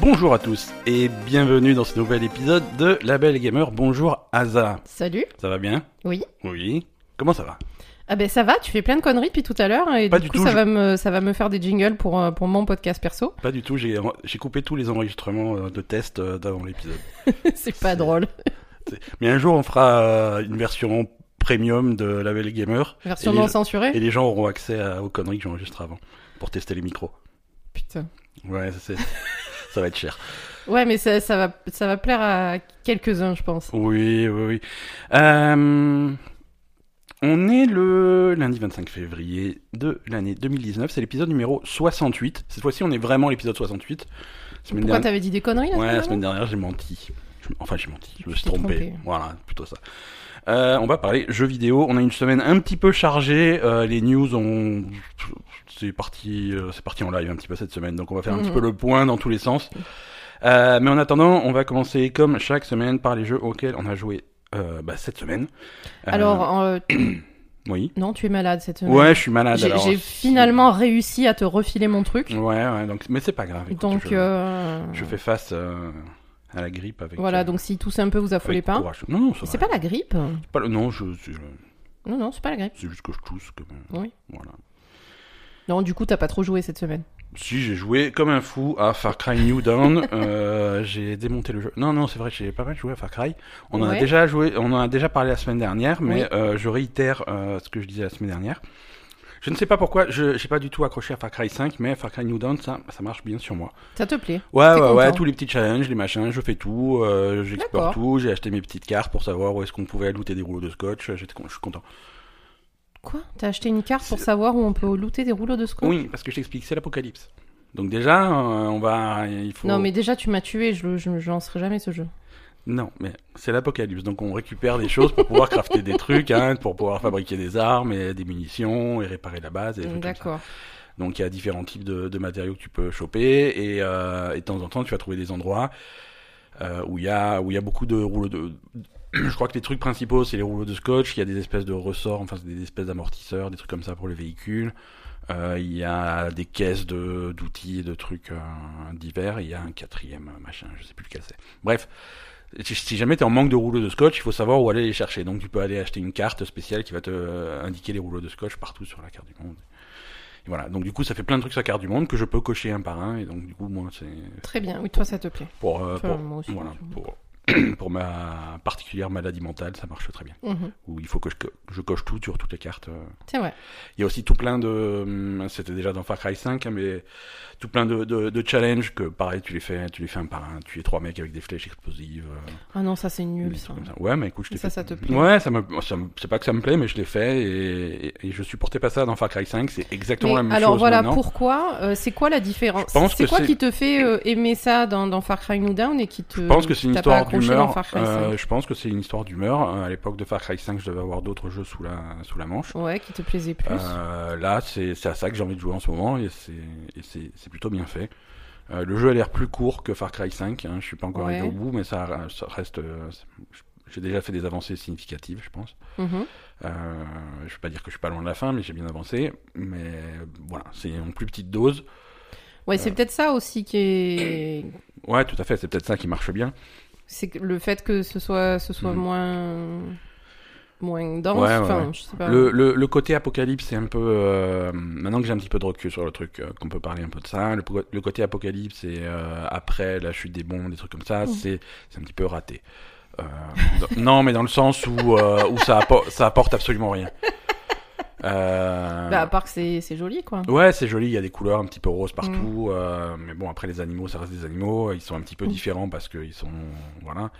Bonjour à tous et bienvenue dans ce nouvel épisode de La Belle Gamer. Bonjour Aza. Salut. Ça va bien? Oui. Oui. Comment ça va? Ah ben ça va, tu fais plein de conneries depuis tout à l'heure et Pas du du coup tout, ça je- va me ça va me faire des jingles pour euh, pour mon podcast perso. Pas du tout, j'ai coupé tous les enregistrements euh, de test euh, d'avant l'épisode. c'est pas drôle. Mais un jour on fera une version premium de La Belle Gamer Version les- non censurée. et les gens auront accès à- aux conneries que j'enregistre avant pour tester les micros. Putain. Ouais, c'est- ça va être cher. Ouais, mais ça ça va ça va plaire à quelques-uns, je pense. Oui, oui, oui. Euh, on est le lundi 25 février de l'année 2019. C'est l'épisode numéro 68. Cette fois-ci, on est vraiment l'épisode 68. Semaine Pourquoi dernière- t'avais dit des conneries la Ouais, la semaine dernière, j'ai menti. Enfin, j'ai menti. Je me suis trompé. Voilà, plutôt ça. Euh, on va parler jeux vidéo. On a une semaine un petit peu chargée. Euh, les news ont, c'est parti, euh, c'est parti en live un petit peu cette semaine. Donc on va faire un Mhm. petit peu le point dans tous les sens. Euh, mais en attendant, on va commencer comme chaque semaine par les jeux auxquels on a joué euh, bah, cette semaine. Euh, Alors oui. non, tu es malade cette semaine. Ouais, je suis malade. J'ai alors, j'ai si- finalement réussi à te refiler mon truc. Ouais, ouais. Donc, mais c'est pas grave. écoute, Donc je, je fais face à la grippe avec. voilà, donc si tousse un peu, vous affolez pas. courage. Non, non, ça C'est va. pas la grippe. C'est pas le- Non, je, c'est, Non non, c'est pas la grippe. c'est juste que je tousse. Oui. Voilà. Non, du coup, t'as pas trop joué cette semaine. Si j'ai joué comme un fou à Far Cry New Dawn, euh, j'ai démonté le jeu. Non non c'est vrai j'ai pas mal joué à Far Cry. On en a déjà joué, on en a déjà parlé la semaine dernière, mais Oui. euh, je réitère euh, ce que je disais la semaine dernière. Je ne sais pas pourquoi, je j'ai pas du tout accroché à Far Cry 5, mais Far Cry New Dawn ça ça marche bien sur moi. Ça te plaît Ouais ouais ouais tous les petits challenges, les machins, je fais tout, j'explore tout, j'ai acheté mes petites cartes pour savoir où est-ce qu'on pouvait looter des rouleaux de scotch, je suis content. Quoi T'as acheté une carte pour savoir où on peut looter des rouleaux de scotch Oui parce que je t'explique c'est l'apocalypse. Donc déjà euh, on va il faut Non, mais déjà, tu m'as tué, je, je, je lancerai jamais ce jeu. Non, mais c'est l'apocalypse, donc on récupère des choses pour pouvoir crafter des trucs, hein, pour pouvoir fabriquer des armes et des munitions et réparer la base et des trucs comme ça. D'accord. Donc il y a différents types de, de matériaux que tu peux choper et, euh, et de temps en temps tu vas trouver des endroits euh, où il y a où il y a beaucoup de rouleaux de. Je crois que les trucs principaux c'est les rouleaux de scotch. Il y a des espèces de ressorts, enfin c'est des espèces d'amortisseurs, des trucs comme ça pour les véhicules. Euh, il y a des caisses de d'outils et de trucs euh, divers. Il y a un quatrième euh, machin, je sais plus lequel c'est. Bref. Si jamais tu es en manque de rouleaux de scotch, il faut savoir où aller les chercher. Donc tu peux aller acheter une carte spéciale qui va te euh, indiquer les rouleaux de scotch partout sur la carte du monde. Et voilà, donc du coup ça fait plein de trucs sur la carte du monde que je peux cocher un par un et donc du coup moi c'est Très bien, oui, toi, ça te plaît. pour, euh, Enfin, pour, moi aussi, voilà, pour, pour ma particulière maladie mentale ça marche très bien. Mhm. Où il faut que je, co- je coche tout sur toutes les cartes. euh. C'est vrai. Il y a aussi tout plein de, hum, c'était déjà dans Far Cry 5 hein, mais tout plein de, de, de challenges que pareil tu les fais, tu les fais un par un, tu es trois mecs avec des flèches explosives. euh, Ah non, ça, c'est nul, ça. Ouais mais écoute je Ça, fait. ça te plaît. Ouais ça me, ça me- c'est pas que ça me plaît mais je l'ai fait et, et, et je supportais pas ça dans Far Cry 5 c'est exactement la même alors chose voilà, maintenant. pourquoi euh, C'est quoi la différence? C'est quoi qui te fait euh, aimer ça dans, dans Far Cry New Down et qui te. Je pense que c'est une histoire d'humeur. Euh, 5 je pense que c'est une histoire d'humeur. À l'époque de Far Cry 5, je devais avoir d'autres jeux sous la sous la manche. Ouais, qui te plaisait plus. Euh, là, c'est à ça que j'ai envie de jouer en ce moment et c'est plutôt bien fait. Euh, le jeu a l'air plus court que Far Cry 5. Hein. Je suis pas encore Ouais. arrivé au bout, mais ça, ça reste. j'ai déjà fait des avancées significatives, je pense. Mhm. Euh, je vais pas dire que je suis pas loin de la fin, mais j'ai bien avancé. Mais voilà, c'est en plus petite dose. Ouais, c'est peut-être ça aussi qui est. Ouais, tout à fait. C'est peut-être ça qui marche bien. C'est le fait que ce soit, ce soit Mhm. moins. moins dense. Ouais, ouais, enfin, ouais. je sais pas. Le, le, le côté apocalypse, c'est un peu. euh, maintenant que j'ai un petit peu de recul sur le truc, euh, qu'on peut parler un peu de ça. Le, côté apocalypse et euh, après la chute des bombes, des trucs comme ça, Mhm. c'est c'est un petit peu raté. Non, mais dans le sens où, où ça apporte absolument rien. Euh, Bah, à part que c'est joli, quoi. Ouais, c'est joli, il y a des couleurs un petit peu roses partout, euh, mais bon, après les animaux, ça reste des animaux, ils sont un petit peu Mm. différents parce qu'ils sont. Voilà.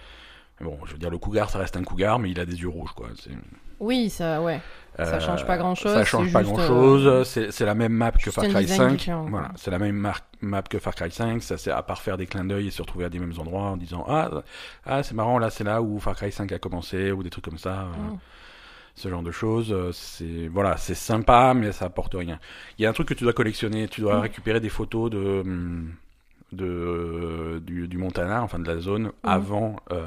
Mais bon, je veux dire, le cougar, ça reste un cougar, mais il a des yeux rouges, quoi. C'est- Oui, ça, ouais. Ça Euh, change pas grand-chose, Ça change pas grand chose. euh, C'est la même map que Far Cry design 5. différent, quoi. Voilà, c'est la même map que Far Cry 5. Ça, c'est à part faire des clins d'œil et se retrouver à des mêmes endroits en disant ah ah c'est marrant là c'est là où Far Cry 5 a commencé ou des trucs comme ça. euh, Mm. Ce genre de choses, euh, c'est voilà, c'est sympa, mais ça apporte rien. Il y a un truc que tu dois collectionner. Tu dois Mm. récupérer des photos de hum, de, du, du Montana, enfin de la zone, avant, euh,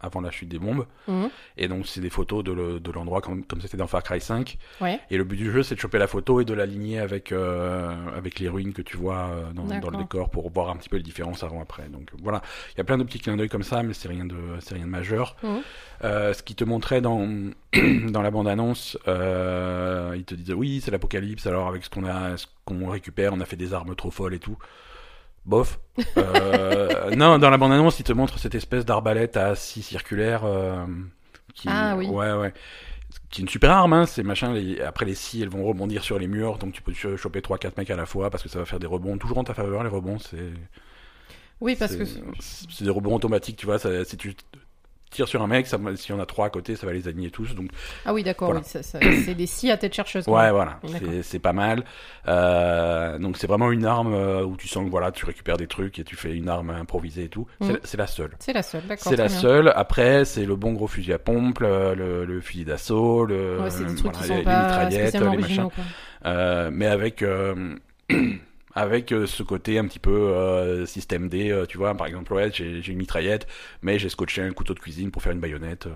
avant la chute des bombes. Mhm. Et donc, c'est des photos de, le- de l'endroit comme comme c'était dans Far Cry 5. Ouais. Et le but du jeu, c'est de choper la photo et de l'aligner avec, euh, avec les ruines que tu vois euh, dans, dans le décor pour voir un petit peu les différences avant-après. Donc voilà, il y a plein de petits clins d'œil comme ça, mais c'est rien de, c'est rien de majeur. Euh, ce qui te montrait dans, dans la bande-annonce, euh, il te disait oui, c'est l'apocalypse, alors avec ce qu'on a, ce qu'on récupère, on a fait des armes trop folles et tout. Bof. Euh, non, dans la bande-annonce, il te montre cette espèce d'arbalète à scie circulaire. euh, qui, Ah oui. Ouais, ouais. Qui est une super arme, hein, ces machins. Les, après, les scies, elles vont rebondir sur les murs, donc tu peux ch- choper 3-4 mecs à la fois parce que ça va faire des rebonds. Toujours en ta faveur, les rebonds, c'est. Oui, parce que c'est- C'est des rebonds automatiques, tu vois. Ça, si tu tires sur un mec, ça, y en a trois à côté, ça va les aligner tous. Donc, ah oui, d'accord. Voilà. oui, c'est des scies à tête chercheuse. ouais, voilà, c'est- pas mal. Euh, donc, c'est vraiment une arme euh, où tu sens que voilà, tu récupères des trucs et tu fais une arme improvisée et tout. C'est la- C'est la seule. C'est la seule, d'accord. C'est la bien. seule. Après, c'est le bon gros fusil à pompe, le, le- le fusil d'assaut, le, Ouais, voilà, les, les mitraillettes, les machins. Euh, mais avec euh, avec euh, ce côté un petit peu euh, système D, euh, tu vois. Par exemple, ouais, j'ai une mitraillette, mais j'ai scotché un couteau de cuisine pour faire une baïonnette. euh,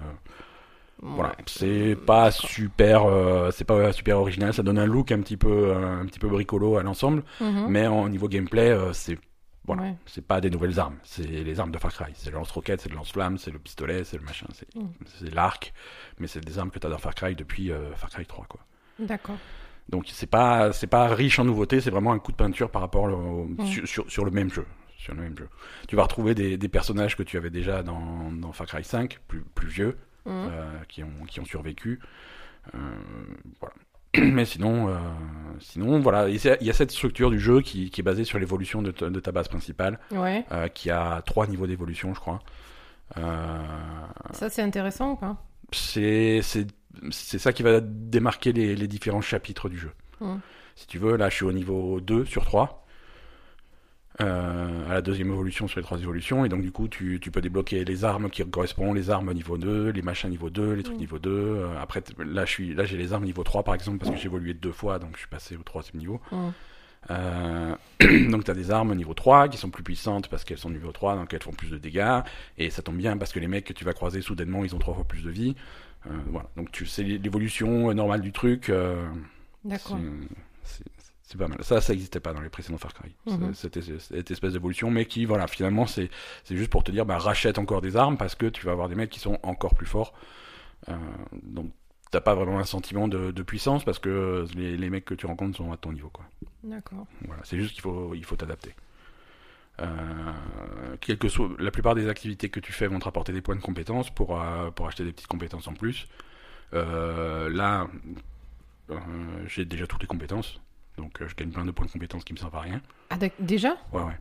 Voilà, c'est pas super, c'est pas super original. Ça donne un look un petit peu un petit peu bricolo à l'ensemble, Mhm. mais en niveau gameplay, c'est voilà, Ouais. c'est pas des nouvelles armes, c'est les armes de Far Cry. C'est le lance-roquette, c'est le lance-flamme, c'est le pistolet, c'est le machin, c'est Mm. l'arc, mais c'est des armes que t'as dans Far Cry depuis Far Cry 3 quoi. D'accord. Donc c'est pas c'est pas riche en nouveautés, c'est vraiment un coup de peinture par rapport au- Mm. sur, sur, sur le même jeu. Sur le même jeu. Tu vas retrouver des, des personnages que tu avais déjà dans, dans Far Cry 5, plus, plus vieux, Mhm. euh, qui, ont, qui ont survécu. Euh, voilà. Mais sinon, euh, sinon voilà, il y a cette structure du jeu qui, qui est basée sur l'évolution de, ta- de ta base principale, Ouais. qui a trois niveaux d'évolution, je crois. Ça, c'est intéressant ou pas? c'est c'est ça qui va démarquer les, les différents chapitres du jeu. Si tu veux, là je suis au niveau 2 sur 3. Euh, à la deuxième évolution sur les trois évolutions et donc du coup tu, tu peux débloquer les armes qui correspondent les armes niveau 2 les machins niveau 2 les trucs Mm. niveau 2 Euh, après là je suis là j'ai les armes niveau 3 par exemple parce que j'ai évolué deux fois donc je suis passé au troisième niveau euh, donc tu as des armes niveau 3 qui sont plus puissantes parce qu'elles sont niveau 3, donc elles font plus de dégâts. Et ça tombe bien parce que les mecs que tu vas croiser soudainement, ils ont trois fois plus de vie. Euh, voilà. Donc tu c'est l'évolution euh, normale du truc. euh, D'accord. c'est- pas mal. Ça, ça n'existait pas dans les précédents Far Cry. Mhm. C'était cette espèce d'évolution, mais qui, voilà, finalement, c'est c'est juste pour te dire, bah, rachète encore des armes parce que tu vas avoir des mecs qui sont encore plus forts. Euh, donc, t'as pas vraiment un sentiment de, de puissance parce que les, les mecs que tu rencontres sont à ton niveau, quoi. D'accord. Voilà, c'est juste qu'il faut, il faut t'adapter. Euh, quel que soit, la plupart des activités que tu fais vont te rapporter des points de compétences pour, euh, pour acheter des petites compétences en plus. Euh, là, j'ai déjà toutes les compétences, donc je gagne plein de points de compétences qui me servent à rien. Ah, déjà? Ouais, ouais.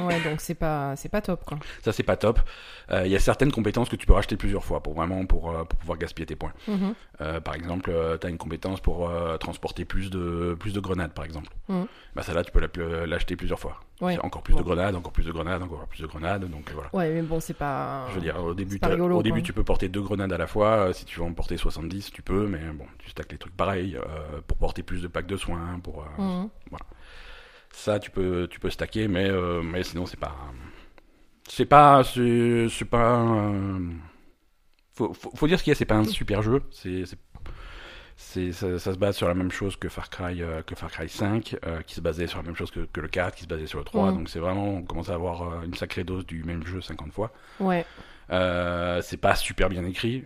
Ouais, donc c'est pas, c'est pas top, quoi. Ça, c'est pas top. Euh, Il y a certaines compétences que tu peux racheter plusieurs fois pour vraiment pour, euh, pour pouvoir gaspiller tes points. Mhm. Euh, par exemple, tu as une compétence pour euh, transporter plus de, plus de grenades, par exemple. Mhm. Bah, celle-là, tu peux la- l'acheter plusieurs fois. Ouais. Encore plus de grenades, encore plus de grenades, encore plus de grenades. Donc voilà. Ouais, mais bon, c'est pas. Je veux dire, au début, rigolo, au début quoi. tu peux porter deux grenades à la fois. Si tu veux en porter 70, tu peux, mais bon, tu stacks les trucs pareils pour porter plus de packs de soins. Pour euh, Mhm. Ça, tu peux, tu peux stacker, mais euh, mais sinon c'est pas, c'est pas, c'est pas. euh, faut, faut, faut dire ce qu'il y a, c'est pas un super jeu. C'est ça, ça se base sur la même chose que Far Cry, euh, que Far Cry 5, euh, qui se basait sur la même chose que, que le 4, qui se basait sur le 3. Mhm. Donc c'est vraiment, on commence à avoir euh, une sacrée dose du même jeu 50 fois. Ouais. C'est pas super bien écrit.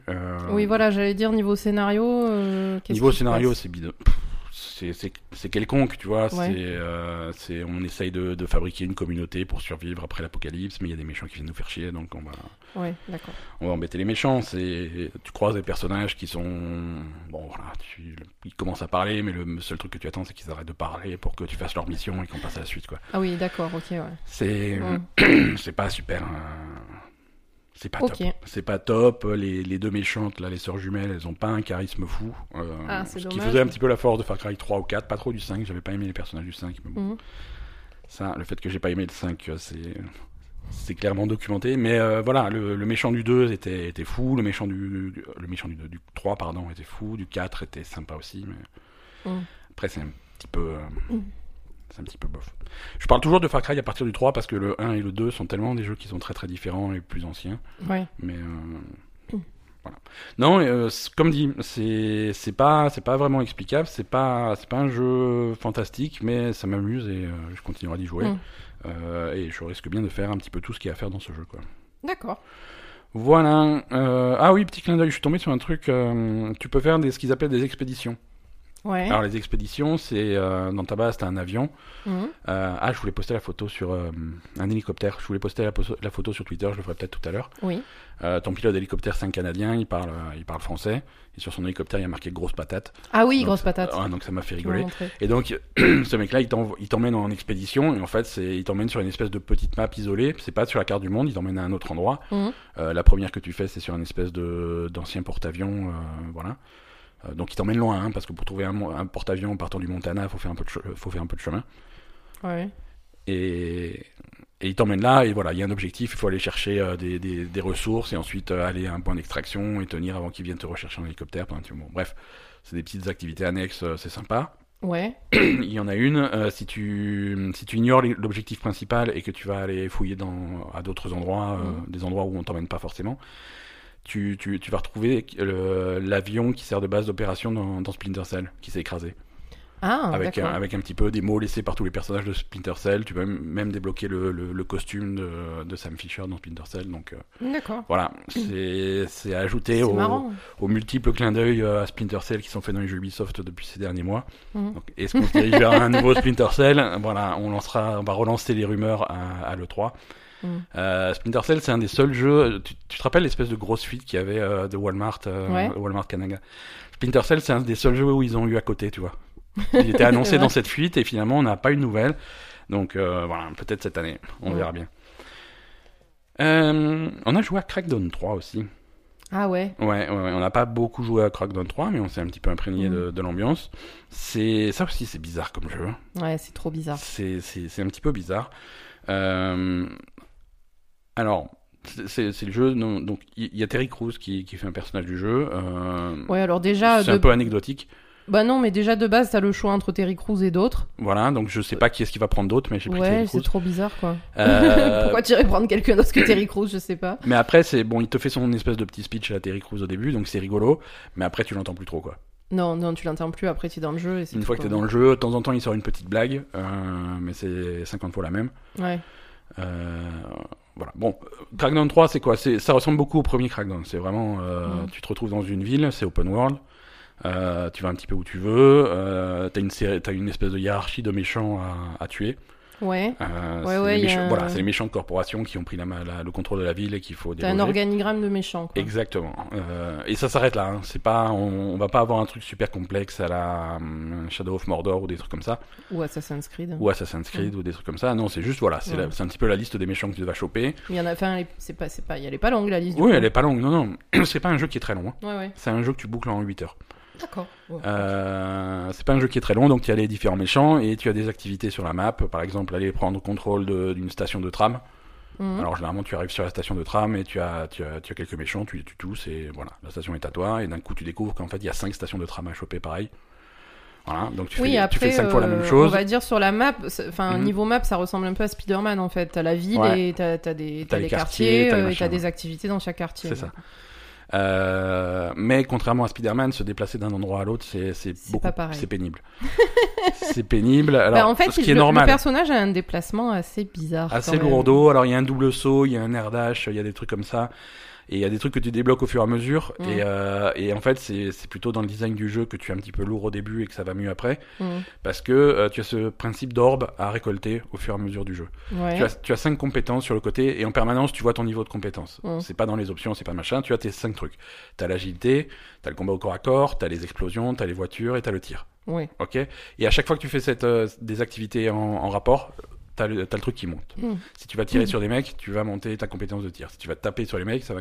Oui, voilà, j'allais dire niveau scénario. Niveau scénario, c'est bidon. C'est quelconque, tu vois. Ouais. C'est euh, on essaye de, de fabriquer une communauté pour survivre après l'apocalypse, mais il y a des méchants qui viennent nous faire chier, donc on va, Ouais, on va embêter les méchants. Tu croises des personnages qui sont bon, voilà, tu, ils commencent à parler, mais le seul truc que tu attends, c'est qu'ils arrêtent de parler pour que tu fasses leur mission et qu'on passe à la suite, quoi. Ah oui, d'accord, ok, ouais. C'est Mm. c'est pas super. euh, C'est pas Ok. top. C'est pas top. Les, les deux méchantes, là, les sœurs jumelles, elles ont pas un charisme fou. Euh, Ah, ce qui dommage. faisait un petit peu la force de Far Cry 3 ou 4, pas trop du 5. J'avais pas aimé les personnages du 5. Mais bon, Mhm. ça, le fait que j'ai pas aimé le 5, euh, c'est. C'est clairement documenté, mais euh, voilà, le, le méchant du 2 était, était fou, le méchant du, du- le méchant du, du 3 pardon, était fou, du 4 était sympa aussi, mais Mm. après c'est un petit peu, euh, Mm. C'est un petit peu bof. Je parle toujours de Far Cry à partir du 3 parce que le 1 et le 2 sont tellement des jeux qui sont très très différents et plus anciens. Ouais. Mais euh, voilà. Non, euh, comme dit, c'est c'est pas c'est pas vraiment explicable. C'est pas c'est pas un jeu fantastique, mais ça m'amuse et euh, je continuerai d'y jouer. Mm. Euh, et je risque bien de faire un petit peu tout ce qu'il y a à faire dans ce jeu, quoi. D'accord. Voilà. Ah oui, petit clin d'œil. Je suis tombé sur un truc. tu peux faire des, ce qu'ils appellent des expéditions. Ouais. Alors les expéditions, c'est euh, dans ta base, t'as un avion. Mhm. Euh, ah, je voulais poster la photo sur euh, un hélicoptère. Je voulais poster la, photo sur Twitter. Je le ferai peut-être tout à l'heure. Oui. Ton pilote d'hélicoptère, c'est un Canadien. Il parle, il parle français. Et sur son hélicoptère, il y a marqué grosse patate. Ah oui, Donc, grosse patate. Donc ça m'a fait rigoler. Et donc, ce mec-là, il t'emmène en expédition. Et en fait, c'est, il t'emmène sur une espèce de petite map isolée. C'est pas sur la carte du monde. Il t'emmène à un autre endroit. Euh, la première que tu fais, c'est sur une espèce de, d'ancien porte-avions. voilà. Euh, donc, il t'emmène loin, hein, parce que pour trouver un, porte-avions partant du Montana, faut faire un peu de, faut faire un peu de chemin. Ouais. Et, et il t'emmène là, et voilà, il y a un objectif, il faut aller chercher euh, des, des, des ressources, et ensuite euh, aller à un point d'extraction et tenir avant qu'ils viennent te rechercher en hélicoptère. pendant un petit moment. Bref, c'est des petites activités annexes, euh, c'est sympa. Ouais. il y en a une, si, tu, si tu ignores l'objectif principal et que tu vas aller fouiller dans, à d'autres endroits, Mhm. des endroits où on t'emmène pas forcément, tu, tu, tu vas retrouver l'avion qui sert de base d'opération dans, dans Splinter Cell, qui s'est écrasé Ah, avec, un, avec un petit peu des mots laissés par tous les personnages de Splinter Cell. Tu peux même, même débloquer le, le, le costume de, de Sam Fisher dans Splinter Cell. Donc euh, D'accord. voilà, c'est ajouté aux, multiples clins d'œil euh, à Splinter Cell qui sont faits dans les jeux Ubisoft depuis ces derniers mois. Donc, Est-ce qu'on se dirige vers un nouveau Splinter Cell? Voilà, on, lancera, on va relancer les rumeurs à, à l'E3. Mhm. Euh, Splinter Cell, c'est un des seuls jeux. Tu, tu te rappelles l'espèce de grosse fuite qu'il y avait euh, de Walmart, euh, Ouais. Walmart Canada Splinter Cell, c'est un des seuls jeux où ils ont eu à côté, tu vois. Il était annoncé dans cette fuite et finalement on n'a pas eu de nouvelles. Donc voilà, peut-être cette année, on Ouais. verra bien. On a joué à Crackdown 3 aussi. Ah ouais. Ouais, ouais, ouais, on n'a pas beaucoup joué à Crackdown 3, mais on s'est un petit peu imprégné Mhm. de, de l'ambiance. C'est ça aussi, c'est bizarre comme jeu. Ouais, c'est trop bizarre. C'est un petit peu bizarre. Euh, alors, c'est- le jeu. non- donc, il y, a Terry Crews qui, qui fait un personnage du jeu. euh, Ouais, alors déjà, c'est de... un peu anecdotique. bah non, mais déjà de base, t'as le choix entre Terry Crews et d'autres. Voilà, donc je sais pas qui est-ce qui va prendre d'autres, mais j'ai pris Ouais, Terry c'est trop bizarre, quoi. Euh, Pourquoi tu irais prendre quelqu'un d'autre que Terry Crews, je sais pas. mais après, c'est bon, il te fait son espèce de petit speech à Terry Crews au début, donc c'est rigolo. Mais après, tu l'entends plus trop, quoi. Non, non, tu l'entends plus, après tu es dans le jeu et Une fois que t'es dans le jeu, de temps en temps, il sort une petite blague, euh, mais c'est 50 fois la même. Ouais. Euh, voilà. Bon, Crackdown 3, c'est quoi? Ça ressemble beaucoup au premier Crackdown. C'est vraiment, euh, tu te retrouves dans une ville, c'est open world. Euh, tu vas un petit peu où tu veux. Euh, t'as une une espèce de hiérarchie de méchants à, à tuer. Ouais. Euh, Ouais, c'est a méchants- un- Voilà, c'est les méchants de corporations qui ont pris la, ma- la- le contrôle de la ville et qu'il faut T'as un organigramme de méchants, quoi. Exactement. Euh, et ça s'arrête là. hein. C'est pas, on, on va pas avoir un truc super complexe à la hum, Shadow of Mordor ou des trucs comme ça, Ou Assassin's Creed. ou Assassin's Creed ou des trucs comme ça. Non, c'est juste voilà, c'est Ouais. c'est un petit peu la liste des méchants que tu vas choper. Il y en a, enfin, c'est pas, c'est pas, elle est pas longue la liste. du Oui, coup. elle est pas longue. Non, non, c'est pas un jeu qui est très long. hein. Ouais, ouais. C'est un jeu que tu boucles en 8 heures. D'accord. Euh, c'est pas un jeu qui est très long, donc tu as les différents méchants et tu as des activités sur la map. Par exemple, aller prendre contrôle d'une station de tram. Mhm. Alors généralement, tu arrives sur la station de tram et tu as, tu as, tu as quelques méchants, tu les tues tous et voilà, la station est à toi. Et d'un coup, tu découvres qu'en fait, il y a 5 stations de tram à choper pareil. Voilà, donc tu oui, fais, après, tu fais 5 fois la même euh, chose. On va dire sur la map, enfin Mhm. niveau map, ça ressemble un peu à Spider-Man en fait. T'as la ville Ouais. et t'as t'as des, T'as t'as les des quartiers, euh, et t'as des activités dans chaque quartier. C'est ça. Euh, mais contrairement à Spider-Man, se déplacer d'un endroit à l'autre, c'est beaucoup, c'est pénible. c'est pénible. Alors, Bah, en fait, ce qui le, est normal. le personnage a un déplacement assez bizarre. assez lourdeau. Alors il y a un double saut, il y a un air dash, il y a des trucs comme ça. Et il y a des trucs que tu débloques au fur et à mesure. Mm. Et, euh, et en fait, c'est plutôt dans le design du jeu que tu es un petit peu lourd au début et que ça va mieux après. Mhm. Parce que euh, tu as ce principe d'orbe à récolter au fur et à mesure du jeu. Ouais. Tu, as, tu as cinq compétences sur le côté et en permanence, tu vois ton niveau de compétence. Mm. C'est pas dans les options, c'est pas machin. Tu as tes cinq trucs. Tu as l'agilité, tu as le combat au corps à corps, tu as les explosions, tu as les voitures et tu as le tir. Ouais. Ok? Et à chaque fois que tu fais cette, euh, des activités en, en rapport, t'as le, t'as le truc qui monte. Mm. Si tu vas tirer Mm. sur des mecs, tu vas monter ta compétence de tir. Si tu vas taper sur les mecs, ça va,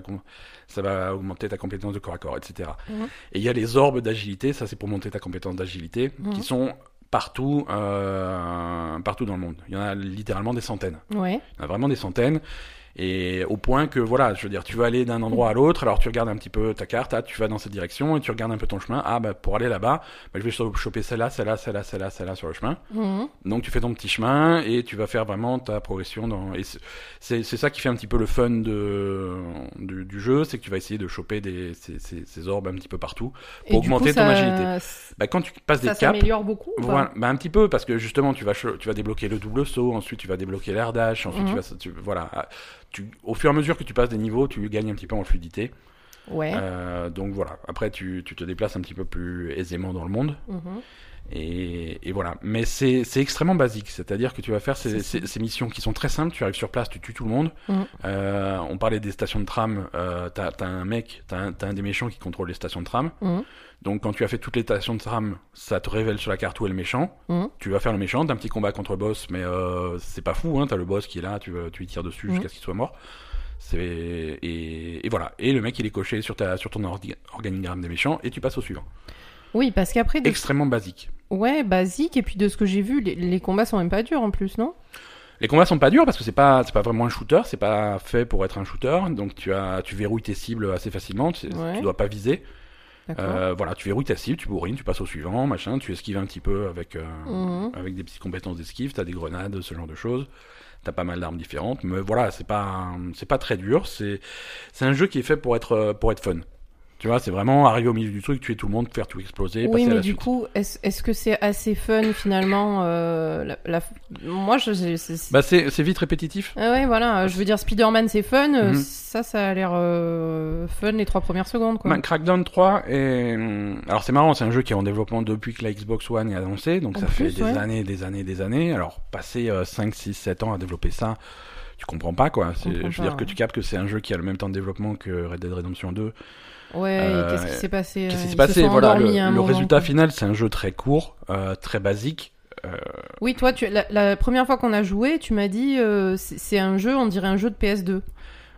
ça va augmenter ta compétence de corps à corps, etc. Mhm. Et il y a les orbes d'agilité, ça c'est pour monter ta compétence d'agilité, qui sont partout, euh, partout dans le monde. Il y en a littéralement des centaines. Ouais. Il y en a vraiment des centaines. Et au point que, voilà, je veux dire, tu vas aller d'un endroit à l'autre, alors tu regardes un petit peu ta carte, ah, tu vas dans cette direction, et tu regardes un peu ton chemin, ah, bah, pour aller là-bas, bah, je vais cho- choper celle-là, celle-là, celle-là, celle-là, celle-là sur le chemin. Mhm. Donc tu fais ton petit chemin, et tu vas faire vraiment ta progression dans... Et c'est- ça qui fait un petit peu le fun de, du, du jeu, c'est que tu vas essayer de choper des, ces, ces, ces orbes un petit peu partout. Pour augmenter coup, ton ça- agilité. Bah, quand tu passes des Ça caps, s'améliore beaucoup ou pas voilà, bah un petit peu parce que justement tu vas cho- tu vas débloquer le double saut, ensuite tu vas débloquer l'air dash, ensuite tu Mhm. vas tu- voilà, tu au fur et à mesure que tu passes des niveaux, tu gagnes un petit peu en fluidité. Ouais. Euh, donc voilà, après tu, tu te déplaces un petit peu plus aisément dans le monde Mhm. et, et voilà. Mais c'est extrêmement basique, c'est-à-dire que tu vas faire ces, C'est ces, ces missions qui sont très simples. Tu arrives sur place, tu tues tout le monde. Mhm. Euh, on parlait des stations de tram. Euh, t'as t'as un mec, t'as un, un des méchants qui contrôle les stations de tram. Mhm. Donc quand tu as fait toutes les stations de tram, ça te révèle sur la carte où est le méchant. Mhm. Tu vas faire le méchant, t'as un petit combat contre le boss, mais euh, c'est pas fou, hein, t'as le boss qui est là, tu, tu lui tires dessus Mhm. jusqu'à ce qu'il soit mort. Et, et voilà. Et le mec il est coché sur ta sur ton ordi- organigramme des méchants et tu passes au suivant. Oui, parce qu'après, de- Extrêmement basique. ouais, basique, et puis de ce que j'ai vu, les, les combats sont même pas durs en plus, non? Les combats sont pas durs parce que c'est pas c'est pas vraiment un shooter, c'est pas fait pour être un shooter, donc tu as tu verrouilles tes cibles assez facilement, tu, Ouais. tu dois pas viser. Euh, voilà, tu verrouilles ta cible, tu bourrines, tu passes au suivant, machin, tu esquives un petit peu avec, euh, Mhm. avec des petites compétences d'esquive, t'as des grenades, ce genre de choses. T'as pas mal d'armes différentes, mais voilà, c'est pas, c'est pas très dur. C'est, c'est un jeu qui est fait pour être, pour être fun. Tu vois, c'est vraiment arriver au milieu du truc, tuer tout le monde, faire tout exploser, Oui, passer à mais la du suite. coup, est-ce est-ce que c'est assez fun finalement euh, la, la- Moi, je. c'est- c'est- Bah, c'est, c'est vite répétitif. Ah ouais, voilà. Je veux dire, Spider-Man, c'est fun. euh, Mhm. Ça, ça a l'air euh, fun les trois premières secondes, quoi. Bah, Crackdown 3 est... Alors c'est marrant, c'est un jeu qui est en développement depuis que la Xbox One est annoncée, donc En ça fait des ouais. années, des années, des années. Alors passer euh, 5, 6, 7 ans à développer ça, tu comprends pas quoi. C'est- Je veux pas, dire que tu captes que c'est un jeu qui a le même temps de développement que Red Dead Redemption 2. Ouais, Euh, qu'est-ce qui s'est passé Qu'est-ce euh, qui ils s'est se passé Voilà, le, moment, résultat quoi. final, c'est un jeu très court, euh, très basique. Euh, Oui, toi, tu, la, la première fois qu'on a joué, tu m'as dit euh, c'est c'est un jeu, on dirait un jeu de PS2.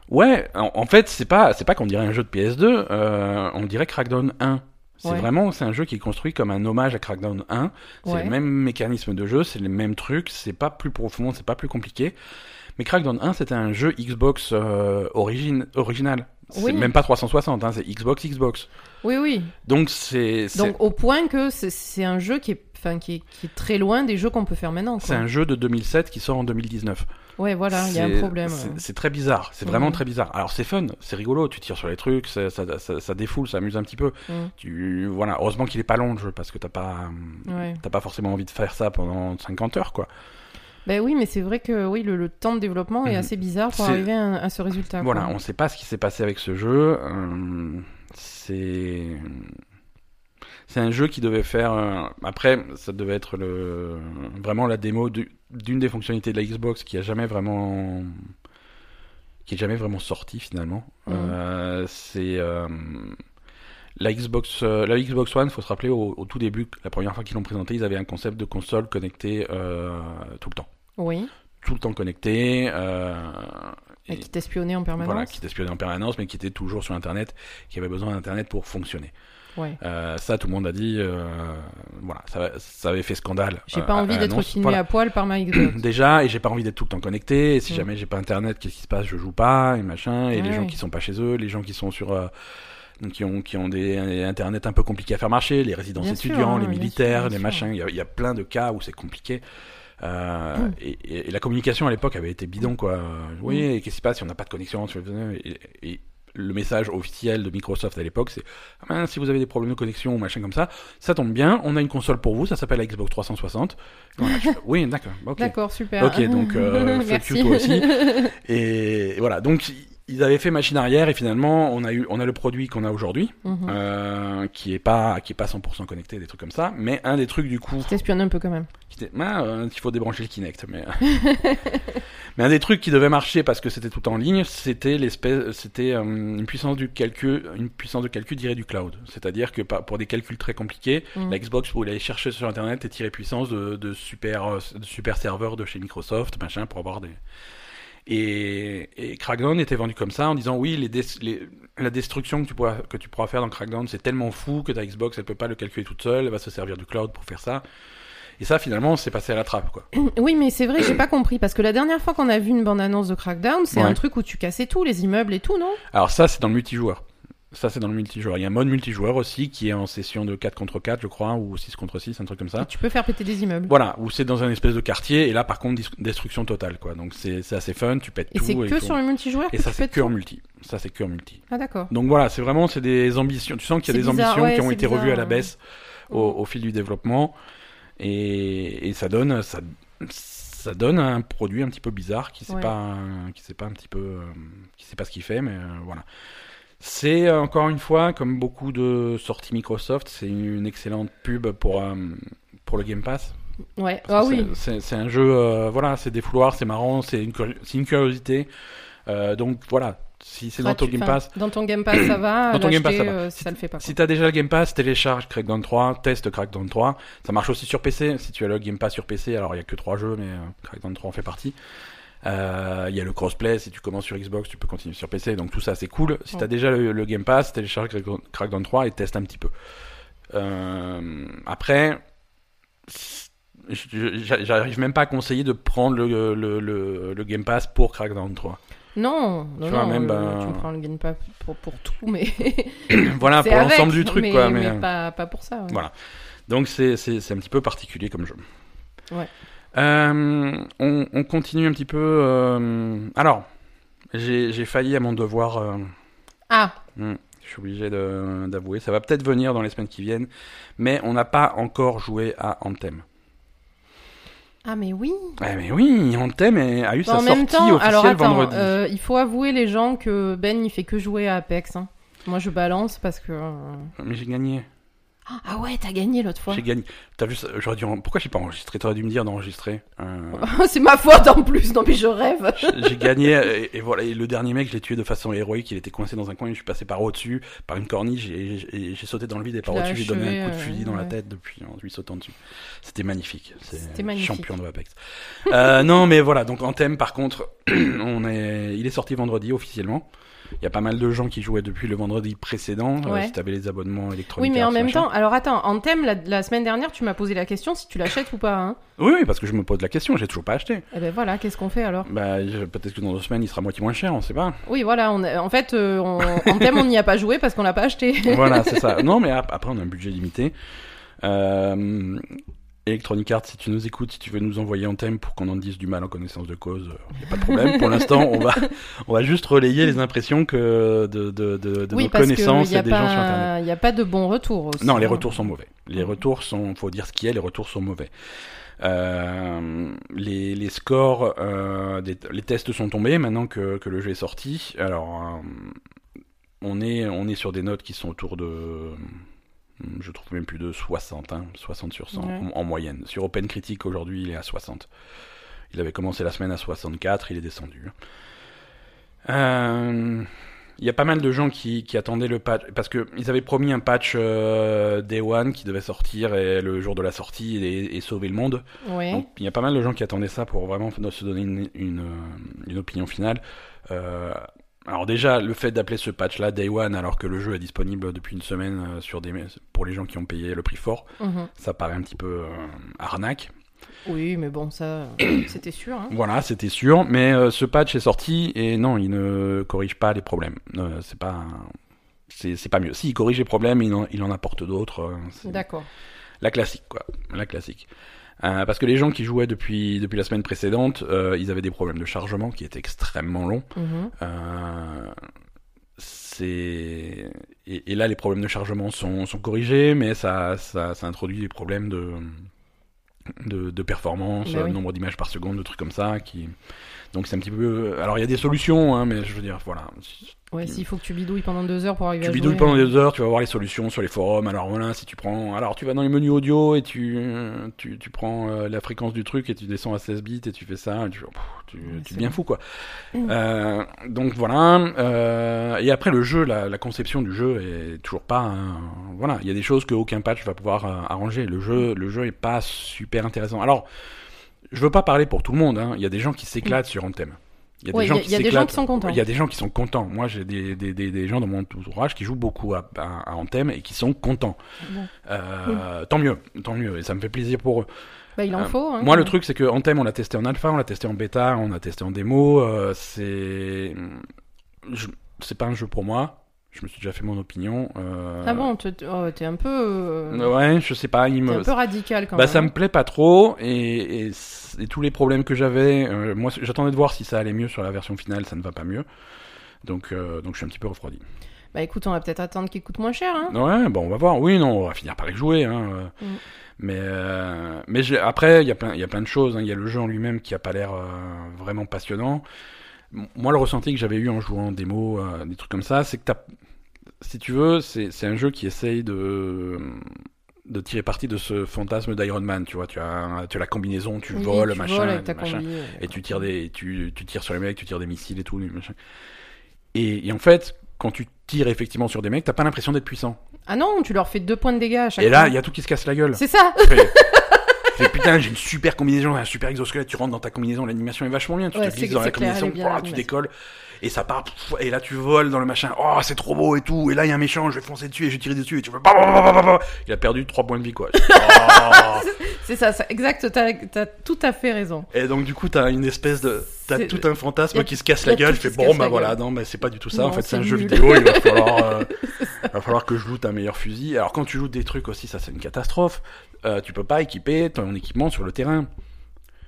Ouais, en, en fait, c'est pas, c'est pas qu'on dirait un jeu de PS2, euh, on dirait Crackdown 1. C'est Ouais. vraiment, c'est un jeu qui est construit comme un hommage à Crackdown 1. C'est Ouais. le même mécanisme de jeu, c'est les mêmes trucs, c'est pas plus profond, c'est pas plus compliqué. Mais Crackdown 1, c'était un jeu Xbox euh, origine, original. C'est Oui. même pas 360, hein, c'est Xbox Xbox. Oui, oui. Donc c'est Donc au point que c'est- un jeu qui est, enfin, qui, est, qui est très loin des jeux qu'on peut faire maintenant. c'est un jeu de 2007 qui sort en 2019. Ouais, voilà, il y a un problème. C'est euh. c'est très bizarre, c'est vraiment Mhm. très bizarre. Alors c'est fun, c'est rigolo, tu tires sur les trucs, ça, ça, ça, ça défoule, ça amuse un petit peu. Mhm. Tu voilà, heureusement qu'il est pas long le jeu parce que t'as pas Ouais. t'as pas forcément envie de faire ça pendant 50 heures quoi. Ben oui, mais c'est vrai que oui, le, le temps de développement est Mhm. assez bizarre pour arriver à, à ce résultat. quoi. Voilà, on sait pas ce qui s'est passé avec ce jeu. euh, c'est c'est un jeu qui devait faire. euh, Après, ça devait être le vraiment la démo du- d'une des fonctionnalités de la Xbox qui a jamais vraiment qui est jamais vraiment sortie finalement. Mhm. Euh, c'est la Xbox, la Xbox One. Faut se rappeler au, au tout début, la première fois qu'ils l'ont présenté, ils avaient un concept de console connectée euh, tout le temps, Oui, tout le temps connecté. euh, et qui t'espionnait en permanence. voilà, qui t'espionnait en permanence, mais qui était toujours sur Internet, qui avait besoin d'Internet pour fonctionner. Ouais. Euh, ça, tout le monde a dit, euh, voilà, ça, ça avait fait scandale. J'ai pas envie d'être filmé Voilà. à poil par Xbox. Déjà, et j'ai pas envie d'être tout le temps connecté. Et si Mm. jamais j'ai pas Internet, qu'est-ce qui se passe? Je joue pas et machin. Et les Ouais. gens qui sont pas chez eux, les gens qui sont sur qui ont qui ont des des internet un peu compliqués à faire marcher, les résidences Bien sûr, étudiants, hein, les militaires, sûr, les machins. Il y, a, il y a plein de cas où c'est compliqué. Euh, Mm. et, la communication à l'époque avait été bidon quoi. Oui, Mm. qu'est-ce qui se passe si on n'a pas de connexion et, et le message officiel de Microsoft à l'époque, c'est ah ben, si vous avez des problèmes de connexion ou machin comme ça, ça tombe bien, on a une console pour vous, ça s'appelle la Xbox 360. Voilà, je fais, oui, d'accord, ok. D'accord, super. Ok, donc, euh, fuck you, toi aussi. Et voilà, donc ils avaient fait machine arrière et finalement on a eu on a le produit qu'on a aujourd'hui Mhm. euh, qui est pas qui est pas 100% connecté des trucs comme ça mais un des trucs du coup Je t'espionne un peu quand même. qui euh, il faut débrancher le Kinect mais mais un des trucs qui devait marcher parce que c'était tout en ligne c'était l'espèce c'était euh, une puissance du calcul une puissance de calcul tirée du cloud c'est-à-dire que pour des calculs très compliqués Mhm. la Xbox pouvait aller chercher sur internet et tirer puissance de, de super de super serveurs de chez Microsoft machin pour avoir des et, et Crackdown était vendu comme ça en disant oui les, des- les- la destruction que tu pourras que tu pourras faire dans Crackdown c'est tellement fou que ta Xbox elle peut pas le calculer toute seule elle va se servir du cloud pour faire ça Et ça, finalement, c'est passé à la trappe, quoi. Oui, mais c'est vrai, j'ai pas compris parce que la dernière fois qu'on a vu une bande-annonce de Crackdown, c'est Ouais. un truc où tu cassais tout, les immeubles et tout, non? Alors ça, c'est dans le multijoueur. Ça, c'est dans le multijoueur. Il y a un mode multijoueur aussi qui est en session de 4 contre 4, je crois, ou 6 contre 6, un truc comme ça. Et Tu peux faire péter des immeubles. Voilà, où c'est dans un espèce de quartier, et là, par contre, destruction totale, quoi. Donc c'est assez fun, tu pètes Et tout. c'est que sur le multijoueur Et ça, c'est que en multi. Ça, c'est que en multi. Ah d'accord. Donc voilà, c'est vraiment c'est des ambitions. Tu sens qu'il y a des bizarre, ambitions ouais, qui ont été revues à la baisse au, au fil du développement, et, et ça donne ça, ça donne un produit un petit peu bizarre qui sait Ouais. pas qui sait pas un petit peu euh, qui sait pas ce qu'il fait, mais euh, voilà. C'est euh, encore une fois comme beaucoup de sorties Microsoft, c'est une excellente pub pour euh, pour le Game Pass. Ouais. Ah oui. c'est- un jeu, euh, voilà, c'est des fouloirs, c'est marrant, c'est une, curiosité. Euh, donc voilà, si c'est dans ton. Game Pass, Dans ton Game Pass, ça va. Dans ton Game Pass, ça va. Si ça le fait pas. quoi. si t'as déjà le Game Pass, télécharge Crackdown 3, teste Crackdown 3. Ça marche aussi sur PC. Si tu as le Game Pass sur PC, alors il y a que 3 jeux, mais Crackdown 3 en fait partie. Euh, Il y a le crossplay, si tu commences sur Xbox, tu peux continuer sur PC, donc tout ça c'est cool. Si t'as Ouais. déjà le, le Game Pass, télécharge Crackdown- Crackdown 3 et teste un petit peu. Euh, après, j'arrive même pas à conseiller de prendre le, le, le, le Game Pass pour Crackdown 3. Non, non, Tu vois, non, même, euh, ben- tu me prends le Game Pass pour, pour tout, mais voilà, pour l'ensemble du truc, mais, quoi. mais mais- pas, pas pour ça. ouais. Voilà. Donc c'est un petit peu particulier comme jeu. Ouais. Euh, on, on continue un petit peu. euh, Alors, j'ai j'ai failli à mon devoir. euh, Ah, hmm, je suis obligé de- d'avouer. Ça va peut-être venir dans les semaines qui viennent. Mais on n'a pas encore joué à Anthem. ah mais oui. Eh mais oui, Anthem est- a eu sa en même sortie temps, officielle alors attends, vendredi. euh, il faut avouer les gens que Ben il fait que jouer à Apex. hein. Moi je balance parce que. euh, Mais j'ai gagné. Ah ouais, t'as gagné l'autre fois. J'ai gagné. T'as vu J'aurais dû. en- Pourquoi j'ai pas enregistré? T'aurais dû me dire d'enregistrer. Euh, c'est ma faute en plus, non mais je rêve. J'ai gagné et, et voilà. Et le dernier mec, je l'ai tué de façon héroïque. Il était coincé dans un coin. et Je suis passé par au-dessus, par une corniche, et j'ai- sauté dans le vide et par au-dessus, j'ai donné un coup de achevé, fusil dans la tête depuis en lui sautant dessus. C'était magnifique. C'est C'était magnifique. champion de Apex. euh, non, mais voilà. Donc Anthem, par contre, on est, il est sorti vendredi officiellement. Il y a pas mal de gens qui jouaient depuis le vendredi précédent. euh, si t'avais les abonnements électroniques. Oui, mais en même machin. temps, alors attends, en thème, la, la semaine dernière, tu m'as posé la question si tu l'achètes ou pas. Hein. Oui, oui, parce que je me pose la question. J'ai toujours pas acheté. Eh ben voilà, qu'est-ce qu'on fait alors? Bah, peut-être que dans deux semaines, il sera moitié moins cher. On sait pas. Oui, voilà, on en fait, euh, on- en thème, on n'y a pas joué parce qu'on l'a pas acheté. voilà, c'est ça. Non, mais ap- après, on a un budget limité. Euh, Electronic Arts, si tu nous écoutes, si tu veux nous envoyer en thème pour qu'on en dise du mal en connaissance de cause, il n'y a pas de problème. Pour l'instant, on va, on va juste relayer les impressions que de, de, de, de oui, nos parce qu'il connaissances n'y a, et des gens sur Internet. pas- y a pas de bons retours aussi. Non, les hein. retours sont mauvais. Les retours sont, faut dire ce qui est, les retours sont mauvais. Euh, les, les scores, euh, des- les tests sont tombés maintenant que, que le jeu est sorti. Alors, euh, on est, on est sur des notes qui sont autour de, je trouve même plus de 60, hein, 60 sur 100 Ouais. en, en moyenne. Sur OpenCritic aujourd'hui, il est à 60. Il avait commencé la semaine à 64, il est descendu. Euh, il y a pas mal de gens qui, qui attendaient le patch parce que ils avaient promis un patch euh, Day One qui devait sortir et le jour de la sortie et, et sauver le monde. Donc, il y a pas mal de gens qui attendaient ça pour vraiment se donner une, une, une opinion finale. Euh, alors déjà, le fait d'appeler ce patch-là Day One alors que le jeu est disponible depuis une semaine euh, sur des pour les gens qui ont payé le prix fort, Mhm. ça paraît un petit peu euh, arnaque. Oui, mais bon, ça, c'était sûr. Hein. Voilà, c'était sûr, mais euh, ce patch est sorti et non, il ne corrige pas les problèmes. Euh, c'est pas, c'est pas mieux. Si, il corrige les problèmes, il en, il en apporte d'autres. D'accord. la classique, quoi. La classique. Euh, parce que les gens qui jouaient depuis depuis la semaine précédente, euh, ils avaient des problèmes de chargement qui étaient extrêmement longs. Mhm. Euh, c'est et, et là les problèmes de chargement sont, sont corrigés, mais ça, ça ça introduit des problèmes de de, de performance, Bah oui. nombre d'images par seconde, de trucs comme ça qui donc c'est un petit peu alors il y a des solutions hein, mais je veux dire voilà Ouais, s'il faut que tu bidouilles pendant deux heures pour arriver tu à bidouilles jouer, pendant euh, des heures, tu vas voir les solutions sur les forums. Alors voilà, si tu prends, alors tu vas dans les menus audio et tu tu, tu prends euh, la fréquence du truc et tu descends à 16 bits et tu fais ça, et tu, pff, tu, Ouais, tu deviens bon. fou quoi. Mm. Euh, donc voilà. euh, et après le jeu, la, la conception du jeu est toujours pas. un- voilà, il y a des choses qu'aucun patch va pouvoir euh, arranger. Le jeu, le jeu est pas super intéressant. Alors, je veux pas parler pour tout le monde. hein. Il y a des gens qui s'éclatent sur Anthem. Il y a Ouais, des gens il y a- qui il y a des gens s'éclatent. qui sont contents. Il y a des gens qui sont contents. Moi, j'ai des, des, des, des gens dans mon entourage qui jouent beaucoup à, à, à Anthem et qui sont contents. Bon. Euh, Tant mieux, tant mieux. Et ça me fait plaisir pour eux. Bah, il en Euh, faut. hein, Moi, le truc, c'est que Anthem, on l'a testé en alpha, on l'a testé en bêta, on l'a testé en démo. euh, c'est. je- C'est pas un jeu pour moi. Je me suis déjà fait mon opinion. euh. Ah bon, te- te- oh, t'es un peu. euh, Ouais, je sais pas. Il T'es me. un peu radical quand Bah même. ça me plaît pas trop et, et, tous les problèmes que j'avais, euh, moi j'attendais de voir si ça allait mieux sur la version finale, ça ne va pas mieux. Donc, donc je suis un petit peu refroidi. Bah écoute, on va peut-être attendre qu'il coûte moins cher. Hein. Ouais, bon on va voir. Oui, non, on va finir par y jouer. Hein. Mm. Mais, mais après il y a plein, de choses. hein. Il y a le jeu en lui-même qui a pas l'air vraiment passionnant. Moi le ressenti que j'avais eu en jouant démo, euh, des trucs comme ça, c'est que t'as, si tu veux, c'est un jeu qui essaye de de tirer parti de ce fantasme d'Iron Man, tu vois, tu as, tu as la combinaison, tu Oui, voles, tu machin, voles ouais. et tu tires des, tu, tu tires sur les mecs, tu tires des missiles et tout, machin. Et, et en fait, quand tu tires effectivement sur des mecs, t'as pas l'impression d'être puissant. Ah non, tu leur fais deux points de dégâts à chaque Et là, il y a tout qui se casse la gueule. C'est ça putain, j'ai une super combinaison, un super exosquelette, tu rentres dans ta combinaison, l'animation est vachement bien, tu Ouais, te glisses dans la clair, combinaison, tu décolles, et ça part, pff, et là tu voles dans le machin, oh c'est trop beau et tout, et là il y a un méchant, je vais foncer dessus et je vais tirer dessus, et tu fais, bah, bah, bah, il a perdu 3 points de vie quoi. Oh. C'est ça, ça, exact, t'as as tout à fait raison. Et donc du coup t'as une espèce de, t'as tout un fantasme a- qui se casse la gueule, je fais bon bah voilà, non mais c'est pas du tout ça, en fait c'est un jeu vidéo, il va falloir, euh, va falloir que je loot un meilleur fusil. Alors quand tu lootes des trucs aussi, ça c'est une catastrophe. Euh, tu peux pas équiper ton équipement sur le terrain.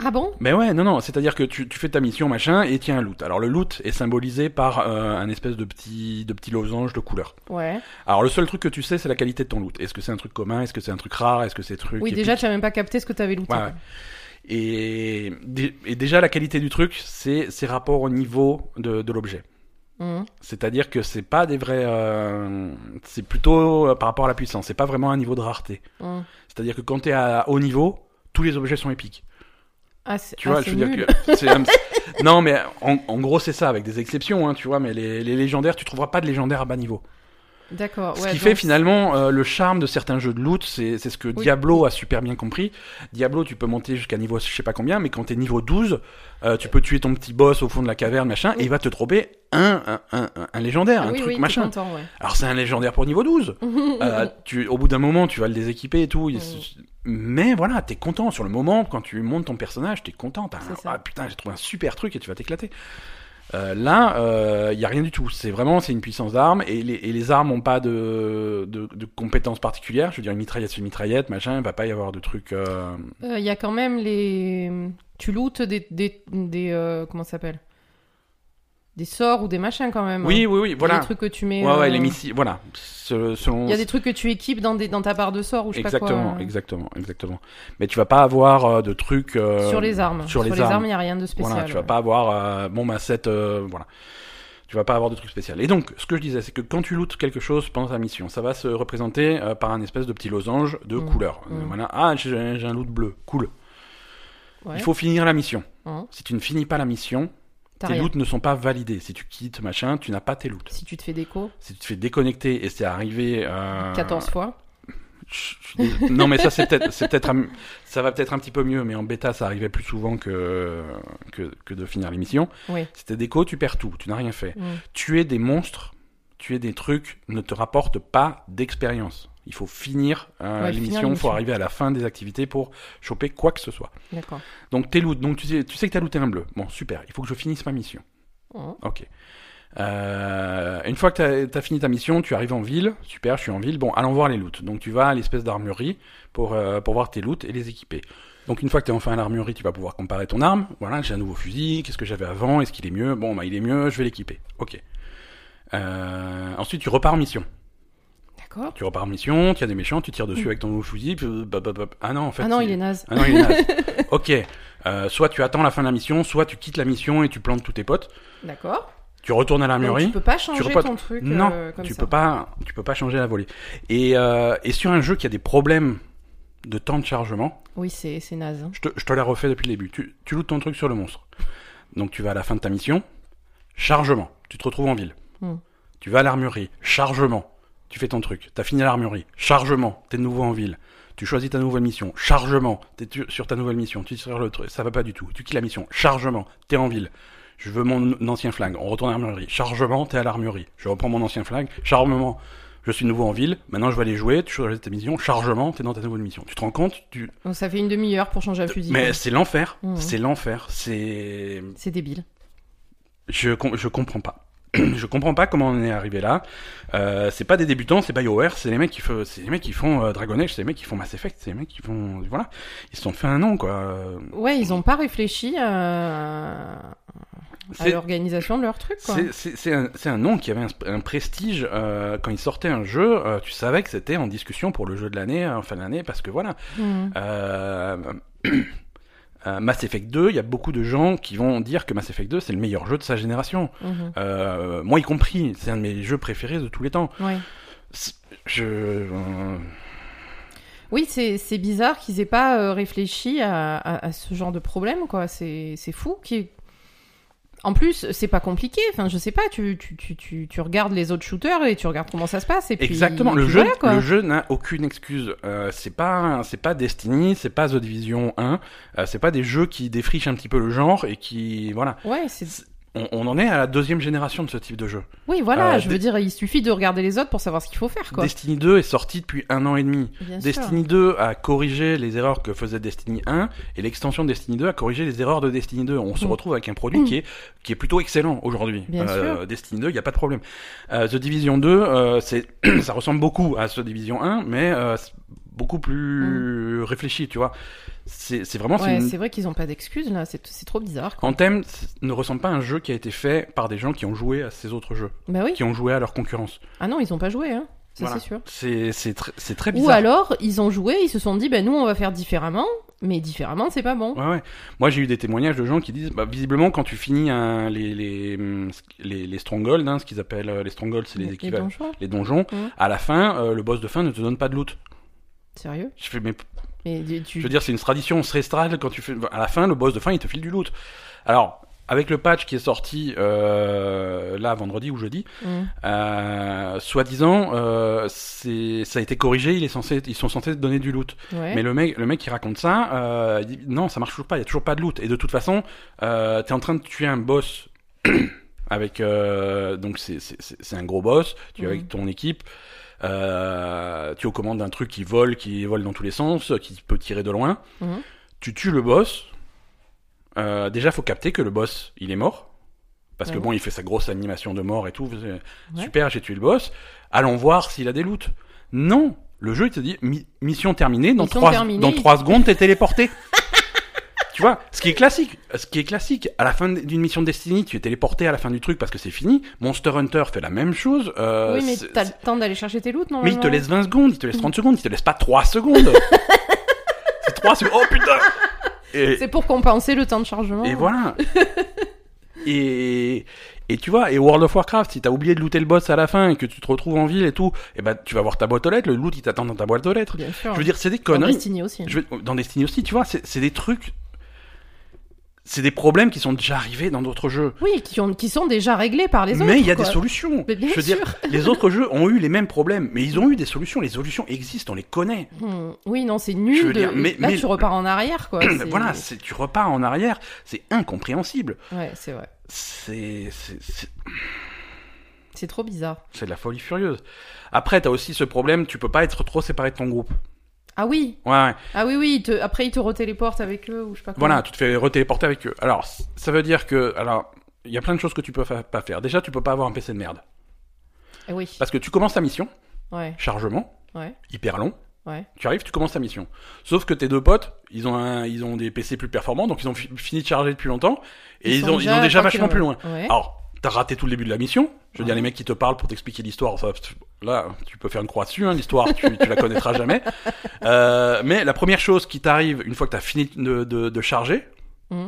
Ah bon? Mais ouais, non, non, c'est-à-dire que tu, tu fais ta mission, machin, et tiens un loot. Alors le loot est symbolisé par euh, un espèce de petit, de petit losange de couleur. Ouais. Alors le seul truc que tu sais, c'est la qualité de ton loot. Est-ce que c'est un truc commun? Est-ce que c'est un truc rare? Est-ce que c'est truc Oui, épique? déjà, tu as même pas capté ce que t'avais looté. Ouais, ouais. Et, dé- et déjà la qualité du truc, c'est ses rapports au niveau de, de l'objet. Mhm. C'est-à-dire que c'est pas des vrais, euh, c'est plutôt euh, par rapport à la puissance. C'est pas vraiment un niveau de rareté. Mhm. C'est-à-dire que quand t'es à haut niveau, tous les objets sont épiques. Ah, c'est Tu ah, vois, c'est je veux nul. dire que c'est un- non, mais en, en gros c'est ça, avec des exceptions, hein, tu vois. Mais les, les légendaires, tu trouveras pas de légendaires à bas niveau. D'accord. Ce qui fait finalement euh, le charme de certains jeux de loot, c'est ce que Oui. Diablo a super bien compris. Diablo, tu peux monter jusqu'à niveau je sais pas combien, mais quand t'es niveau 12, euh, tu peux tuer ton petit boss au fond de la caverne, machin, et il va te dropper un, un, un, légendaire, Ah un oui, truc machin. content, ouais. Alors c'est un légendaire pour niveau 12. Euh, tu, au bout d'un moment, tu vas le déséquiper et tout. Mm. Mais voilà, t'es content sur le moment quand tu montes ton personnage, t'es content. Ah putain, j'ai trouvé un super truc et tu vas t'éclater. Euh, là, il y a rien du tout. C'est vraiment, c'est une puissance d'armes et les, armes ont pas de, compétences particulières. Je veux dire, une mitraillette, c'est une mitraillette, machin. Il va pas y avoir de trucs. euh, Il y a quand même les. Tu lootes des. des, des euh, comment ça s'appelle? Des sorts ou des machins quand même. Oui, hein. oui, oui, Il y a voilà. des trucs que tu mets. Ouais, ouais, euh, les missiles, voilà. Selon. Il y a des trucs que tu équipes dans, des, dans ta barre de sorts ou je sais Exactement, pas quoi. euh, exactement, exactement. Mais tu vas pas avoir euh, de trucs. euh, Sur les armes. sur les armes. il n'y a rien de spécial. Voilà, tu vas pas avoir bon bah cette voilà. Tu vas pas avoir de truc spécial. Et donc, ce que je disais, c'est que quand tu lootes quelque chose pendant ta mission, ça va se représenter par un espèce de petit losange de Mm. couleurs. Mm. Euh, voilà. Ah, j'ai un loot bleu. Cool. Ouais. Il faut finir la mission. Hein, Si tu ne finis pas la mission, tes rien. loots ne sont pas validés. Si tu quittes machin, tu n'as pas tes loots. Si tu te fais déco Si tu te fais déconnecter et c'est arrivé euh, 14 fois. non mais ça c'est peut-être c'est peut-être un- ça va peut-être un petit peu mieux mais en bêta ça arrivait plus souvent que que, que de finir l'émission. Oui. T'es déco, tu perds tout, tu n'as rien fait. Mm. Tuer des monstres, tuer des trucs ne te rapporte pas d'expérience. Il faut finir euh, Ouais, l'émission, il faut arriver à la fin des activités pour choper quoi que ce soit. D'accord. Donc t'es loot, donc tu sais, tu sais que t'as looté un bleu. Bon, super, il faut que je finisse ma mission. Hein. Ok. Euh, une fois que tu as, fini ta mission, tu arrives en ville. Super, je suis en ville. Bon, allons voir les loots. Donc tu vas à l'espèce d'armurerie pour, euh, pour voir tes loots et les équiper. Donc une fois que tu es enfin à l'armurerie, tu vas pouvoir comparer ton arme. Voilà, j'ai un nouveau fusil. Qu'est-ce que j'avais avant? Est-ce qu'il est mieux? Bon, bah il est mieux, je vais l'équiper. Ok. Euh, ensuite, tu repars en mission. D'accord. Tu repars en mission, tu as des méchants, tu tires dessus avec ton fusil. bah, bah, bah. Ah non, en fait. ah non, il est naze. Ah non, il est naze. ok. Euh, soit tu attends la fin de la mission, soit tu quittes la mission et tu plantes tous tes potes. D'accord. Tu retournes à l'armurerie. tu peux pas changer ton truc Non, euh, comme tu ça. peux pas, tu peux pas changer la volée. Et, euh, et sur un jeu qui a des problèmes de temps de chargement, Oui, c'est c'est naze. hein. je te, je te l'ai refait depuis le début. Tu, tu lootes ton truc sur le monstre. Donc tu vas à la fin de ta mission, chargement. Tu te retrouves en ville. Hmm. Tu vas à l'armurerie, chargement. Tu fais ton truc. T'as fini l'armurerie, chargement. T'es de nouveau en ville. Tu choisis ta nouvelle mission, chargement. T'es sur ta nouvelle mission. Tu tires le truc, ça va pas du tout. Tu quittes la mission, chargement. T'es en ville. Je veux mon ancien flingue. On retourne à l'armurerie. Chargement, t'es à l'armurerie. Je reprends mon ancien flingue. Chargement, je suis de nouveau en ville. Maintenant, je vais aller jouer. Tu choisis ta mission. Chargement, t'es dans ta nouvelle mission. Tu te rends compte? Tu... Donc ça fait une demi-heure pour changer un fusil. Mais c'est l'enfer. Mhm. C'est l'enfer. C'est. C'est débile. Je, com- je comprends pas. je comprends pas comment on est arrivé là. Euh, c'est pas des débutants, c'est BioWare, c'est les mecs qui font, c'est les mecs qui font euh, Dragon Age, c'est les mecs qui font Mass Effect, c'est les mecs qui font, voilà, ils se sont fait un nom quoi. Euh, Ouais, ils ont pas réfléchi à, à l'organisation de leur truc, quoi. C'est- un, nom qui avait un, un prestige euh, quand il sortait un jeu. euh, tu savais que c'était en discussion pour le jeu de l'année, en fin d'année, parce que voilà. Mhm. Euh, Mass Effect 2, il y a beaucoup de gens qui vont dire que Mass Effect 2 c'est le meilleur jeu de sa génération. Mhm. Euh, moi y compris, c'est un de mes jeux préférés de tous les temps. Ouais. C'est- Je euh, Oui, c'est bizarre qu'ils aient pas réfléchi à, à- à ce genre de problème, quoi. C'est fou. En plus, c'est pas compliqué. Enfin, je sais pas, tu, tu, tu, tu, tu regardes les autres shooters et tu regardes comment ça se passe. Et puis, Exactement. et Le puis jeu, voilà, le jeu n'a aucune excuse. Euh, c'est pas, c'est pas Destiny, c'est pas The Division 1. euh, c'est pas des jeux qui défrichent un petit peu le genre et qui, voilà. Ouais, c'est... On, on en est à la deuxième génération de ce type de jeu. Oui, voilà, Euh, je veux dire, il suffit de regarder les autres pour savoir ce qu'il faut faire, quoi. Destiny 2 est sorti depuis un an et demi. Bien sûr. Destiny 2 a corrigé les erreurs que faisait Destiny 1 et l'extension de Destiny 2 a corrigé les erreurs de Destiny 2. On se Mm. retrouve avec un produit qui est qui est plutôt excellent aujourd'hui. Euh, Destiny 2, il y a pas de problème. Euh, The Division 2, euh, c'est ça ressemble beaucoup à The Division 1, mais euh, beaucoup plus réfléchi, tu vois. C'est vraiment c'est. Ouais, une- c'est vrai qu'ils ont pas d'excuses, là. C'est trop bizarre, quoi. c- ne ressemble pas à un jeu qui a été fait par des gens qui ont joué à ces autres jeux, Bah oui. qui ont joué à leur concurrence. Ah non, ils ont pas joué, hein. Ça, Voilà. c'est sûr. C'est c'est tr- c'est très Ou bizarre. alors, ils ont joué, ils se sont dit, ben nous, on va faire différemment, mais différemment, c'est pas bon. Ouais, ouais. Moi, j'ai eu des témoignages de gens qui disent, bah, visiblement, quand tu finis les, les, hum, les, les strongholds, hein, ce qu'ils appellent euh, les strongholds, c'est les, équivalents, donjons les donjons, Mhm. à la fin, euh, le boss de fin ne te donne pas de loot. Sérieux Je fais, mais, Mais tu- tu... je veux dire, c'est une tradition ancestrale quand tu fais, à la fin, le boss de fin, il te file du loot. Alors, avec le patch qui est sorti, euh, là, vendredi ou jeudi, Mhm. euh, soi-disant, euh, ça a été corrigé, il est censé, ils sont censés donner du loot. Ouais. Mais le mec, le mec qui raconte ça, il dit non, ça marche toujours pas, il y a toujours pas de loot. Et de toute façon, euh, t'es en train de tuer un boss avec donc c'est un gros boss. Tu es avec ton équipe. Euh, tu es aux commandes d'un truc qui vole, qui vole dans tous les sens, qui peut tirer de loin. Mhm. Tu tues le boss. Euh, déjà, faut capter que le boss, il est mort. Parce que bon, il fait sa grosse animation de mort et tout. Ouais. Super, j'ai tué le boss. Allons voir s'il a des loots. Non, le jeu il te dit mi- mission terminée. Dans Mission trois terminée. dans trois secondes, t'es téléporté. tu vois, ce qui est classique, ce qui est classique. À la fin d'une mission de Destiny, tu es téléporté à la fin du truc parce que c'est fini. Monster Hunter fait la même chose. euh, oui, mais t'as le temps d'aller chercher tes loots, non mais il te laisse 20 secondes, il te laisse 30 secondes, il te laisse pas 3 secondes. c'est 3 secondes. Oh putain. Et, C'est pour compenser le temps de chargement. et voilà. et, et tu vois, et World of Warcraft, si t'as oublié de looter le boss à la fin et que tu te retrouves en ville et tout, et ben tu vas voir ta boîte aux lettres, le loot il t'attend dans ta boîte aux lettres. Bien sûr. Je veux dire, c'est des Dans conneries. Destiny aussi. Je veux- dans Destiny aussi, tu vois, c'est des trucs. C'est des problèmes qui sont déjà arrivés dans d'autres jeux. Oui, qui, ont, qui sont déjà réglés par les autres. mais il y a quoi. des solutions. Mais bien Je veux sûr. dire, les autres jeux ont eu les mêmes problèmes, mais ils ont eu des solutions. Les solutions existent, on les connaît. Hmm, Oui, non, c'est Je nul. veux de... dire, mais- Là, mais- tu repars en arrière, quoi. Voilà, tu repars en arrière, c'est incompréhensible. Ouais, c'est vrai. C'est c'est- c'est- C'est trop bizarre. c'est de la folie furieuse. Après, t'as aussi ce problème, tu peux pas être trop séparé de ton groupe. Ah oui, Ouais, ouais. ah oui, oui. te- Après, ils te retéléportent avec eux ou je sais pas quoi. Voilà, tu te fais retéléporter avec eux. Alors, ça veut dire que, alors, il y a plein de choses que tu peux fa- pas faire. Déjà, tu peux pas avoir un PC de merde. Eh oui. Parce que tu commences ta mission, Ouais, chargement, ouais, hyper long. ouais. Tu arrives, tu commences ta mission. Sauf que tes deux potes, ils ont un, ils ont des PC plus performants, donc ils ont fi- fini de charger depuis longtemps, et ils, sont ont, ils ont déjà vachement plus loin. kilomètres. Ouais. Alors, t'as raté tout le début de la mission. Je veux dire, les mecs qui te parlent pour t'expliquer l'histoire, ça, là, tu peux faire une croix dessus, hein, l'histoire, tu, tu la connaîtras jamais. Euh, mais la première chose qui t'arrive, une fois que t'as fini de, de, de charger, Hmm.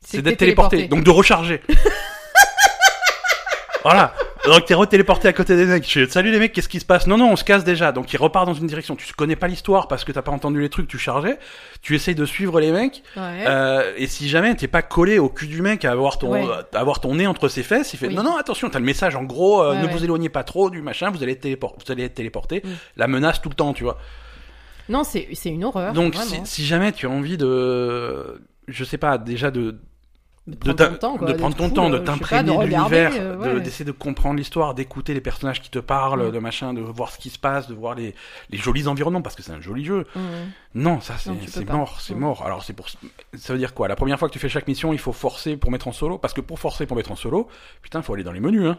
c'est d'être téléporté. Donc de recharger. voilà. Donc t'es re-téléporté à côté des mecs. Je fais, Salut les mecs, qu'est-ce qui se passe? Non, non, on se casse déjà. Donc il repart dans une direction. Tu connais pas l'histoire parce que t'as pas entendu les trucs, tu chargeais. Tu essayes de suivre les mecs. Ouais. Euh, et si jamais t'es pas collé au cul du mec à avoir ton, Ouais. à avoir ton nez entre ses fesses, il fait Oui. non non attention, t'as le message en gros, euh, Ouais, ne vous éloignez pas trop du machin, vous allez être télépor- vous allez être téléporté. Mm. La menace tout le temps, tu vois. Non, c'est c'est une horreur. Donc si, si jamais tu as envie de, je sais pas, déjà de De de, prendre ta- ton temps, quoi, de prendre ton cool, temps, de euh, pas, t'imprégner de de l'univers, euh, de- ouais. d'essayer de comprendre l'histoire, d'écouter les personnages qui te parlent, Mm. de machin, de voir ce qui se passe, de voir les, les jolis environnements, parce que c'est un joli jeu. Mhm. Non, ça c'est mort, c'est Mm. mort. Alors c'est pour ça veut dire quoi? La première fois que tu fais chaque mission, il faut forcer pour mettre en solo, parce que pour forcer pour mettre en solo, putain, il faut aller dans les menus. Hein.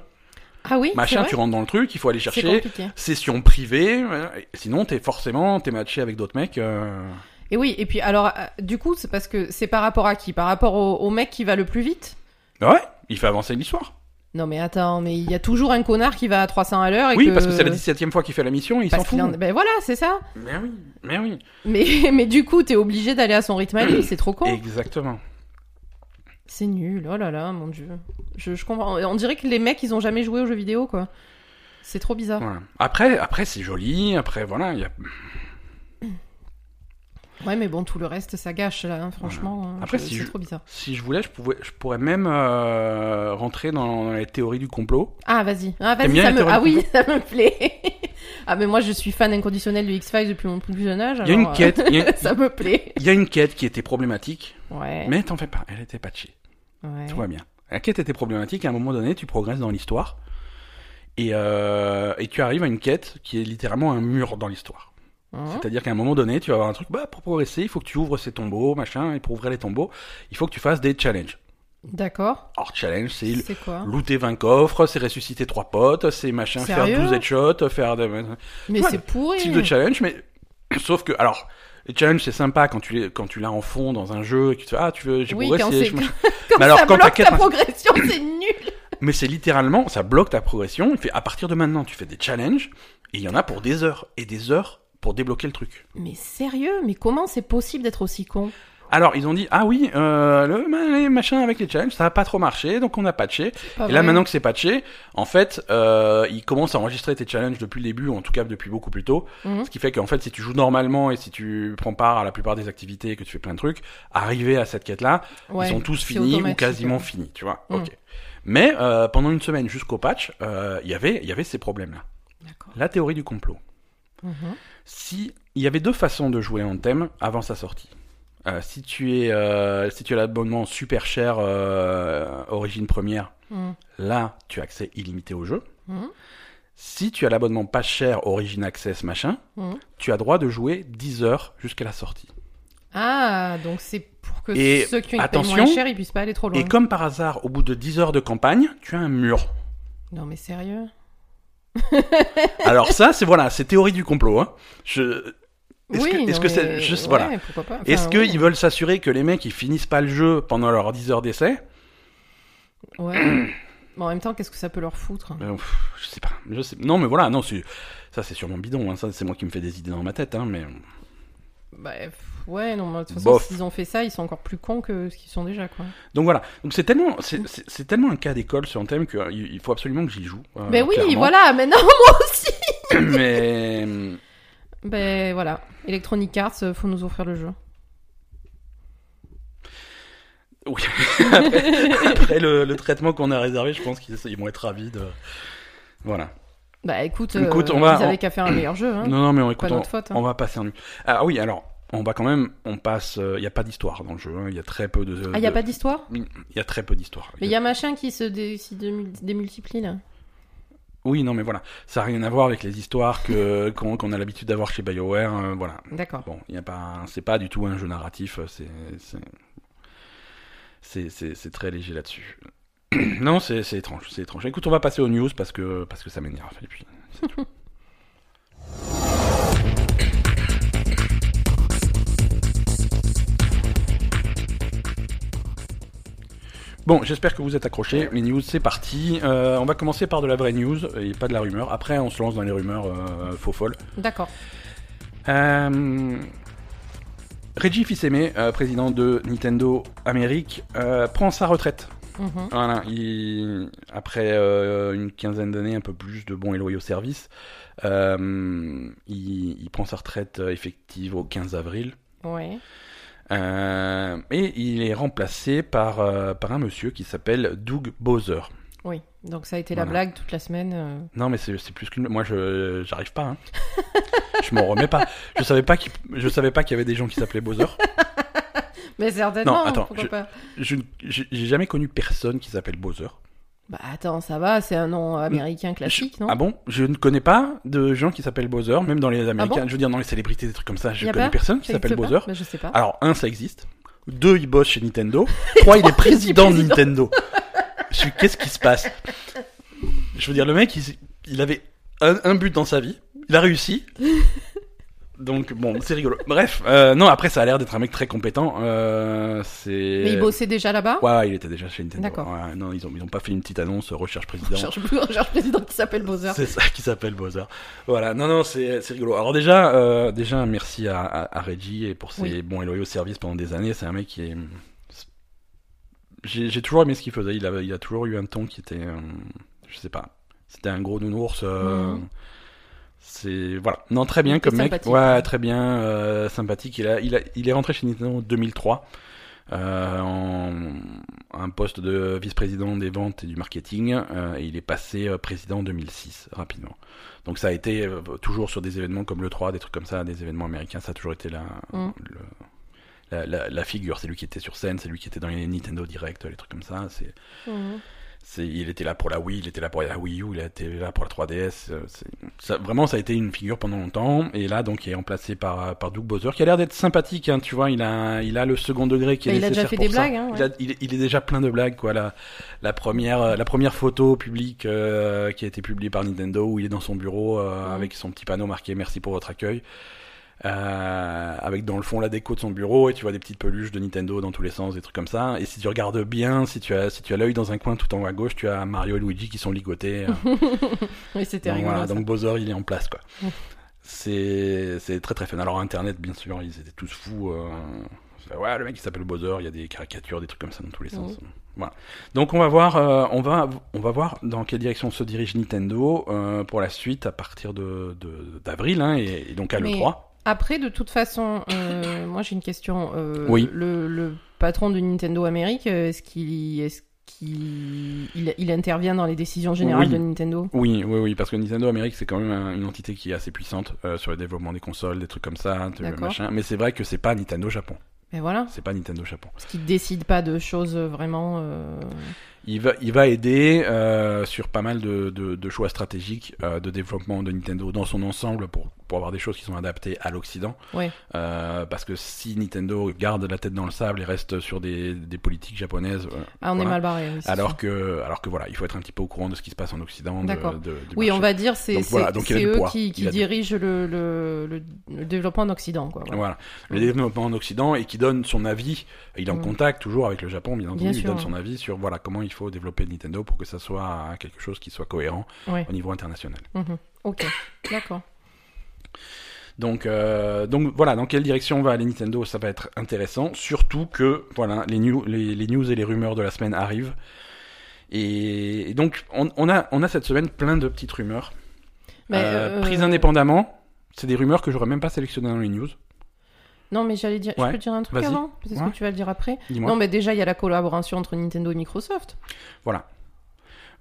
Ah oui, Machin, tu rentres dans le truc, il faut aller chercher session privée. euh, Sinon, t'es forcément t'es matché avec d'autres mecs. euh, Et oui, et puis alors, euh, du coup, c'est parce que c'est par rapport à qui? Par rapport au, au mec qui va le plus vite? Bah ouais, il fait avancer l'histoire. Non mais attends, mais il y a toujours un connard qui va à 300 à l'heure et Oui, que... parce que c'est la 17 e fois qu'il fait la mission, il s'en fout. en- Ben voilà, c'est ça. Mais oui, mais oui. Mais, mais du coup, t'es obligé d'aller à son rythme à lui, c'est trop con. Exactement. C'est nul, oh là là, mon dieu. Je, je comprends. On dirait que les mecs, ils ont jamais joué aux jeux vidéo, quoi. C'est trop bizarre. Après, après c'est joli. Après, voilà, il y a... Ouais, mais bon, tout le reste, ça gâche, là, hein, franchement. Après, si c'est trop bizarre. si je voulais, je pouvais, je pourrais même euh, rentrer dans, les théories du complot. Ah, vas-y. Ah, vas-y, bien ça me... Ah oui, ça me plaît. ah, mais moi, je suis fan inconditionnel de X-Files depuis mon plus jeune âge. Il y a une euh, quête, a, ça me plaît. il y a une quête qui était problématique, Ouais. mais t'en fais pas, elle était patchée. ouais. Tout va bien. La quête était problématique, et à un moment donné, tu progresses dans l'histoire, et, euh, et tu arrives à une quête qui est littéralement un mur dans l'histoire. Hein C'est-à-dire qu'à un moment donné, tu vas avoir un truc, bah, pour progresser, il faut que tu ouvres ces tombeaux, machin, et pour ouvrir les tombeaux, il faut que tu fasses des challenges. D'accord. Alors, challenge, c'est looter 20 coffres, c'est ressusciter trois potes, c'est machin, faire Sérieux? 12 headshots, faire des Mais Ouais, c'est pourri. type de challenge, mais sauf que, alors, les challenges, c'est sympa quand tu les, quand tu l'as en fond dans un jeu et que tu te fais, ah, tu veux, j'ai Oui, progressé, quand je- Comme Mais alors, ça quand bloque ta progression, c'est nul. Mais c'est littéralement, ça bloque ta progression. Il fait, à partir de maintenant, tu fais des challenges, et il y en a pour des heures, et des heures pour débloquer le truc. Mais sérieux, mais comment c'est possible d'être aussi con? Alors, ils ont dit, ah oui, euh, le les machins avec les challenges, ça a pas trop marché, donc on a patché. Et là, maintenant que c'est patché, en fait, euh, ils commencent à enregistrer tes challenges depuis le début, ou en tout cas depuis beaucoup plus tôt. Mhm. Ce qui fait qu'en fait, si tu joues normalement et si tu prends part à la plupart des activités et que tu fais plein de trucs, arriver à cette quête-là, Ouais, ils sont tous finis ou quasiment ouais. finis, tu vois. Mm. Ok. Mais euh, pendant une semaine jusqu'au patch, il y avait il y avait ces problèmes-là. D'accord. La théorie du complot. Mhm. Si il y avait deux façons de jouer en thème avant sa sortie. Euh, si tu es euh, si tu as l'abonnement super cher euh, origine première, Mhm. là tu as accès illimité au jeu. Mhm. Si tu as l'abonnement pas cher origin access machin, Mhm. tu as droit de jouer 10 heures jusqu'à la sortie. Ah, donc c'est pour que Et ceux qui ont attention, moins cher, ils puissent pas aller trop loin. Et comme par hasard, au bout de 10 heures de campagne, tu as un mur. Non mais sérieux? Alors ça, c'est voilà, c'est théorie du complot. Hein. Je... Est-ce Oui, que, est-ce que c'est, ouais, voilà. Enfin, Est-ce ouais. qu'ils veulent s'assurer que les mecs ils finissent pas le jeu pendant leurs 10 heures d'essai? Ouais. Bon, en même temps, qu'est-ce que ça peut leur foutre? Euh, Je sais pas. Je sais. Non, mais voilà, non, c'est ça, c'est sûrement bidon. Hein. Ça, c'est moi qui me fais des idées dans ma tête, hein, mais Bah, ouais, non, mais de toute façon, s'ils ont fait ça, ils sont encore plus cons que ce qu'ils sont déjà, quoi. donc voilà. Donc c'est tellement, c'est, tellement un cas d'école sur un thème qu'il il faut absolument que j'y joue. euh, Mais oui, clairement. voilà, maintenant, moi aussi mais Ben voilà, Electronic Arts, euh, faut nous offrir le jeu. oui. après, après le, le traitement qu'on a réservé, je pense qu'ils ils vont être ravis de. Voilà. Bah écoute, Écoute, euh, on va- ils avaient on- qu'à faire un meilleur jeu, hein. Non, non, mais on, Pas écoute, on, faute. hein. on va passer en nu. Ah oui, alors, on va quand même, on passe. Il n'y a pas d'histoire dans le jeu. hein, Il y a très peu de. Ah, y a de- pas d'histoire? Il y a très peu d'histoire. Mais il y a machin qui se dé- démultiplie, là. Oui, non, mais voilà, ça n'a rien à voir avec les histoires que qu'on qu'on a l'habitude d'avoir chez Bioware. euh, voilà. D'accord. Bon, il y a pas, c'est pas du tout un jeu narratif. euh, C'est c'est c'est c'est- c'est très léger là-dessus. non, c'est étrange, c'est étrange. Écoute, on va passer aux news parce que parce que ça m'énerve. Et puis. c'est tout. Bon, j'espère que vous êtes accrochés. Les news, c'est parti. Euh, on va commencer par de la vraie news et pas de la rumeur. Après, on se lance dans les rumeurs euh, faux folles. D'accord. Euh, Reggie euh, président de Nintendo Amérique, prend sa retraite. Mhm. Voilà, il- après euh, une quinzaine d'années, un peu plus de bons et loyaux services, euh, il, il prend sa retraite euh, effective au 15 avril. Ouais. Euh, et il est remplacé par, par un monsieur qui s'appelle Doug Bowser. Oui. Donc ça a été la blague toute la semaine. Non, mais c'est plus qu'une. Moi, je j'arrive pas. Hein. je m'en remets pas. Je savais pas qu'il je savais pas qu'il y avait des gens qui s'appelaient Bowser. Mais certainement, Non, attends, pourquoi pas Je j'ai jamais connu personne qui s'appelle Bowser. Bah attends, ça va, c'est un nom américain classique, non? Ah bon? Je ne connais pas de gens qui s'appellent Bowser, même dans les Américains. Ah bon? Je veux dire, dans les célébrités, des trucs comme ça. Je connais pas? personne qui s'appelle Bowser. Bah, Je sais pas. Alors, un, ça existe. Deux, il bosse chez Nintendo. Trois, il est président de. Nintendo. Qu'est-ce qui se passe? Je veux dire, le mec, il, il avait un, un but dans sa vie. Il a réussi. Donc, bon, c'est rigolo. Bref, euh, non, après, ça a l'air d'être un mec très compétent. Euh, c'est... Mais il bossait déjà là-bas? Ouais, ouais, il était déjà chez Nintendo. D'accord. Ouais, non, ils ont, ils ont pas fait une petite annonce euh, recherche président. Je cherche plus un cherche président qui s'appelle Bowser. C'est ça qui s'appelle Bowser. Voilà, non, non, c'est c'est rigolo. Alors déjà, euh, déjà, merci à, à, à Reggie et pour ses Oui. bons et loyaux services pendant des années. C'est un mec qui est... J'ai toujours aimé ce qu'il faisait. Il a, il a toujours eu un ton qui était... je sais pas. C'était un gros nounours. C'est... Voilà. Non, très bien comme mec. Ouais, très bien. euh, sympathique. Il, a, il, a, il est rentré chez Nintendo en 2003. Euh, en un poste de vice-président des ventes et du marketing euh, et il est passé président en 2006 rapidement. Donc ça a été toujours sur des événements comme le 3, des trucs comme ça, des événements américains, ça a toujours été la, Mm. le- la, la- la figure. C'est lui qui était sur scène, c'est lui qui était dans les Nintendo Direct, les trucs comme ça. C'est, Mhm. C'est, il était là pour la Wii, il était là pour la Wii U, il était là pour la 3DS. euh, c'est- ça, vraiment, ça a été une figure pendant longtemps. Et là, donc, il est remplacé par, par Doug Bowser, qui a l'air d'être sympathique. Hein, tu vois, il a, il a le second degré qui est Mais il a déjà nécessaire fait pour des ça. blagues, hein, il, a- il est- il est déjà plein de blagues, quoi. La, la première, euh, la première photo publique euh, qui a été publiée par Nintendo, où il est dans son bureau euh, Mhm. avec son petit panneau marqué "Merci pour votre accueil". Euh, avec dans le fond la déco de son bureau et tu vois des petites peluches de Nintendo dans tous les sens des trucs comme ça et si tu regardes bien si tu as si tu as l'œil dans un coin tout en haut à gauche tu as Mario et Luigi qui sont ligotés euh, Oui, c'était rigolo. voilà, donc Bowser il est en place quoi. C'est très très fun. Alors internet bien sûr ils étaient tous fous. euh, ouais le mec il s'appelle Bowser, il y a des caricatures, des trucs comme ça dans tous les sens. Voilà. Donc on va voir euh, on va on va voir dans quelle direction se dirige Nintendo euh, pour la suite à partir de d'avril hein, et, et donc à Mais- l'E3. Après, de toute façon, euh, moi j'ai une question. Euh, Oui. Le, le patron de Nintendo Amérique, euh, est-ce qu'il est qu'il il, il intervient dans les décisions générales Oui. de Nintendo? Oui, oui, oui, parce que Nintendo Amérique, c'est quand même un- une entité qui est assez puissante euh, sur le développement des consoles, des trucs comme ça, machin. Mais c'est vrai que c'est pas Nintendo Japon. Mais voilà, C'est pas Nintendo Japon. parce qu'il décide pas de choses vraiment. euh, Il va, il va aider euh, sur pas mal de, de, de choix stratégiques de développement de Nintendo dans son ensemble pour, pour avoir des choses qui sont adaptées à l'Occident. Ouais. Euh, parce que si Nintendo garde la tête dans le sable et reste sur des, des politiques japonaises, euh, Ah, on est mal barré. oui, alors sûr. que, alors que voilà, il faut être un petit peu au courant de ce qui se passe en Occident. de- D'accord. de- du Oui, on va dire c'est voilà, eux poids. qui, qui dirigent le, le, le, le développement en Occident, quoi. voilà. Voilà, le développement en Occident et qui donne son avis. Il est en Mm. contact toujours avec le Japon, bien entendu. Bien il sûr. donne son avis sur voilà comment il faut développer Nintendo pour que ça soit quelque chose qui soit cohérent au niveau international. Mhm. Ok, d'accord. Donc, euh, donc voilà, dans quelle direction va aller Nintendo, ça va être intéressant. Surtout que voilà, les, news, les, les news et les rumeurs de la semaine arrivent. Et, et donc on, on a, on a cette semaine plein de petites rumeurs Mais, euh, euh, prises indépendamment. C'est des rumeurs que j'aurais même pas sélectionnées dans les news. Non, mais j'allais dire. Ouais. Je peux dire un truc avant Peut-être Ouais. que tu vas le dire après. Non, mais déjà, il y a la collaboration entre Nintendo et Microsoft. Voilà.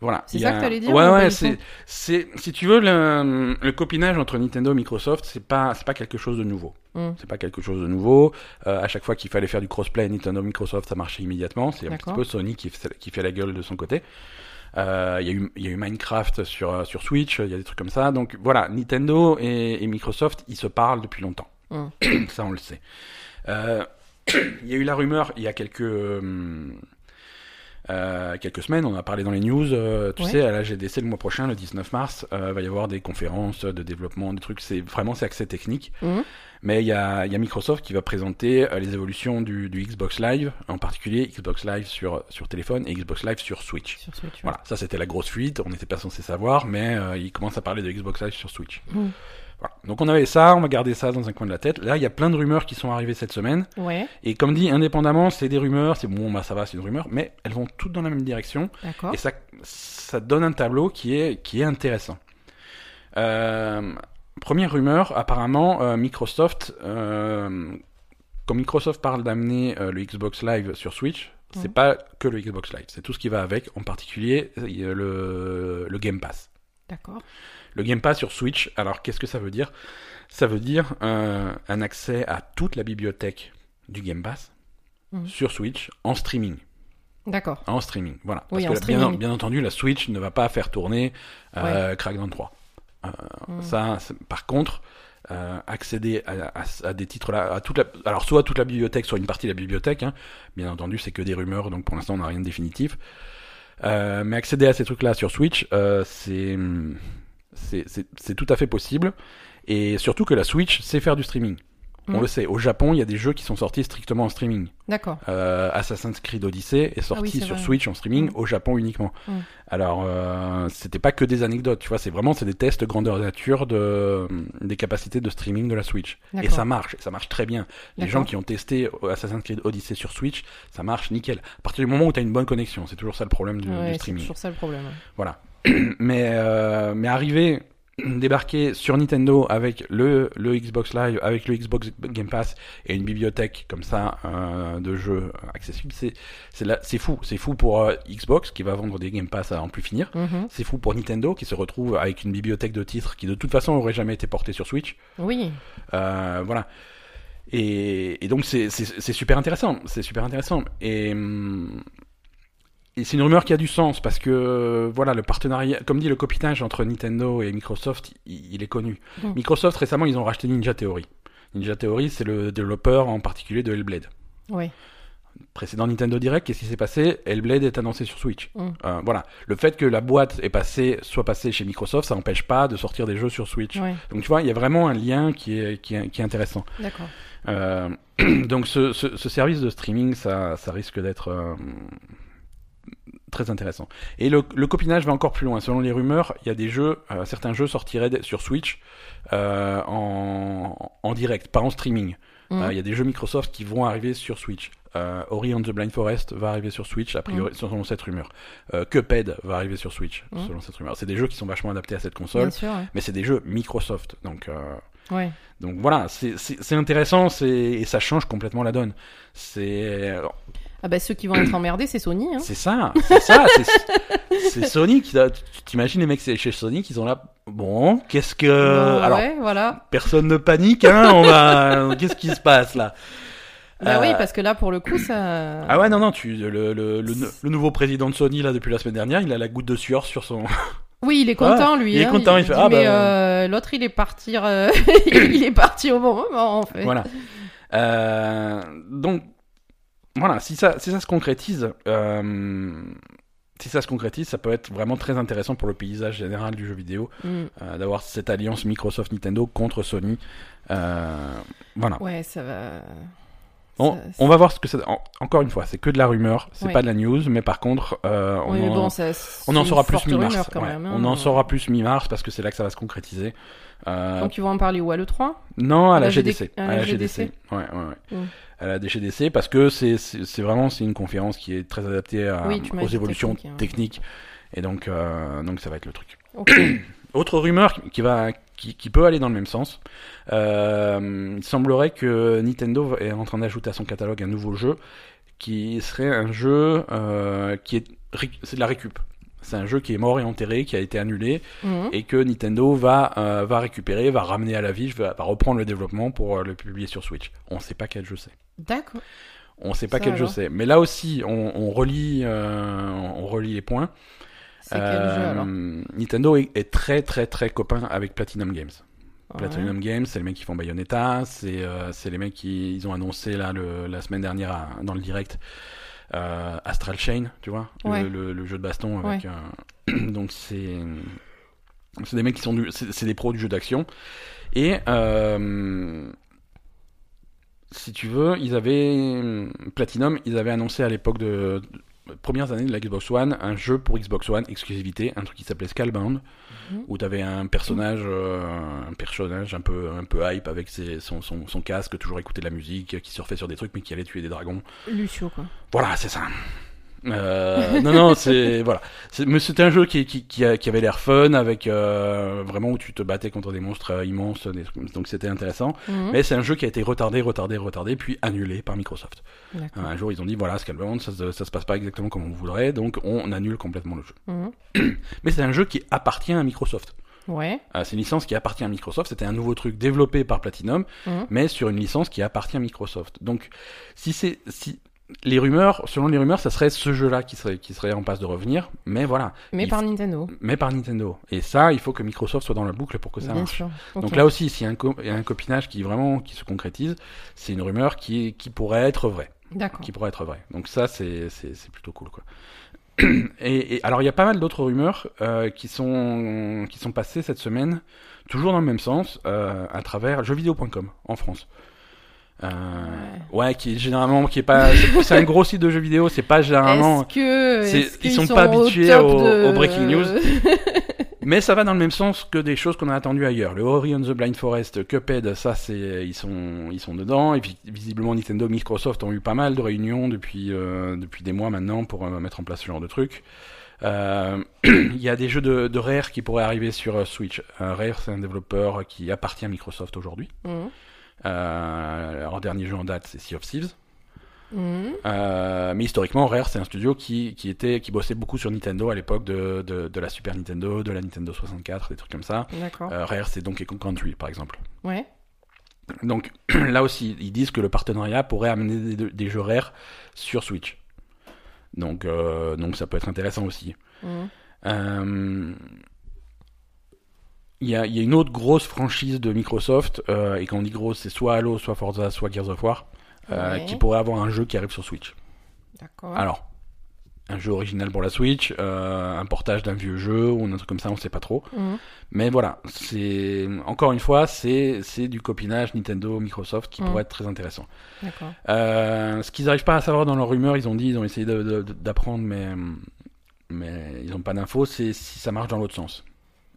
Voilà. C'est y ça a- que t'allais dire, Ouais, ouais, c'est, c'est, si tu veux, le, le copinage entre Nintendo et Microsoft, c'est pas, c'est pas quelque chose de nouveau. Mm. C'est pas quelque chose de nouveau. Euh, à chaque fois qu'il fallait faire du crossplay Nintendo Microsoft, ça marchait immédiatement. C'est un petit peu Sony qui fait, qui fait la gueule de son côté. Euh, Il y, a eu- il y a eu Minecraft sur, euh, sur Switch, il y a des trucs comme ça. Donc voilà, Nintendo et, et Microsoft, ils se parlent depuis longtemps. Mm. ça, on le sait. Euh, il y a eu la rumeur il y a quelques, euh, euh, quelques semaines, on a parlé dans les news. euh, tu Ouais. sais, à la GDC le mois prochain, le 19 mars, euh, va y avoir des conférences de développement, des trucs. C'est vraiment c'est accès technique. Mhm. Mais il y a, il y a Microsoft qui va présenter les évolutions du, du Xbox Live, en particulier Xbox Live sur, sur téléphone et Xbox Live sur Switch. Sur Switch. ouais. Voilà, ça c'était la grosse fuite, on n'était pas censé savoir, mais ils commencent à parler de Xbox Live sur Switch. Mm. Voilà. Donc on avait ça, on va garder ça dans un coin de la tête. Là, il y a plein de rumeurs qui sont arrivées cette semaine. Ouais, Et comme dit, indépendamment, c'est des rumeurs, c'est bon, bah ça va, c'est une rumeur, mais elles vont toutes dans la même direction. Et ça, ça donne un tableau qui est, qui est intéressant. Euh, première rumeur, apparemment, euh, Microsoft, euh, quand Microsoft parle d'amener le Xbox Live sur Switch, c'est Mhm. pas que le Xbox Live, c'est tout ce qui va avec, en particulier le Game Pass. D'accord. Le Game Pass sur Switch, alors qu'est-ce que ça veut dire? Ça veut dire euh, un accès à toute la bibliothèque du Game Pass, Mhm. sur Switch en streaming. D'accord. En streaming, voilà. Oui, Parce en streaming. bien entendu, la Switch ne va pas faire tourner euh, Crackdown 3. Euh, Mm. Ça, par contre, euh, accéder à, à- à des titres là, à toute la, alors soit toute la bibliothèque, soit une partie de la bibliothèque. hein. Bien entendu, c'est que des rumeurs, donc pour l'instant, on n'a rien de définitif. Euh, mais accéder à ces trucs-là sur Switch, euh, c'est c'est tout à fait possible. Et surtout que la Switch sait faire du streaming. On Mm. le sait. Au Japon, il y a des jeux qui sont sortis strictement en streaming. D'accord. Euh, Assassin's Creed Odyssey est sorti Ah oui, c'est sur vrai. Switch en streaming Mm. au Japon uniquement. Mm. Alors, euh, c'était pas que des anecdotes, tu vois, c'est vraiment c'est des tests grandeur nature de des capacités de streaming de la Switch. Et ça marche, et ça marche très bien. Les gens qui ont testé Assassin's Creed Odyssey sur Switch, ça marche nickel. À partir du moment où tu as une bonne connexion, c'est toujours ça le problème du, du Ouais, c'est streaming. toujours ça le problème. Voilà. mais euh, mais arriver débarquer sur Nintendo avec le, le Xbox Live, avec le Xbox Game Pass et une bibliothèque comme ça euh, de jeux accessibles, c'est c'est là- c'est fou. C'est fou pour euh, Xbox qui va vendre des Game Pass à en plus finir. Mhm. C'est fou pour Nintendo qui se retrouve avec une bibliothèque de titres qui de toute façon aurait jamais été portée sur Switch. Oui. Voilà. Et, et donc c'est c'est- c'est super intéressant, c'est super intéressant. Et, hum, et c'est une rumeur qui a du sens parce que voilà le partenariat, comme dit le copinage entre Nintendo et Microsoft, il, il est connu. Microsoft récemment ils ont racheté Ninja Theory. Ninja Theory c'est le développeur en particulier de Hellblade. Oui. Précédent Nintendo Direct, qu'est-ce qui s'est passé? Hellblade est annoncé sur Switch. Mm. Euh, voilà, le fait que la boîte est passée, soit passée chez Microsoft, ça n'empêche pas de sortir des jeux sur Switch. Donc tu vois, il y a vraiment un lien qui est, qui est, qui est intéressant. D'accord. Euh, donc ce, ce, ce service de streaming, ça, ça risque d'être euh, très intéressant. Et le, le copinage va encore plus loin. Selon les rumeurs, il y a des jeux, euh, certains jeux sortiraient sur Switch euh, en, en direct, pas en streaming. Euh, Il y a des jeux Microsoft qui vont arriver sur Switch. Ori and the Blind Forest va arriver sur Switch, a priori, selon cette rumeur. Cuphead va arriver sur Switch, Mhm. selon cette rumeur. C'est des jeux qui sont vachement adaptés à cette console, Bien sûr. Ouais. mais c'est des jeux Microsoft. Donc, Ouais. donc voilà, c'est- intéressant c'est- et ça change complètement la donne. C'est Ah bah ceux qui vont être emmerdés, c'est Sony. Hein. c'est ça, c'est ça, c'est- Sony qui T'imagines les mecs chez Sony qui sont là. Bon, qu'est-ce que Bon, alors ouais, voilà. personne ne panique, hein On va qu'est-ce qui se passe là? Bah Euh, oui, parce que là, pour le coup, ça. Ah ouais non non tu le, le, le, le nouveau président de Sony là depuis la semaine dernière il a la goutte de sueur sur son Oui, il est content, lui. il est hein. content, il fait, dit, ah, mais bah, euh, l'autre, il est parti. euh, il est parti au bon moment, en fait. Voilà. Euh, donc, voilà, si ça, si ça se concrétise, euh, si ça se concrétise, ça peut être vraiment très intéressant pour le paysage général du jeu vidéo, Mm. euh, d'avoir cette alliance Microsoft-Nintendo contre Sony. Euh, voilà. Ouais, ça va. On, va voir ce que ça. en- encore une fois, c'est que de la rumeur, c'est Ouais. pas de la news, mais par contre, euh, on, Oui, mais en, bon, ça, on en c'est saura plus mi-mars. ouais. hein. On en saura plus mi-mars parce que c'est là que ça va se concrétiser. Euh, Donc, ils vont en parler où À l'E3 Non, à À la GDC. à la GDC. GDC. Ouais, ouais, ouais. Mm. À la DGDC parce que c'est vraiment c'est une conférence qui est très adaptée à- Oui, aux évolutions hein. techniques et donc euh, donc ça va être le truc. Autre rumeur qui va qui, qui peut aller dans le même sens. Euh, il semblerait que Nintendo est en train d'ajouter à son catalogue un nouveau jeu qui serait un jeu euh, qui est c'est de la récup. C'est un jeu qui est mort et enterré, qui a été annulé, Mhm. et que Nintendo va, euh, va récupérer, va ramener à la vie, va, va reprendre le développement pour le publier sur Switch. On sait pas quel jeu c'est. D'accord. On sait pas Ça quel jeu c'est. Mais là aussi, on, on relie, euh, on relie les points. C'est quel Euh, jeu alors Nintendo est, est très très très copain avec Platinum Games. Ouais. Platinum Games, c'est les mecs qui font Bayonetta, c'est euh, les mecs qui ils ont annoncé là le, la semaine dernière à- dans le direct euh, Astral Chain, tu vois, le- Ouais. le, le jeu de baston avec. euh, donc c'est c'est des mecs qui sont du, c'est des pros du jeu d'action et euh, si tu veux, ils avaient Platinum, ils avaient annoncé à l'époque de- premières années de la Xbox One un jeu pour Xbox One exclusivité, un truc qui s'appelait Scalebound Mhm. où tu avais un personnage euh, un personnage un peu un peu hype avec ses, son, son, son casque, toujours écouter de la musique, qui surfait sur des trucs mais qui allait tuer des dragons. Lucio, quoi. Voilà, c'est ça. Euh, non, non, c'est voilà. Mais c'était un jeu qui, qui, qui, avait l'air fun, avec euh, vraiment où tu te battais contre des monstres euh, immenses, des donc c'était intéressant. Mhm. Mais c'est un jeu qui a été retardé, retardé, retardé, puis annulé par Microsoft. Un jour, ils ont dit voilà, Scalebound, ça, ça se passe pas exactement comme on voudrait, donc on annule complètement le jeu. Mhm. Mais c'est un jeu qui appartient à Microsoft. Ouais. Euh, c'est une licence qui appartient à Microsoft. C'était un nouveau truc développé par Platinum, Mhm. mais sur une licence qui appartient à Microsoft. Donc, si c'est si les rumeurs, selon les rumeurs, ça serait ce jeu-là qui serait, qui serait en passe de revenir. Mais voilà. Mais Il par Nintendo. Mais par Nintendo. Et ça, il faut que Microsoft soit dans la boucle pour que ça Bien marche. sûr. Donc là aussi, s'il y a un, co- il y a un copinage qui vraiment qui se concrétise, c'est une rumeur qui, est- qui pourrait être vraie. D'accord. Qui pourrait être vraie. Donc ça, c'est plutôt cool. Quoi. Et, et alors, il y a pas mal d'autres rumeurs euh, qui, sont, qui sont passées cette semaine, toujours dans le même sens, euh, à travers jeuxvideo.com en France. Euh, ouais. qui est généralement qui est pas c'est un gros site de jeux vidéo c'est pas généralement que ils qu'ils sont pas habitués au- de- au breaking news. Mais ça va dans le même sens que des choses qu'on a attendues ailleurs. Le Ori and the Blind Forest, Cuphead, ça c'est ils sont ils sont dedans. Et puis visiblement Nintendo, Microsoft ont eu pas mal de réunions depuis euh, depuis des mois maintenant pour euh, mettre en place ce genre de truc. Il y a des jeux de, de Rare qui pourraient arriver sur Switch. Rare c'est un développeur qui appartient à Microsoft aujourd'hui. Mhm. Leur dernier jeu en date c'est Sea of Thieves. Mhm. Euh, mais historiquement, Rare, c'est un studio qui, qui, était, qui bossait beaucoup sur Nintendo à l'époque de, de, de la Super Nintendo, de la Nintendo 64, des trucs comme ça. Euh, Rare, c'est Donkey Kong Country, par exemple. Ouais. Donc là aussi, ils disent que le partenariat pourrait amener des, des jeux Rare sur Switch. Donc, euh, donc ça peut être intéressant aussi. Mhm. Il y, a, il y a une autre grosse franchise de Microsoft, euh, et quand on dit grosse, c'est soit Halo, soit Forza, soit Gears of War, euh, Ouais. qui pourrait avoir un jeu qui arrive sur Switch. D'accord. Alors, un jeu original pour la Switch, euh, un portage d'un vieux jeu ou un truc comme ça, on sait pas trop. Mhm. Mais voilà, c'est encore une fois, c'est c'est du copinage Nintendo, Microsoft qui Mm. pourrait être très intéressant. D'accord. Euh, ce qu'ils n'arrivent pas à savoir dans leurs rumeurs, ils ont dit, ils ont essayé d'apprendre, mais mais ils n'ont pas d'infos. C'est si ça marche dans l'autre sens.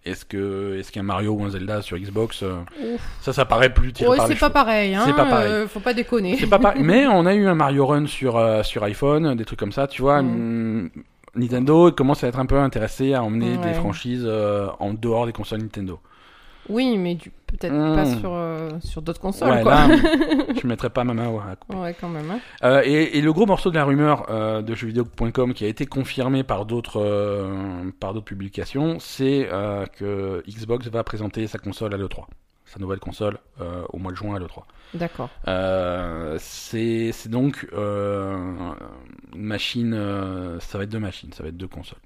Est-ce que est-ce qu'un Mario ou un Zelda sur Xbox, euh, ça, ça paraît plus tiré Ouais, par c'est pas pareil. Hein. C'est pas pareil. euh, faut pas déconner. C'est pas pareil. Mais on a eu un Mario Run sur, euh, sur iPhone, des trucs comme ça, tu vois. Mm. Nintendo commence à être un peu intéressé à emmener Ouais. des franchises euh, en dehors des consoles Nintendo. Oui, mais du- peut-être Mm. pas sur, euh, sur d'autres consoles. ouais, quoi. là, je mettrais pas ma main ouais, à couper. Ouais, quand même. hein. Euh, et, et le gros morceau de la rumeur euh, de jeuxvideo.com qui a été confirmé par d'autres euh, par d'autres publications, c'est euh, que Xbox va présenter sa console à l'E3, sa nouvelle console euh, au mois de juin à l'E3. D'accord. Euh, c'est c'est donc euh, une machine, euh, ça va être deux machines, ça va être deux consoles.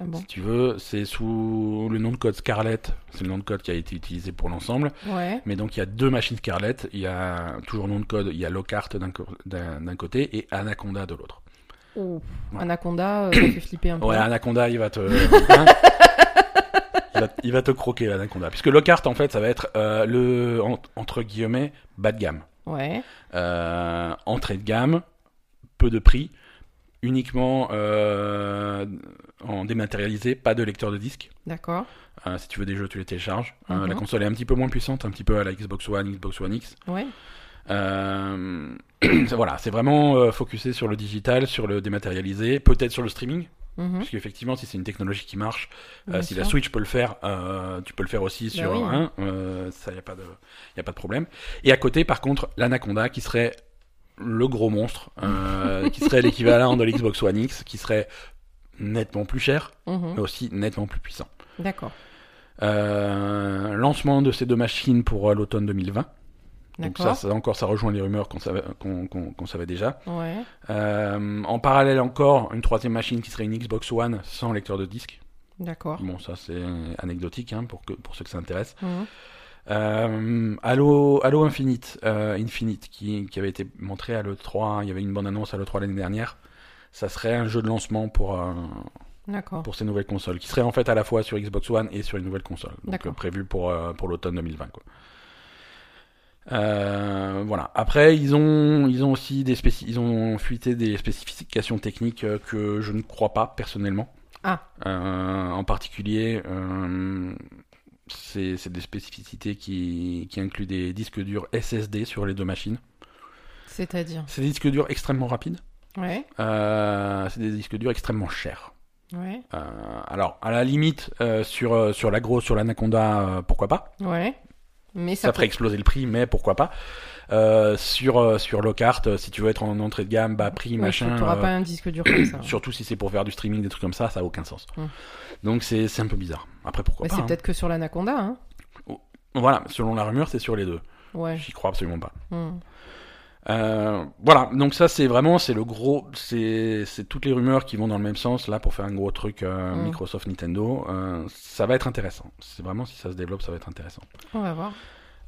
Ah bon. Si tu veux, c'est sous le nom de code Scarlett, c'est le nom de code qui a été utilisé pour l'ensemble. Ouais. Mais donc il y a deux machines Scarlett, il y a toujours le nom de code, il y a Lockhart d'un côté et Anaconda de l'autre. Ouais. Anaconda, euh, ça fait flipper un peu. Ouais, Anaconda, il va te. hein il, va, il va te croquer l'Anaconda. Puisque Lockhart, en fait, ça va être euh, le, en- entre guillemets, bas de gamme. Ouais. Euh, entrée de gamme, peu de prix, uniquement euh, en dématérialisé, pas de lecteur de disque. D'accord. Euh, si tu veux des jeux, tu les télécharges. Euh, Mhm. La console est un petit peu moins puissante, un petit peu à la Xbox One, Xbox One X. Ouais. Euh, voilà, c'est vraiment focusé sur le digital, sur le dématérialisé, peut-être sur le streaming, Mhm. parce qu'effectivement, si c'est une technologie qui marche, si sûr. la Switch peut le faire, tu peux le faire aussi sur oui. un, euh, ça y a pas de, y a pas de problème. Et à côté, par contre, l'Anaconda qui serait le gros monstre, euh, qui serait l'équivalent de l'Xbox One X, qui serait nettement plus cher, Mhm. mais aussi nettement plus puissant. D'accord. Euh, lancement de ces deux machines pour euh, l'automne 2020. Donc ça, encore, ça rejoint les rumeurs qu'on savait, qu'on, qu'on- qu'on savait déjà. Ouais. Euh, en parallèle encore, une troisième machine qui serait une Xbox One sans lecteur de disque. D'accord. Bon, ça c'est anecdotique hein, pour, que, pour ceux que ça intéresse. Mhm. Euh, Halo, Halo Infinite, euh, Infinite qui, qui avait été montré à l'E3, il y avait une bonne annonce à l'E3 l'année dernière. Ça serait un jeu de lancement pour, pour ces nouvelles consoles, qui serait en fait à la fois sur Xbox One et sur une nouvelle console. Donc euh, prévu pour, euh, pour l'automne 2020. Quoi. Euh, voilà. Après, ils ont, ils ont aussi des spéci- ils ont fuité des spécifications techniques euh, que je ne crois pas personnellement. Ah. En particulier, c'est c'est des spécificités qui, qui incluent des disques durs SSD sur les deux machines. C'est-à-dire? C'est des disques durs extrêmement rapides. Ouais. Euh, c'est des disques durs extrêmement chers. Ouais. Euh, alors, à la limite, euh, sur, sur l'agro, sur l'anaconda, pourquoi pas Ouais. Mais Ça ça, ferait exploser le prix, mais pourquoi pas Sur, sur Lockhart, si tu veux être en entrée de gamme, bas prix, Ouais, machin. Tu n'auras pas un disque dur comme ça. Surtout si c'est pour faire du streaming, des trucs comme ça, ça a aucun sens. Mm. Donc c'est un peu bizarre. Après, pourquoi Mais pas c'est hein. peut-être que sur l'Anaconda, hein. Voilà, selon la rumeur, c'est sur les deux. Ouais. J'y crois absolument pas. Hmm. Euh, voilà, donc ça c'est vraiment c'est le gros, c'est c'est toutes les rumeurs qui vont dans le même sens là pour faire un gros truc euh, Mm. Microsoft Nintendo. Euh, ça va être intéressant. C'est vraiment si ça se développe, ça va être intéressant. On va voir.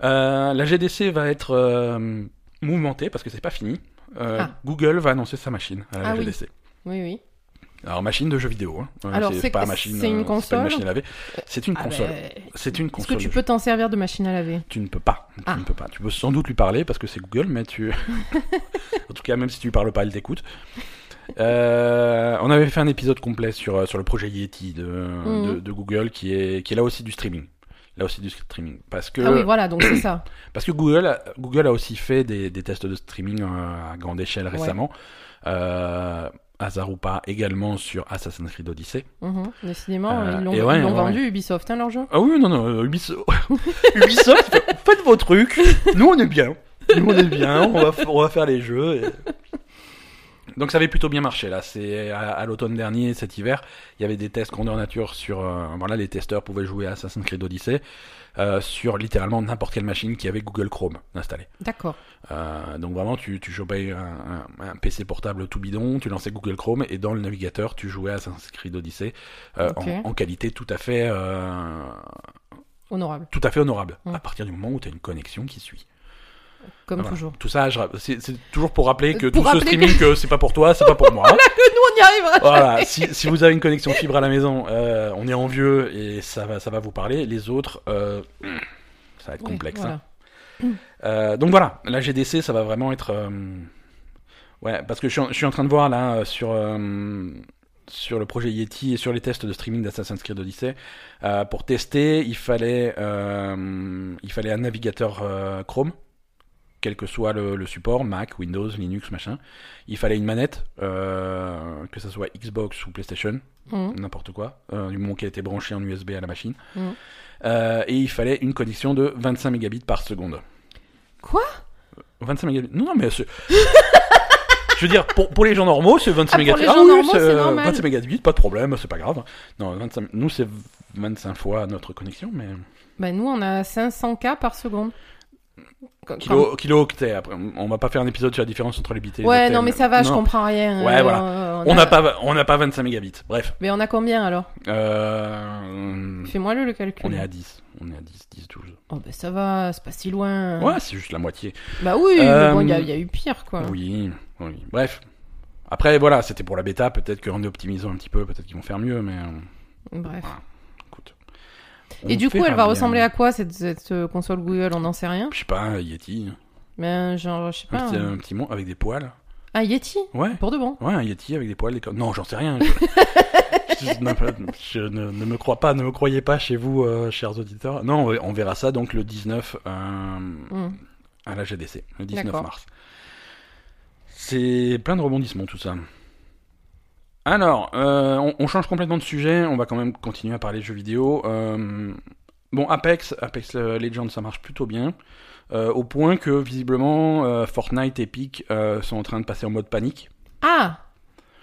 La GDC va être mouvementée parce que c'est pas fini. Ah. Google va annoncer sa machine à la Ah oui. GDC. Oui, oui. Alors machine de jeux vidéo. Hein. Euh, Alors, c'est- pas machine. c'est une euh, pas console machine à laver. C'est une Ah console. ben, C'est une Est-ce console. que tu peux t'en servir de machine à laver? Tu ne peux pas. Tu Ah. ne peux pas. Tu peux sans doute lui parler parce que c'est Google, mais tu. en tout cas, même si tu lui parles pas, il t'écoute. Euh, on avait fait un épisode complet sur, euh, sur le projet Yeti de, Mhm. de, de Google qui est, qui est là aussi du streaming. Là aussi du streaming. Parce que, Ah oui, voilà, donc c'est ça. parce que Google, a- Google a aussi fait des, des tests de streaming euh, à grande échelle récemment. Euh, pas, également sur Assassin's Creed Odyssey. Mhm. Décidément, Euh, ils l'ont ouais, ouais, vendu Ubisoft, hein, leur jeu? Ah oui, non, non, euh, Ubisoft, Ubisoft fait, faites vos trucs, nous on est bien. Nous on est bien, on va, on va faire les jeux. et- Donc ça avait plutôt bien marché là. C'est à, à l'automne dernier, cet hiver, il y avait des tests grandeur nature sur. euh, voilà, les testeurs pouvaient jouer à Assassin's Creed Odyssey euh, sur littéralement n'importe quelle machine qui avait Google Chrome installé. D'accord. Euh, donc vraiment, tu, tu chopais un, un- un PC portable tout bidon, tu lançais Google Chrome et dans le navigateur, tu jouais à Assassin's Creed Odyssey euh, en, en qualité tout à fait, euh, Honorable, tout à fait honorable. Mm. À partir du moment où tu as une connexion qui suit. Comme Voilà. toujours. Tout ça, c'est toujours pour rappeler que Pour tout ce streaming, que c'est pas pour toi, c'est pas pour moi. Nous, on y arrivera voilà, si, si vous avez une connexion fibre à la maison, euh, on est en vieux et ça va, ça va vous parler. Les autres, euh, ça va être Oui, complexe. voilà. hein. Euh, donc voilà, la GDC, ça va vraiment être. euh, Ouais, parce que je suis, en, je suis en train de voir là euh, sur. euh, sur le projet Yeti et sur les tests de streaming d'Assassin's Creed Odyssey, euh, pour tester, il fallait, euh, il fallait un navigateur euh, Chrome, quel que soit le, le support, Mac, Windows, Linux, machin. Il fallait une manette, euh, que ce soit Xbox ou PlayStation, Mhm. n'importe quoi, euh, du moment qu'elle était branchée en USB à la machine. Mhm. Euh, et il fallait une connexion de 25 mégabits par seconde. Quoi? 25 mégabits Non, non, mais c'est- Je veux dire, pour, pour les gens normaux, c'est 25 Ah, mégabits. gens oui, c'est euh, normal. 25 mégabits, pas de problème, c'est pas grave. Non, 25, nous, c'est 25 fois notre connexion, mais. Bah, nous, on a 500K par seconde. Quand- Kilo, kilo-octets, après. On va pas faire un épisode sur la différence entre les bits et les Ouais, non, mais ça va, je comprends rien. Ouais, Euh, voilà. on On a- n'a pas, on n'a pas 25 mégabits. Bref. Mais on a combien alors? Euh, Fais-moi le, le calcul. on est à 10. On est à 10, 10, 12. Oh, bah ça va, c'est pas si loin. Ouais, c'est juste la moitié. Bah oui, Euh, mais bon, il y, a- il y a eu pire, quoi. Oui, oui. Bref. Après, voilà, c'était pour la bêta. Peut-être qu'en optimisant un petit peu, peut-être qu'ils vont faire mieux, mais Bref. Et du coup, elle va ressembler à quoi cette, cette, euh, console Google? On n'en sait rien? Je sais pas, un Yeti. Mais genre, je sais Un pas. petit, un- un petit mon avec des poils. Un Yeti? Ouais. Pour de bon. Ouais, un Yeti avec des poils. Des... Non, j'en sais rien. Je, je- non, je ne, ne me crois pas, ne me croyez pas chez vous, euh, chers auditeurs. Non, on on verra ça donc le 19 euh, Hmm. à la GDC, le 19 D'accord. mars. C'est plein de rebondissements tout ça. Alors, euh, on, on change complètement de sujet, on va quand même continuer à parler de jeux vidéo. Euh, bon, Apex, Apex Legends, ça marche plutôt bien. euh, au point que visiblement Fortnite et Epic sont en train de passer en mode panique. Ah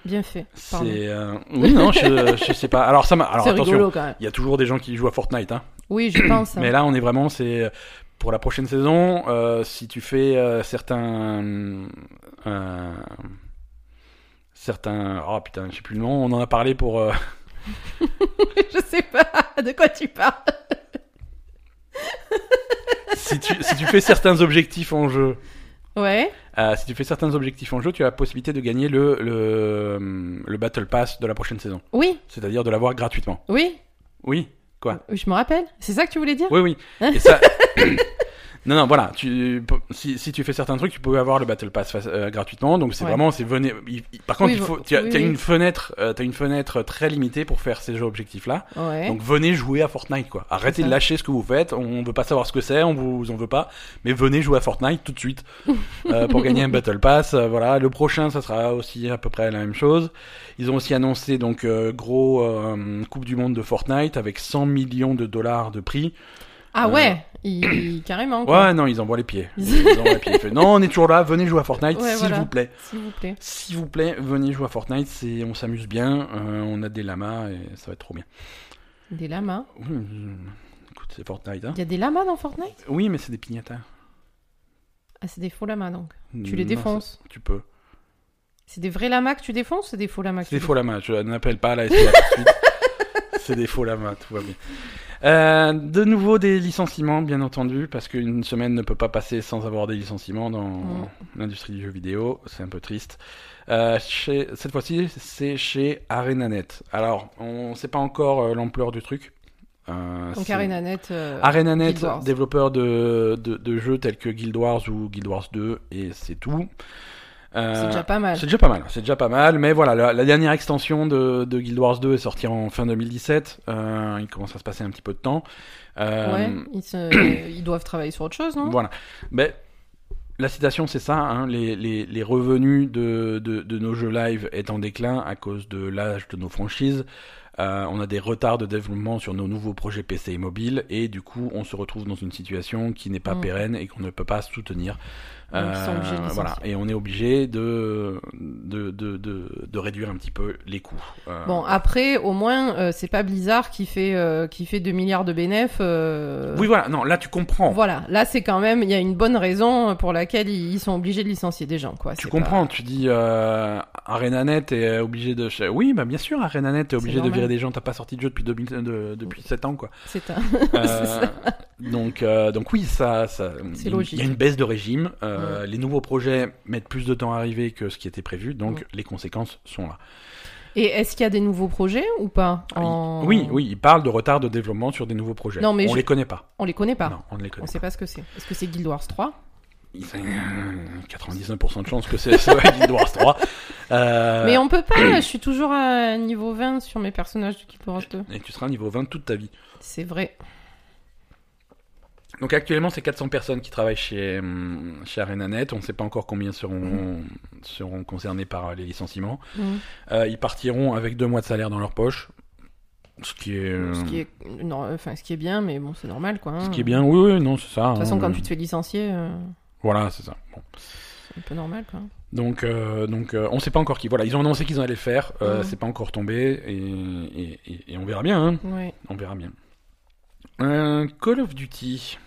Bien fait. C'est oui non je, je sais pas. Alors ça m'a alors attention, il y a toujours des gens qui jouent à Fortnite hein. Oui, je pense. hein. Mais là, on est vraiment, c'est pour la prochaine saison. si tu fais certains, certains, oh putain, je sais plus le nom. On en a parlé pour. euh, je sais pas de quoi tu parles. si tu si tu fais certains objectifs en jeu, Ouais. euh, si tu fais certains objectifs en jeu, tu as la possibilité de gagner le le, le battle pass de la prochaine saison. Oui, C'est-à-dire de l'avoir gratuitement. oui. Oui. Quoi? Je me rappelle. C'est ça que tu voulais dire? Oui, oui. Et ça. Non, non, voilà. Tu, si, si tu fais certains trucs, tu peux avoir le Battle Pass euh, gratuitement. Donc c'est Ouais. vraiment, c'est venez. par contre, Oui, il faut, tu as, oui, as une fenêtre, euh, t'as une fenêtre très limitée pour faire ces objectifs-là. Ouais. Donc venez jouer à Fortnite, quoi. Arrêtez de lâcher ce que vous faites. On veut pas savoir ce que c'est, on vous en veut pas. Mais venez jouer à Fortnite tout de suite euh, pour gagner un Battle Pass. Euh, voilà. Le prochain, ça sera aussi à peu près la même chose. Ils ont aussi annoncé donc euh, gros euh, Coupe du Monde de Fortnite avec 100 millions de dollars de prix. Ah euh, ouais, il... carrément. quoi. Ouais, non, ils envoient les pieds. Ils envoient les pieds. Non, on est toujours là, venez jouer à Fortnite, Ouais, s'il voilà. vous plaît. S'il vous plaît. S'il vous plaît, venez jouer à Fortnite, c'est, on s'amuse bien, euh, on a des lamas et ça va être trop bien. Des lamas. Oui, euh, écoute, c'est Fortnite, hein. Il y a des lamas dans Fortnite? Oui, mais c'est des pignatars. Ah, c'est des faux lamas donc. Tu les Non, défonces. ça- Tu peux. C'est des vrais lamas que tu défonces ou c'est des faux lamas que C'est des faux lamas. Je n'appelle pas la SPA tout de suite. C'est des faux lamas, tout va bien. Euh, de nouveau des licenciements, bien entendu, parce qu'une semaine ne peut pas passer sans avoir des licenciements dans Mm. l'industrie du jeu vidéo. C'est un peu triste. Euh, chez, cette fois-ci, c'est chez ArenaNet. Alors, on ne sait pas encore euh, l'ampleur du truc. Euh, Donc ArenaNet. ArenaNet, développeur de, de, de jeux tels que Guild Wars ou Guild Wars 2, et c'est tout. Euh, C'est déjà pas mal. c'est déjà pas mal, c'est déjà pas mal, mais voilà, la, la dernière extension de, de Guild Wars 2 est sortie en fin 2017, euh, il commence à se passer un petit peu de temps. Euh, Ouais, ils, se- ils doivent travailler sur autre chose, non? Voilà. Mais la citation, c'est ça, hein, les, les, les revenus de, de, de nos jeux live est en déclin à cause de l'âge de nos franchises. Euh, on a des retards de développement sur nos nouveaux projets PC et mobile, et du coup, on se retrouve dans une situation qui n'est pas Mm. pérenne et qu'on ne peut pas soutenir. Donc, ils sont obligés de licencier. voilà, et on est obligé de, de, de, de, de réduire un petit peu les coûts. Euh, Bon, après, au moins, euh, c'est pas Blizzard qui fait, euh, qui fait 2 milliards de bénéfices. euh, Oui, voilà, non, là tu comprends. Voilà, là c'est quand même, il y a une bonne raison pour laquelle ils sont obligés de licencier des gens, quoi. Tu comprends, pas- tu dis euh, ArenaNet est obligé de. Oui, bah bien sûr, ArenaNet est obligé de virer des gens. T'as pas sorti de jeu depuis 2000, de- depuis 7 ans, quoi. C'est un... Euh, ça. donc, euh, donc oui, ça, ça. Il- logique. Il y a une baisse de régime. euh, Les nouveaux projets mettent plus de temps à arriver que ce qui était prévu, donc les conséquences sont là. Et est-ce qu'il y a des nouveaux projets ou pas en- Oui, oui, il parle de retard de développement sur des nouveaux projets. Non, mais on je- les connaît pas. On les connaît pas. Non, on ne les connaît On sait pas ce que c'est. Est-ce que c'est Guild Wars 3 pas. Il y a, euh, 99% de chances que c'est Guild Wars 3. Euh, Mais on peut pas, je suis toujours à niveau 20 sur mes personnages de Guild Wars 2. Et tu seras niveau 20 toute ta vie. C'est vrai. Donc actuellement, c'est 400 personnes qui travaillent chez, hum, chez ArenaNet. On ne sait pas encore combien seront, seront concernés par euh, les licenciements. Mm. Euh, ils partiront avec deux mois de salaire dans leur poche. Ce qui est, euh, Ce qui est, non, enfin, ce qui est bien, mais bon, c'est normal, quoi. hein. ce qui est bien. Oui, oui, non, c'est ça. De toute façon, hein. quand tu te fais licencier, euh, Voilà, c'est ça. Bon. c'est un peu normal, quoi. Donc, euh, donc euh, on ne sait pas encore qui. Voilà, ils ont annoncé qu'ils allaient le faire. Euh, Mhm. C'est pas encore tombé. Et, et, et- et on verra bien. hein. Ouais. On verra bien. Euh, Call of Duty.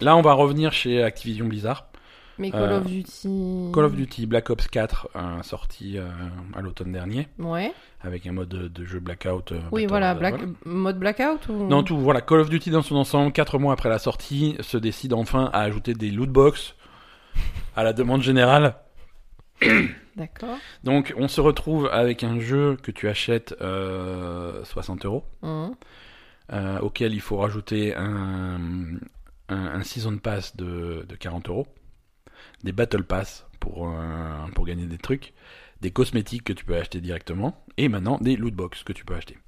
Là, on va revenir chez Activision Blizzard. Mais Call Euh, of Duty. Call of Duty Black Ops 4 euh, sorti euh, à l'automne dernier Ouais. avec un mode de, de jeu Blackout. Oui, voilà, Black... voilà. mode Blackout ou... Dans tout, voilà, Call of Duty dans son ensemble, 4 mois après la sortie, se décide enfin à ajouter des loot box à la demande générale. D'accord. Donc, on se retrouve avec un jeu que tu achètes euh, 60 euros, euh, auquel il faut rajouter un, un, un Season Pass de, de 40 euros, des Battle Pass pour, euh, pour gagner des trucs, des cosmétiques que tu peux acheter directement, et maintenant des loot box que tu peux acheter.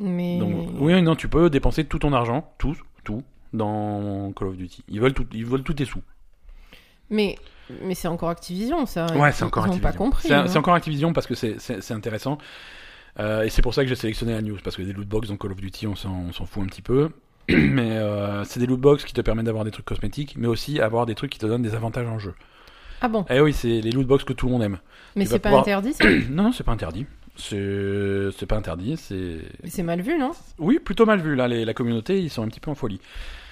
Mais. Donc, oui, non, tu peux dépenser tout ton argent, tout, tout, dans Call of Duty. Ils veulent tout, ils veulent tous tes sous. Mais, mais c'est encore Activision, ça. Ouais, c'est encore Ils ont Activision. pas compris. C'est hein. c'est encore Activision parce que c'est- intéressant. Euh, et c'est pour ça que j'ai sélectionné la news, parce que des lootbox dans Call of Duty, on s'en on s'en fout un petit peu. mais euh, c'est des lootbox qui te permettent d'avoir des trucs cosmétiques, mais aussi avoir des trucs qui te donnent des avantages en jeu. Ah bon? Eh oui, c'est les lootbox que tout le monde aime. Mais c'est pas pouvoir- interdit, ça? Non, non, c'est pas interdit. C'est pas interdit. C'est Mais c'est mal vu, non? Oui, plutôt mal vu là. Les, la communauté, ils sont un petit peu en folie.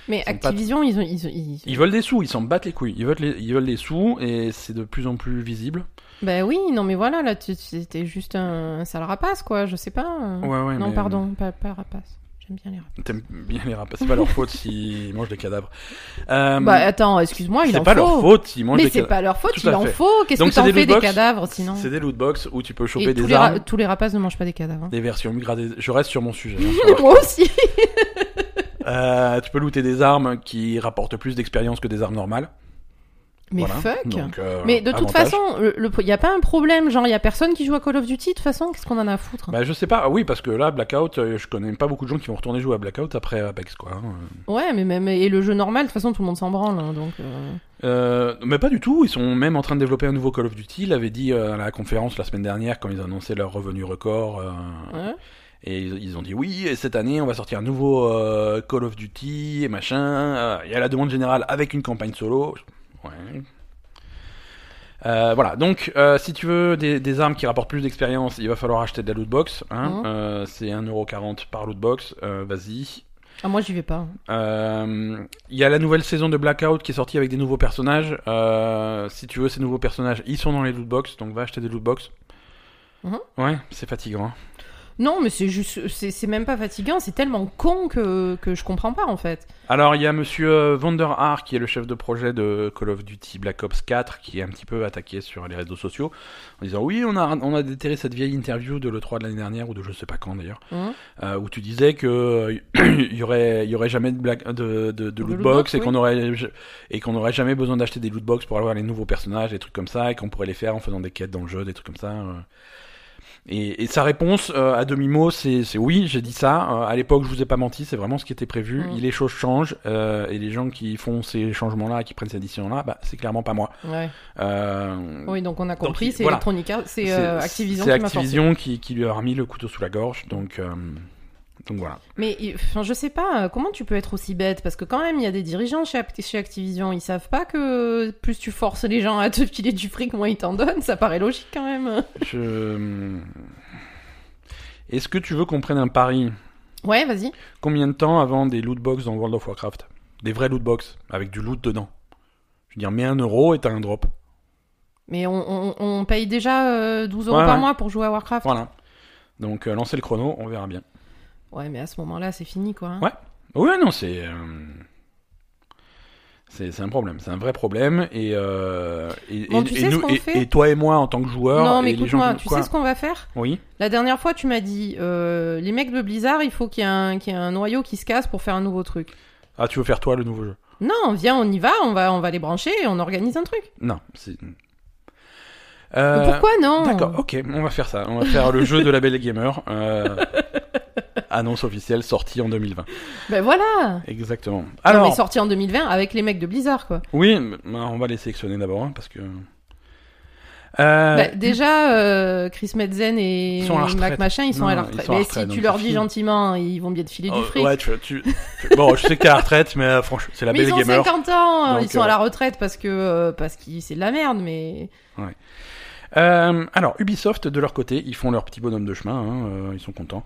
Mais Ils sont pas- Activision, ils ont. Ils, ont- ils- Ils veulent des sous, ils s'en battent les couilles. Ils veulent, les, ils veulent des sous et c'est de plus en plus visible. Ben oui, non mais voilà, là, c'était juste un, un sale rapace, quoi, je sais pas. Ouais, ouais, non, mais- pardon, pas, pas rapace. J'aime bien les rapaces. T'aimes bien les rapaces. C'est pas leur faute s'ils mangent des cadavres. Euh, Bah attends, excuse-moi, il c'est en pas faut. leur faute s'ils mangent Mais des c'est cadavres. pas leur faute, Tout il en fait. faut. Qu'est-ce que c'est t'en des fais des cadavres sinon C'est des lootbox où tu peux Et choper tous des les, armes, tous les rapaces ne mangent pas des cadavres. hein. des versions upgradées. Je reste sur mon sujet. hein. Moi aussi. Euh, tu peux looter des armes qui rapportent plus d'expérience que des armes normales. Mais Voilà. fuck. Donc, euh, Mais de toute façon, il y a pas un problème, genre il y a personne qui joue à Call of Duty de toute façon, qu'est-ce qu'on en a à foutre? Bah, je sais pas. Ah Oui, parce que là, Blackout, euh, je connais pas beaucoup de gens qui vont retourner jouer à Blackout après Apex, quoi. hein. Ouais, mais même et le jeu normal, de toute façon tout le monde s'en branle, hein, donc. euh, Euh, mais pas du tout, ils sont même en train de développer un nouveau Call of Duty. Ils l'avaient dit à la conférence la semaine dernière quand ils annonçaient leur revenu record. ouais. Et ils, ont dit oui, et cette année on va sortir un nouveau Call of Duty et machin. Il y a la demande générale avec une campagne solo. Ouais. Euh, voilà, donc euh, si tu veux des, des armes qui rapportent plus d'expérience, il va falloir acheter de la lootbox. Hein. Mhm. Euh, c'est 1,40€ par lootbox. Euh, Vas-y. Ah, moi, j'y vais pas. Il y a la nouvelle saison de Blackout qui est sortie avec des nouveaux personnages. Si tu veux ces nouveaux personnages, ils sont dans les lootbox, donc va acheter des lootbox. Mhm. Ouais, c'est fatigant. hein. Non, mais c'est juste, c'est même pas fatigant, c'est tellement con que, que je comprends pas en fait. Alors, il y a monsieur euh, Vanderhaar, qui est le chef de projet de Call of Duty Black Ops 4, qui est un petit peu attaqué sur les réseaux sociaux, en disant Oui, on a, on a déterré cette vieille interview de l'E3 de l'année dernière, ou de je sais pas quand d'ailleurs, Hein euh, où tu disais que euh, il y aurait, il y aurait jamais de, black, de, de, de De loot loot box box, et oui. qu'on aurait, et qu'on aurait jamais besoin d'acheter des loot box pour avoir les nouveaux personnages, des trucs comme ça, et qu'on pourrait les faire en faisant des quêtes dans le jeu, des trucs comme ça. euh. Et, et sa réponse euh, à demi-mot, c'est c'est oui, j'ai dit ça. Euh, à l'époque, je vous ai pas menti, c'est vraiment ce qui était prévu. Mm. Et les choses changent, euh, et les gens qui font ces changements-là, qui prennent ces décisions-là, bah, c'est clairement pas moi. Ouais. Euh, Oui, donc on a compris, c'est voilà. Electronic Arts, c'est euh, Activision c'est qui. Activision qui, qui lui a remis le couteau sous la gorge, donc, euh, donc voilà. Mais enfin, je sais pas, euh, comment tu peux être aussi bête? Parce que quand même, il y a des dirigeants chez, chez Activision, ils savent pas que plus tu forces les gens à te filer du fric, moins ils t'en donnent, ça paraît logique quand même. Je... Est-ce que tu veux qu'on prenne un pari? Ouais, vas-y. Combien de temps avant des loot box dans World of Warcraft? Des vrais loot box, avec du loot dedans. Je veux dire, mets un euro et t'as un drop. Mais on, on- on paye déjà euh, 12 euros Ouais, par ouais. mois pour jouer à Warcraft. Voilà. Donc, euh, lancez le chrono, on verra bien. Ouais, mais à ce moment-là, c'est fini quoi. hein. Ouais. Oui, non, c'est. euh, C'est c'est un problème, c'est un vrai problème. Et, euh, et, Bon, et- tu et sais ce nous- qu'on et- fait et toi et moi en tant que joueurs. non, mais et les gens écoute-moi, tu quoi sais ce qu'on va faire? Oui. La dernière fois, tu m'as dit, euh, les mecs de Blizzard, il faut qu'il y, ait un- qu'il y ait un noyau qui se casse pour faire un nouveau truc. Ah, tu veux faire toi le nouveau jeu? Non, viens, on y va, on va, on va les brancher et on organise un truc. Non. c'est- Euh, pourquoi non? D'accord, ok, on va faire ça. On va faire le jeu de la Belle Gamer. euh, annonce officielle sortie en 2020. Ben voilà Exactement. Non, Alors, mais sorti en 2020 avec les mecs de Blizzard, quoi. oui, on va les sélectionner d'abord hein, parce que. Euh, Bah, déjà, euh, Chris Medzen et Mac. Machin, ils sont Non, à la retraite. Mais si tu leur dis fini. gentiment, ils vont bien te filer du fric. ouais, tu, tu- tu- bon, je sais que t'es à la retraite, mais euh, franchement, c'est la mais Belle ils ont Gamer. 50 ans, Donc, ils sont à la retraite parce que parce que c'est de la merde, mais Euh, alors, Ubisoft, de leur côté, ils font leur petit bonhomme de chemin, hein, ils sont contents.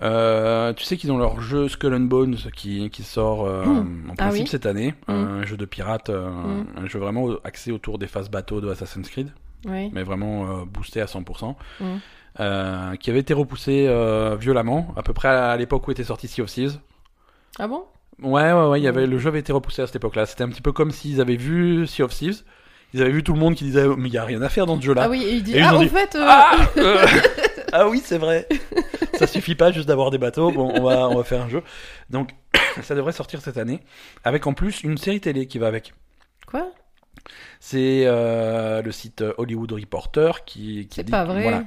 Euh, tu sais qu'ils ont leur jeu Skull and Bones qui, qui sort euh, Mmh. en Ah principe oui. cette année, Mmh. un jeu de pirate, euh, Mmh. un jeu vraiment axé autour des phases bateaux de Assassin's Creed, oui. mais vraiment boosté à 100%, Mmh. euh, qui avait été repoussé violemment, à peu près à l'époque où était sorti Sea of Thieves. Ah bon? Ouais, ouais, ouais, il y avait, le jeu avait été repoussé à cette époque-là. C'était un petit peu comme s'ils avaient vu Sea of Thieves, ils avaient vu tout le monde qui disait, Oh, mais il y a rien à faire dans ce jeu-là. Ah oui, et il dit Et ils ah ont en dit, fait, Ah, euh, ah oui, c'est vrai. Ça suffit pas juste d'avoir des bateaux. Bon, on va, on va faire un jeu. Donc, ça devrait sortir cette année, avec en plus une série télé qui va avec. quoi? C'est euh, le site Hollywood Reporter qui, qui C'est pas vrai. Voilà,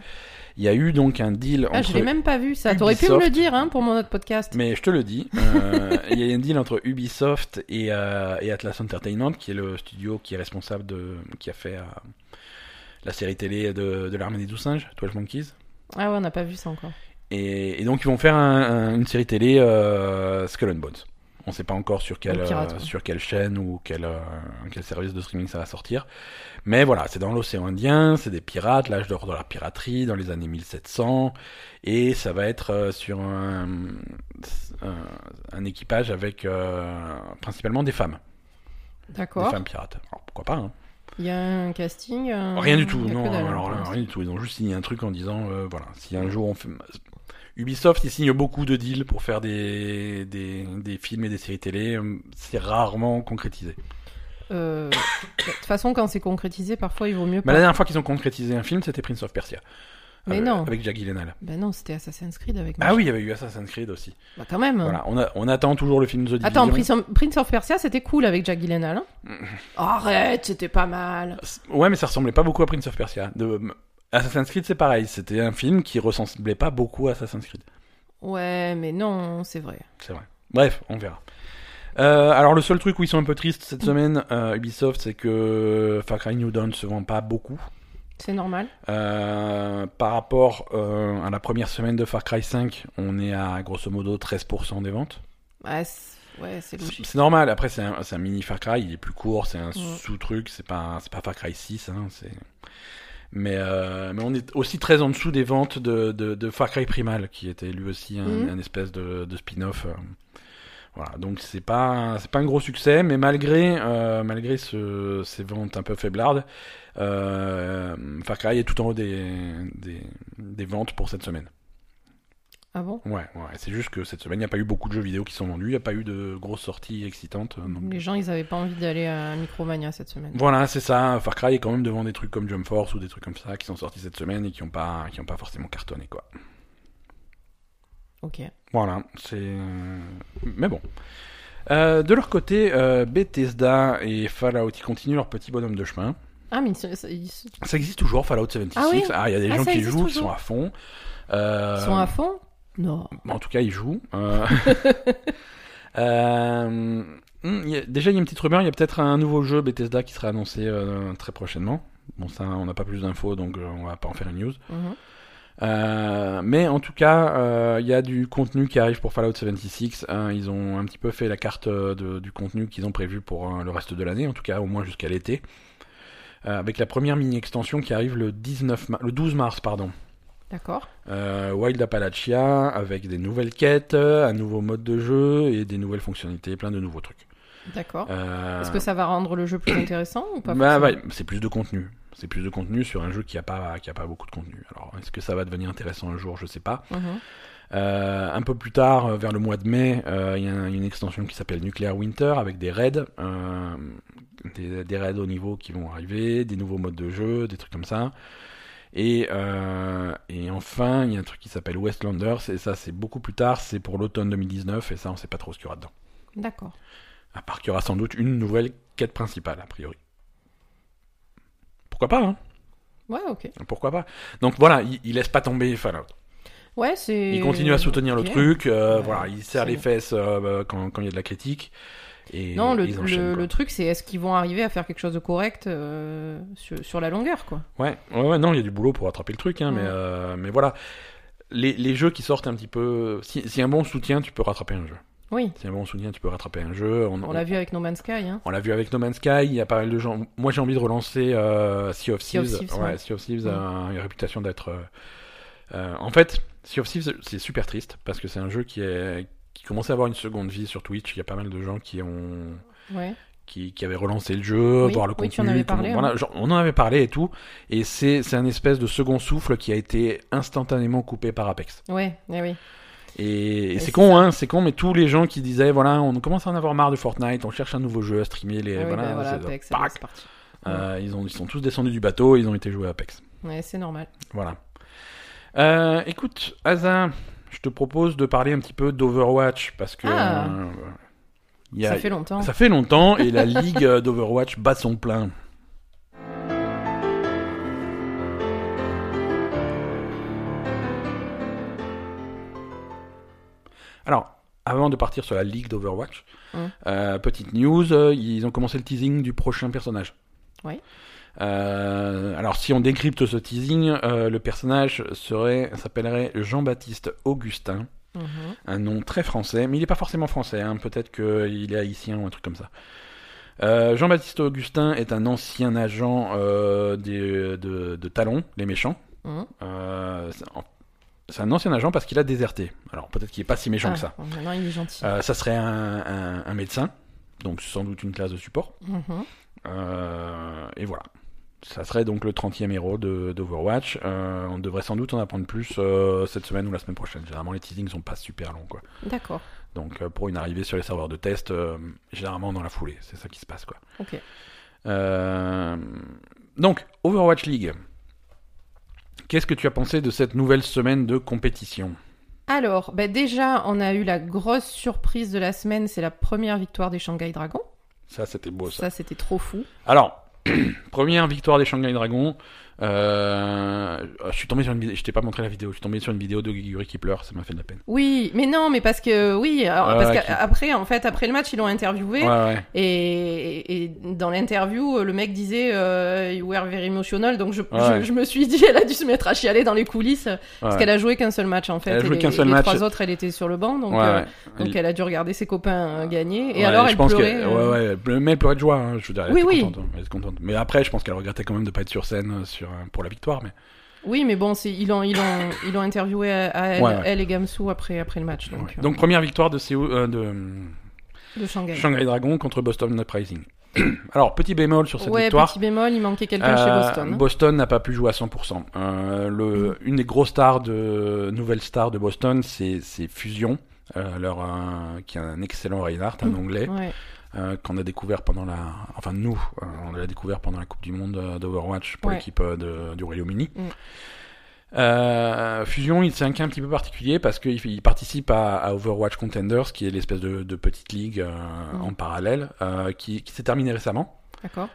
il y a eu donc un deal Ah, entre. je l'ai même pas vu ça. T'aurais pu me le dire hein, pour mon autre podcast. Mais je te le dis, euh, il y a un deal entre Ubisoft et, euh, et Atlas Entertainment, qui est le studio qui est responsable de, qui a fait la série télé de, de l'armée des douze singes, 12 Monkeys. Ah ouais, on n'a pas vu ça encore. Et, et donc ils vont faire un- un- une série télé euh, Skull and Bones. On sait pas encore sur quelle, pirate, euh, sur quelle chaîne ou quel, euh, quel service de streaming ça va sortir. Mais voilà, c'est dans l'océan Indien, c'est des pirates, l'âge d'or de la piraterie, dans les années 1700. Et ça va être sur un, un, un équipage avec euh, principalement des femmes. Des D'accord. femmes pirates. Alors, pourquoi pas hein. Il y a un casting. Rien du tout, non, alors là, rien du tout. Ils ont juste signé un truc en disant, euh, voilà, si un jour on fait. Ubisoft, ils signent beaucoup de deals pour faire des, des, des films et des séries télé. euh, C'est rarement concrétisé. Euh, De toute façon, quand c'est concrétisé, parfois il vaut mieux la dernière fois qu'ils ont concrétisé un film, c'était Prince of Persia. Mais avec, non. Avec Jack Gyllenhaal. Ben non, c'était Assassin's Creed avec. Ah oui, il y avait eu Assassin's Creed aussi. Bah quand même. Voilà, on, a, on attend toujours le film The Division. Attends, Prince of, Prince of Persia, c'était cool avec Jack Gyllenhaal. hein Mm. Arrête, c'était pas mal. Ouais, mais ça ressemblait pas beaucoup à Prince of Persia. De... Assassin's Creed, c'est pareil. C'était un film qui ressemblait pas beaucoup à Assassin's Creed. Ouais, mais non, c'est vrai. C'est vrai. Bref, on verra. Euh, alors le seul truc où ils sont un peu tristes cette semaine, euh, Ubisoft, c'est que Far Cry New Dawn se vend pas beaucoup. C'est normal. Euh, par rapport euh, à la première semaine de Far Cry 5, on est à grosso modo 13% des ventes. Ouais, c'est ouais, normal, après c'est un, mini Far Cry, il est plus court, c'est un Ouais. sous-truc, c'est pas, pas Far Cry 6, hein. Mais, euh, mais on est aussi très en dessous des ventes de, de, de Far Cry Primal, qui était lui aussi un, Mhm. un espèce de, de spin-off. Voilà, donc c'est pas c'est pas un gros succès, mais malgré euh, malgré ce, ces ventes un peu faiblardes, Far Cry est tout en haut des, des, des ventes pour cette semaine. Ah bon? Ouais, ouais. C'est juste que cette semaine, il n'y a pas eu beaucoup de jeux vidéo qui sont vendus, il n'y a pas eu de grosses sorties excitantes. euh, donc- Les gens, ils avaient pas envie d'aller à Micromania cette semaine. Voilà, c'est ça. Far Cry est quand même devant des trucs comme Jump Force ou des trucs comme ça qui sont sortis cette semaine et qui n'ont pas, qui ont pas forcément cartonné, quoi. Ok. Voilà, c'est. Mais bon. Euh, de leur côté, euh, Bethesda et Fallout, ils continuent leur petit bonhomme de chemin. Ah, mais Ça existe toujours, Fallout 76. Ah oui il y a des Ah, gens qui jouent, qui sont à fond. Euh, ils sont à fond Non. En tout cas, ils jouent. Euh, euh, a- Déjà, il y a une petite rumeur. Il y a peut-être un nouveau jeu Bethesda qui sera annoncé euh, très prochainement. Bon, ça, on n'a pas plus d'infos, donc euh, on va pas en faire une news. Mhm. Euh, mais en tout cas, euh, il y a du contenu qui arrive pour Fallout 76. hein. ils ont un petit peu fait la carte euh, de- du contenu qu'ils ont prévu pour euh, le reste de l'année, en tout cas au moins jusqu'à l'été. Euh, avec la première mini-extension qui arrive le, 19 ma- le 12 mars, pardon. D'accord. Euh, Wild Appalachia avec des nouvelles quêtes, un nouveau mode de jeu et des nouvelles fonctionnalités, plein de nouveaux trucs. D'accord. Euh, Est-ce que ça va rendre le jeu plus intéressant ou pas bah, ouais, c'est plus de contenu. C'est plus de contenu sur un jeu qui a pas qui a pas beaucoup de contenu. Alors, est-ce que ça va devenir intéressant un jour? Je sais pas. Mhm. Euh, un peu plus tard, euh, vers le mois de mai, euh, il y a un- une extension qui s'appelle Nuclear Winter avec des raids, des, des raids au niveau qui vont arriver, des nouveaux modes de jeu, des trucs comme ça. Et, euh, et enfin, il y a un truc qui s'appelle Westlanders, et ça c'est beaucoup plus tard, c'est pour l'automne 2019, et ça on sait pas trop ce qu'il y aura dedans. D'accord. À part qu'il y aura sans doute une nouvelle quête principale, a priori. Pourquoi pas, hein? Ouais, ok. Pourquoi pas? Donc voilà, il, il laisse pas tomber Fallout. Ouais, c'est. Il continue à soutenir le truc, euh, Ouais, voilà, il serre les fesses euh, quand quand il y a de la critique. Et Non, le, truc, c'est est-ce qu'ils vont arriver à faire quelque chose de correct euh, sur, sur la longueur, quoi? Ouais, ouais, ouais, non, il y a du boulot pour attraper le truc, hein, mais, euh, mais voilà. Les, les jeux qui sortent un petit peu. Si, si un bon soutien, tu peux rattraper un jeu. Oui, Si un bon soutien, tu peux rattraper un jeu. On, on l'a vu avec No Man's Sky. Hein. On l'a vu avec No Man's Sky, il y a pas mal de gens. Moi, j'ai envie de relancer euh, Sea of Sea of Thieves. Thieves, ouais. Sea of Thieves a une réputation d'être. Euh, en fait, Sea of Thieves, c'est super triste parce que c'est un jeu qui est qui commence à avoir une seconde vie sur Twitch. Il y a pas mal de gens qui ont Ouais. qui, qui avaient relancé le jeu, Oui, voir le oui, contenu. en avais voilà, hein. genre, on en avait parlé et tout. Et c'est c'est un espèce de second souffle qui a été instantanément coupé par Apex. Ouais, eh oui. Et, c'est con, hein, c'est con, mais tous les gens qui disaient voilà, on commence à en avoir marre de Fortnite, on cherche un nouveau jeu à streamer, les Ah oui, voilà, bah Apex, euh, ils, ont, ils sont tous descendus du bateau, ils ont été jouer à Apex. Ouais, c'est normal. Voilà. Euh, écoute, Asa, je te propose de parler un petit peu d'Overwatch parce que Ah. euh, il y a- Ça fait longtemps. ça fait longtemps et la ligue euh, d'Overwatch bat son plein. Alors, avant de partir sur la ligue d'Overwatch, Hum. euh, petite news, euh, ils ont commencé le teasing du prochain personnage. Oui. Euh, alors, si on décrypte ce teasing, euh, le personnage serait, s'appellerait Jean-Baptiste Augustin Mhm. un nom très français, mais il n'est pas forcément français, hein, peut-être qu'il est haïtien ou un truc comme ça. Euh, Jean-Baptiste Augustin est un ancien agent des- de, de Talon, les méchants. Mhm. C'est un ancien agent parce qu'il a déserté. Alors peut-être qu'il n'est pas si méchant Ah, que ça. bon, Maintenant, il est gentil. Ça serait un, un- un médecin, donc sans doute une classe de support. Mhm. Et voilà. Ça serait donc le 30e héros de- d'Overwatch. Euh, on devrait sans doute en apprendre plus euh, cette semaine ou la semaine prochaine. Généralement, les teasings sont pas super longs, quoi. D'accord. Donc euh, pour une arrivée sur les serveurs de test, généralement dans la foulée, c'est ça qui se passe quoi. Ok. Donc Overwatch League. Qu'est-ce que tu as pensé de cette nouvelle semaine de compétition? Alors, ben déjà, on a eu la grosse surprise de la semaine, c'est la première victoire des Shanghai Dragons. Ça c'était beau ça. Ça, c'était trop fou. Alors première victoire des Shanghai Dragons. Euh, je suis tombé sur une vidéo, je t'ai pas montré la vidéo, je suis tombé sur une vidéo de Giguri qui pleure, ça m'a fait de la peine. Oui, mais non, mais parce que oui, alors, Ouais, parce qu'après, en fait, après le match, ils l'ont interviewé Ouais ouais. et, et dans l'interview, le mec disait euh, "You were very emotional", donc je, Ouais. je, je me suis dit, elle a dû se mettre à chialer dans les coulisses parce qu'elle a joué qu'un seul match en fait. Elle a joué les, qu'un seul les match. trois autres, elle était sur le banc, donc, euh, donc Elle- elle a dû regarder ses copains euh, gagner. Et alors, je elle pense pleurait. euh, mais elle pleurait de joie. hein, je veux dire, elle Oui, était oui. contente, elle était contente. Mais après, je pense qu'elle regrettait quand même de pas être sur scène euh, sur, euh, pour la victoire. Mais Oui, mais bon, c'est- ils l'ont ils l'ont ils l'ont interviewé à, à elle, Ouais, ouais. elle et Gamsou après après le match. Donc, Ouais. euh, Donc première victoire de euh, de, De Shanghai. Shanghai Dragon contre Boston Uprising. Alors, petit bémol sur cette victoire. petit bémol, il manquait quelqu'un Euh, chez Boston. hein. Boston n'a pas pu jouer à 100%. Euh, le, Une des grosses stars de nouvelle star de Boston, c'est Fusion, euh, leur, euh, qui est un excellent Reinhardt, un Mm. anglais. Euh, qu'on a découvert pendant la, enfin nous, euh, on l'a découvert pendant la Coupe du Monde euh, d'Overwatch pour Ouais. l'équipe du Royaume-Uni. Mm. Euh, Fusion, c'est un cas un petit peu particulier parce qu'il participe à, à Overwatch Contenders, qui est l'espèce de, de petite ligue euh, Mm. en parallèle, euh, qui, qui s'est terminée récemment. D'accord.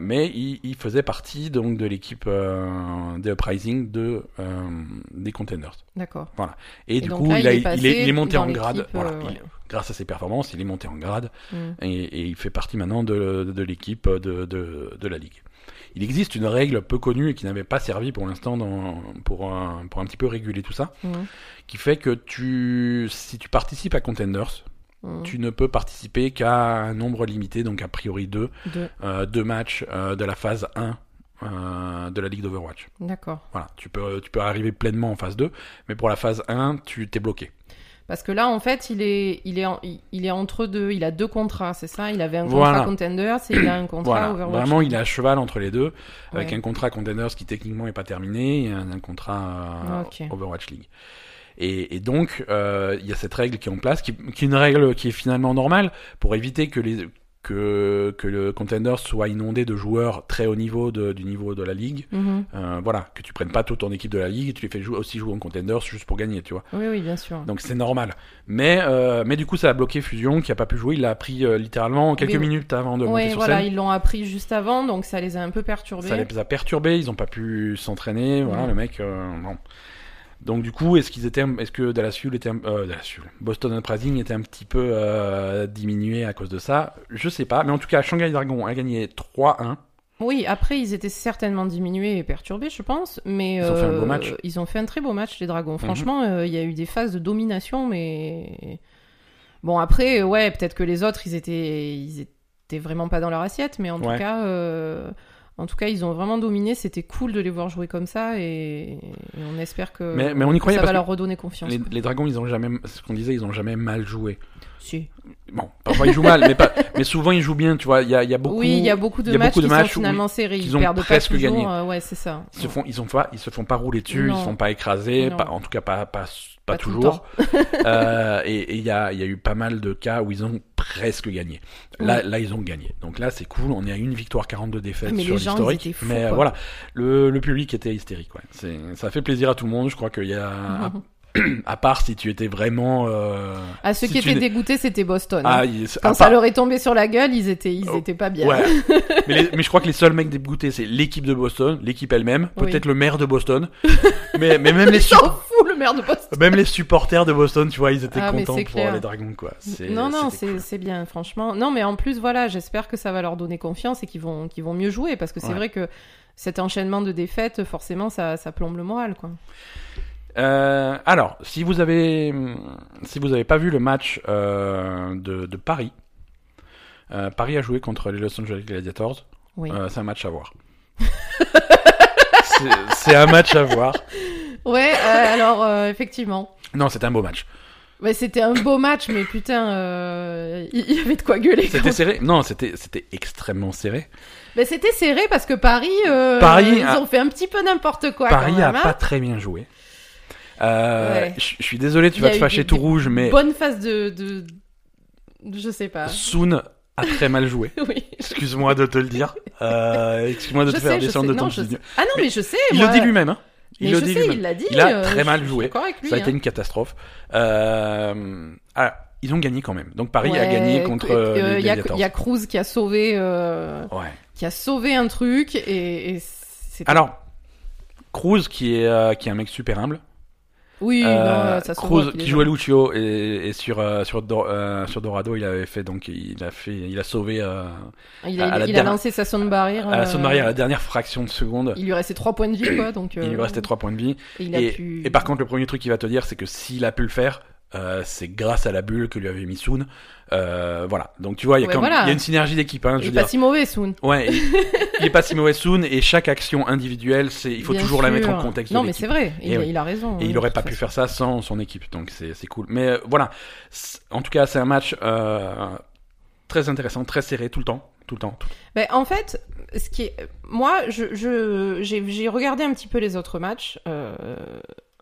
Mais il, il faisait partie donc de l'équipe des Uprising de des Contenders. D'accord. Et, Et du coup, là, il, est il passé est, il est monté en grade. Voilà, il-. Grâce à ses performances, il est monté en grade Mm. et, et il fait partie maintenant de, de l'équipe de, la ligue. Il existe une règle peu connue et qui n'avait pas servi pour l'instant pour, un, pour un petit peu réguler tout ça, Mm. qui fait que tu, si tu participes à Contenders, Mm. tu ne peux participer qu'à un nombre limité, donc a priori deux, Deux. euh, deux matchs euh, de la phase 1 euh, de la Ligue d'Overwatch. D'accord. Voilà, tu peux, tu peux arriver pleinement en phase 2, mais pour la phase 1, tu t'es bloqué. Parce que là, en fait, il est, il est, en- il, est entre deux. Il a deux contrats, c'est ça? Il avait un contrat Voilà. Contenders et il a un contrat Voilà, Overwatch. vraiment, il est à cheval entre les deux, avec Ouais. un contrat Contenders qui techniquement n'est pas terminé et un, un contrat euh. Overwatch League. Et, et donc, euh, il y a cette règle qui est en place, qui, qui est une règle qui est finalement normale, pour éviter que les que, que le Contenders soit inondé de joueurs très haut niveau de- du niveau de la ligue. Mhm. Euh, voilà, que tu prennes pas toute ton équipe de la ligue et tu les fais jouer, aussi jouer en Contenders juste pour gagner, tu vois. Oui, oui, bien sûr. Donc c'est normal. Mais, euh, mais du coup, ça a bloqué Fusion qui a pas pu jouer. Il l'a appris euh, littéralement quelques Oui, minutes avant de monter Oui, sur voilà, scène. ils l'ont appris juste avant, donc ça les a un peu perturbés. Ça les a perturbés, ils ont pas pu s'entraîner. Voilà, le mec. bon. Donc du coup, est-ce qu'ils étaient, est-ce que Dallas Fuel était, un- euh, Dallas Fuel, Boston Uprising était un petit peu euh, diminué à cause de ça? Je sais pas, mais en tout cas, Shanghai Dragon a gagné 3-1. Oui, après, ils étaient certainement diminués et perturbés, je pense, mais Ils ont fait un beau euh, match. ils ont fait un très beau match, les Dragons. Mhm. Franchement, euh, il y a eu des phases de domination, mais bon, après, ouais, peut-être que les autres, ils étaient, ils étaient vraiment pas dans leur assiette, mais en Ouais. tout cas, en tout cas, ils ont vraiment dominé. C'était cool de les voir jouer comme ça, et, et on espère que, Mais- mais on y croyait ça va leur redonner confiance. Les, dragons, ils ont jamais, c'est ce qu'on disait, ils ont jamais mal joué. Si. Bon, parfois ils jouent mal, mais pas, mais souvent ils jouent bien. Tu vois, il y a, il y a beaucoup. oui, il y a beaucoup de a matchs beaucoup de qui matchs sont finalement serrés. qu'ils Ils ont perdent presque pas toujours. gagné. euh, ouais, c'est ça. Ils se font, ils ont pas, ils se font pas rouler dessus, Non. ils se font pas écraser, pas, en tout cas pas, pas, pas, Pas toujours. Euh, et il y a, il y a eu pas mal de cas où ils ont presque gagné. Là, là, ils ont gagné. Donc là, c'est cool. On est à une victoire, 42 défaites Ah, mais sur l'historique. Mais quoi. voilà, le, le public était hystérique. Ouais. Ça fait plaisir à tout le monde. Je crois qu'il y a, à, à part si tu étais vraiment. Euh, À ceux si qui étaient dégoûtés, c'était Boston. ah, hein. il- Quand ça part- leur est tombé sur la gueule, ils étaient, ils Oh, étaient pas bien. Ouais. mais, les- mais je crois que les seuls mecs dégoûtés, c'est l'équipe de Boston, l'équipe elle-même, Oui. peut-être le maire de Boston. mais, mais même les Ils maire de Boston. Même les supporters de Boston, tu vois, ils étaient Ah, contents pour clair. les Dragons, quoi. Non, non, c'est cool. bien, franchement. Non, mais en plus, voilà, j'espère que ça va leur donner confiance et qu'ils vont, qu'ils vont mieux jouer parce que c'est Ouais. vrai que cet enchaînement de défaites, forcément, ça, ça plombe le moral, quoi. Euh, alors, si vous avez, si vous avez pas vu le match euh, de, de Paris, euh, Paris a joué contre les Los Angeles Gladiators. Oui. C'est un match à voir. C'est un match à voir. Ouais, euh, alors, euh, effectivement. Non, c'était un beau match. Ouais, c'était un beau match, mais putain, euh, il y avait de quoi gueuler. C'était serré. Non, c'était c'était extrêmement serré. Mais c'était serré parce que Paris, Paris ils a- ont fait un petit peu n'importe quoi. Paris quand a hein. pas très bien joué. Ouais. Je suis désolé, tu vas te fâcher des- tout rouge, mais Bonne phase de, Je sais pas. Soon a très mal joué. oui. Excuse-moi de te le dire. Euh, Excuse-moi de Je te faire sais, descendre de ton. Ah non, mais je sais. Il moi. le dit lui-même. Hein. Il Mais le je dit sais, il l'a dit. Il a euh, très mal joué. lui, Ça a été hein. une catastrophe. Euh... Ah, ils ont gagné quand même. Donc Paris a gagné contre euh, les Il y, a- Cruz qui a sauvé, Ouais. qui a sauvé un truc et. Alors, Cruz qui est qui est un mec super humble. Oui, Euh, non, ça se Cruz voit qui jouait. Lucio et, et sur euh, sur euh, sur Dorado il avait fait donc il a fait il a sauvé euh, Il à a, il a dernière- lancé sa sonde barrière. à la sonde euh, barrière à la dernière fraction de seconde. Il lui restait 3 points de vie, quoi. Donc, Il lui euh, restait 3 points de vie. et il a Et, pu. et par contre, le premier truc qu'il va te dire, c'est que s'il a pu le faire, Euh, c'est grâce à la bulle que lui avait mis Soon. Euh, voilà. Donc tu vois, il y a Ouais, quand même- voilà. il y a une synergie d'équipe. Hein, Il est pas si mauvais, Soon. Ouais, il, est pas si mauvais Soon et chaque action individuelle, c'est il faut Bien toujours la mettre en contexte. Non, de mais c'est vrai. Il, Et oui. il a raison. Et hein, il aurait de pas pu faire ça sans son équipe, donc c'est c'est cool. Mais euh, voilà, en tout cas, c'est un match très intéressant, très serré tout le temps, tout le temps. tout- Ben, en fait, ce qui est... moi, je, je, j'ai, j'ai regardé un petit peu les autres matchs. euh,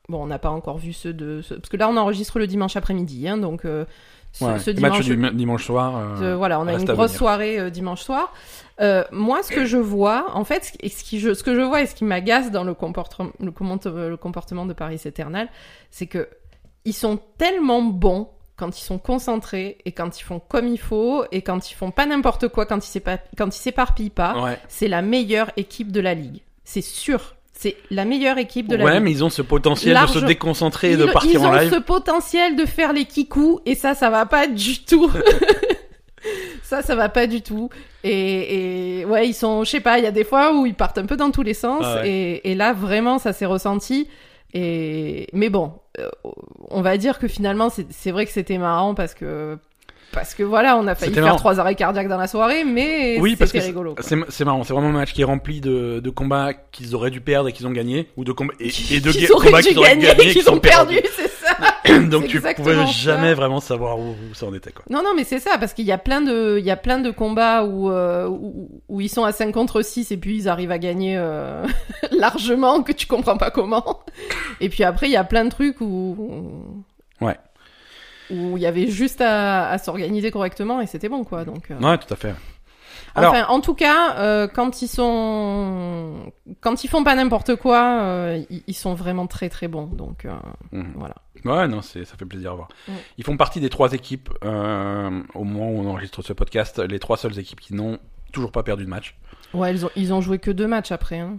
Bon, on n'a pas encore vu ceux de. ceux- Parce que là, on enregistre le dimanche après-midi, hein, donc euh, ce, Ouais, ce dimanche. du dimanche soir. euh, voilà, on a une grosse soirée euh, dimanche soir. Euh, moi, ce que je vois, en fait, ce, qui- ce, qui je, ce que je vois et ce qui m'agace dans le comportement, le, comment- le comportement de Paris Eternal, c'est que ils sont tellement bons quand ils sont concentrés et quand ils font comme il faut et quand ils font pas n'importe quoi, quand ils s'épa- quand ils s'éparpillent pas. Ouais, C'est la meilleure équipe de la ligue. C'est sûr. C'est la meilleure équipe de la ouais mais ils ont ce potentiel de se déconcentrer et ils, de partir ils en ont live. ce potentiel de faire les kikous et ça, ça va pas du tout. ça, ça va pas du tout. Et, et ouais, ils sont, je sais pas, il y a des fois où ils partent un peu dans tous les sens Ah ouais. et, et là, vraiment, ça s'est ressenti. Et mais bon, euh, on va dire que finalement, c'est vrai que c'était marrant parce que parce que voilà, on a failli faire marrant. trois arrêts cardiaques dans la soirée, mais Oui, c'était c'est- rigolo. c'est marrant, c'est vraiment un match qui est rempli de, de combats qu'ils auraient dû perdre et qu'ils ont gagné, ou de combats et, et de combats qu'ils auraient gagné et qu'ils ont perdu, c'est ça. Donc tu pouvais ça. jamais vraiment savoir où, où ça en était quoi. Non, non, mais c'est ça, parce qu'il y a plein de, il y a plein de combats où, euh, où, où ils sont à 5 contre 6 et puis ils arrivent à gagner euh, largement, que tu comprends pas comment. Et puis après, il y a plein de trucs où. Ouais. Où il y avait juste à, à s'organiser correctement et c'était bon, quoi. Donc. euh. Ouais, tout à fait. Alors- Enfin, en tout cas, euh, quand ils sont, quand ils font pas n'importe quoi, euh, ils, ils sont vraiment très très bons. Donc euh, Mhm. voilà. Ouais, non, c'est, ça fait plaisir à voir. Ils font partie des trois équipes, au moment où on enregistre ce podcast, les trois seules équipes qui n'ont toujours pas perdu de match. Ouais, ils ont, ils ont joué que deux matchs après. Hein.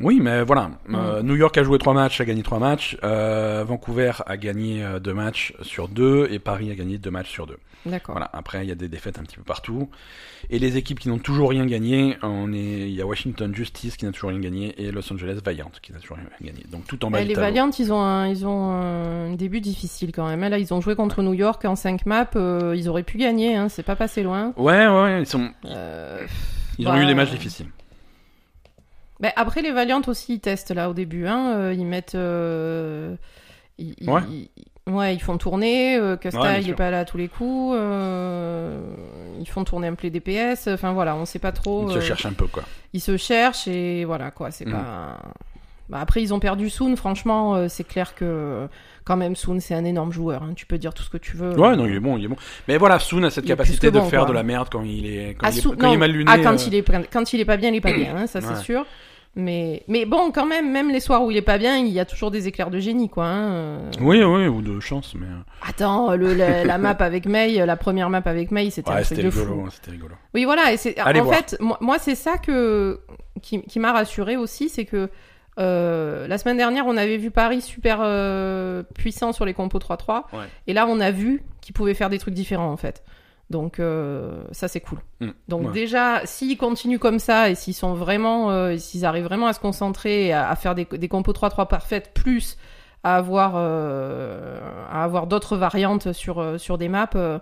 Oui, mais voilà. Mm. Euh, New York a joué trois matchs, a gagné trois matchs. Euh, Vancouver a gagné euh, deux matchs sur deux. Et Paris a gagné deux matchs sur deux. D'accord. Voilà. Après, il y a des défaites un petit peu partout. Et les équipes qui n'ont toujours rien gagné, on est, il y a Washington Justice qui n'a toujours rien gagné et Los Angeles Valiant qui n'a toujours rien gagné. Donc tout en bas les. Valiant, ils ont un, ils ont un début difficile quand même. Là, ils ont joué contre New York en 5 maps. euh, ils auraient pu gagner, hein, c'est pas passé loin. Ouais, ouais, ils sont, ils ont Bah, eu des matchs difficiles. Ben, après, les Valiant aussi, ils testent là au début. Hein, euh, ils mettent. euh, ils- Ouais. ils- ouais, ils font tourner. Euh, Custa, Ouais, il est sûr. pas là à tous les coups. ils font tourner un peu les DPS. Enfin voilà, on sait pas trop. Ils se cherchent un peu, quoi. ils se cherchent et voilà quoi. C'est Mhm. pas. Bah, après, ils ont perdu Soon. Franchement, euh, c'est clair que quand même Soon, c'est un énorme joueur. hein. Tu peux dire tout ce que tu veux. Ouais, non, il est bon, il est bon. Mais voilà, Soon a cette capacité de bon, faire quoi. de la merde quand il est, quand Ah, il est, quand il est mal luné. Ah, quand euh, il est quand il est pas bien, il est pas bien. hein, ça c'est Ouais. sûr. Mais mais bon, quand même, même les soirs où il est pas bien, il y a toujours des éclairs de génie, quoi. hein, euh. Oui, oui, ou de chance, mais. euh, Attends, le, la, la map avec May, la première map avec May, c'était un truc de rigolo, fou. hein, c'était rigolo. Oui, voilà. Et c'est Allez en voir. fait, moi, moi, c'est ça que qui, qui m'a rassuré aussi, c'est que euh, la semaine dernière, on avait vu Paris super euh, puissant sur les compos 3-3, Ouais. et là, on a vu qu'ils pouvaient faire des trucs différents en fait. Donc euh, ça, c'est cool. Mm. Donc Ouais. déjà, s'ils continuent comme ça et s'ils sont vraiment, euh, s'ils arrivent vraiment à se concentrer et à, à faire des, des compos 3-3 parfaites, plus à avoir, euh, à avoir d'autres variantes sur, euh, sur des maps. euh,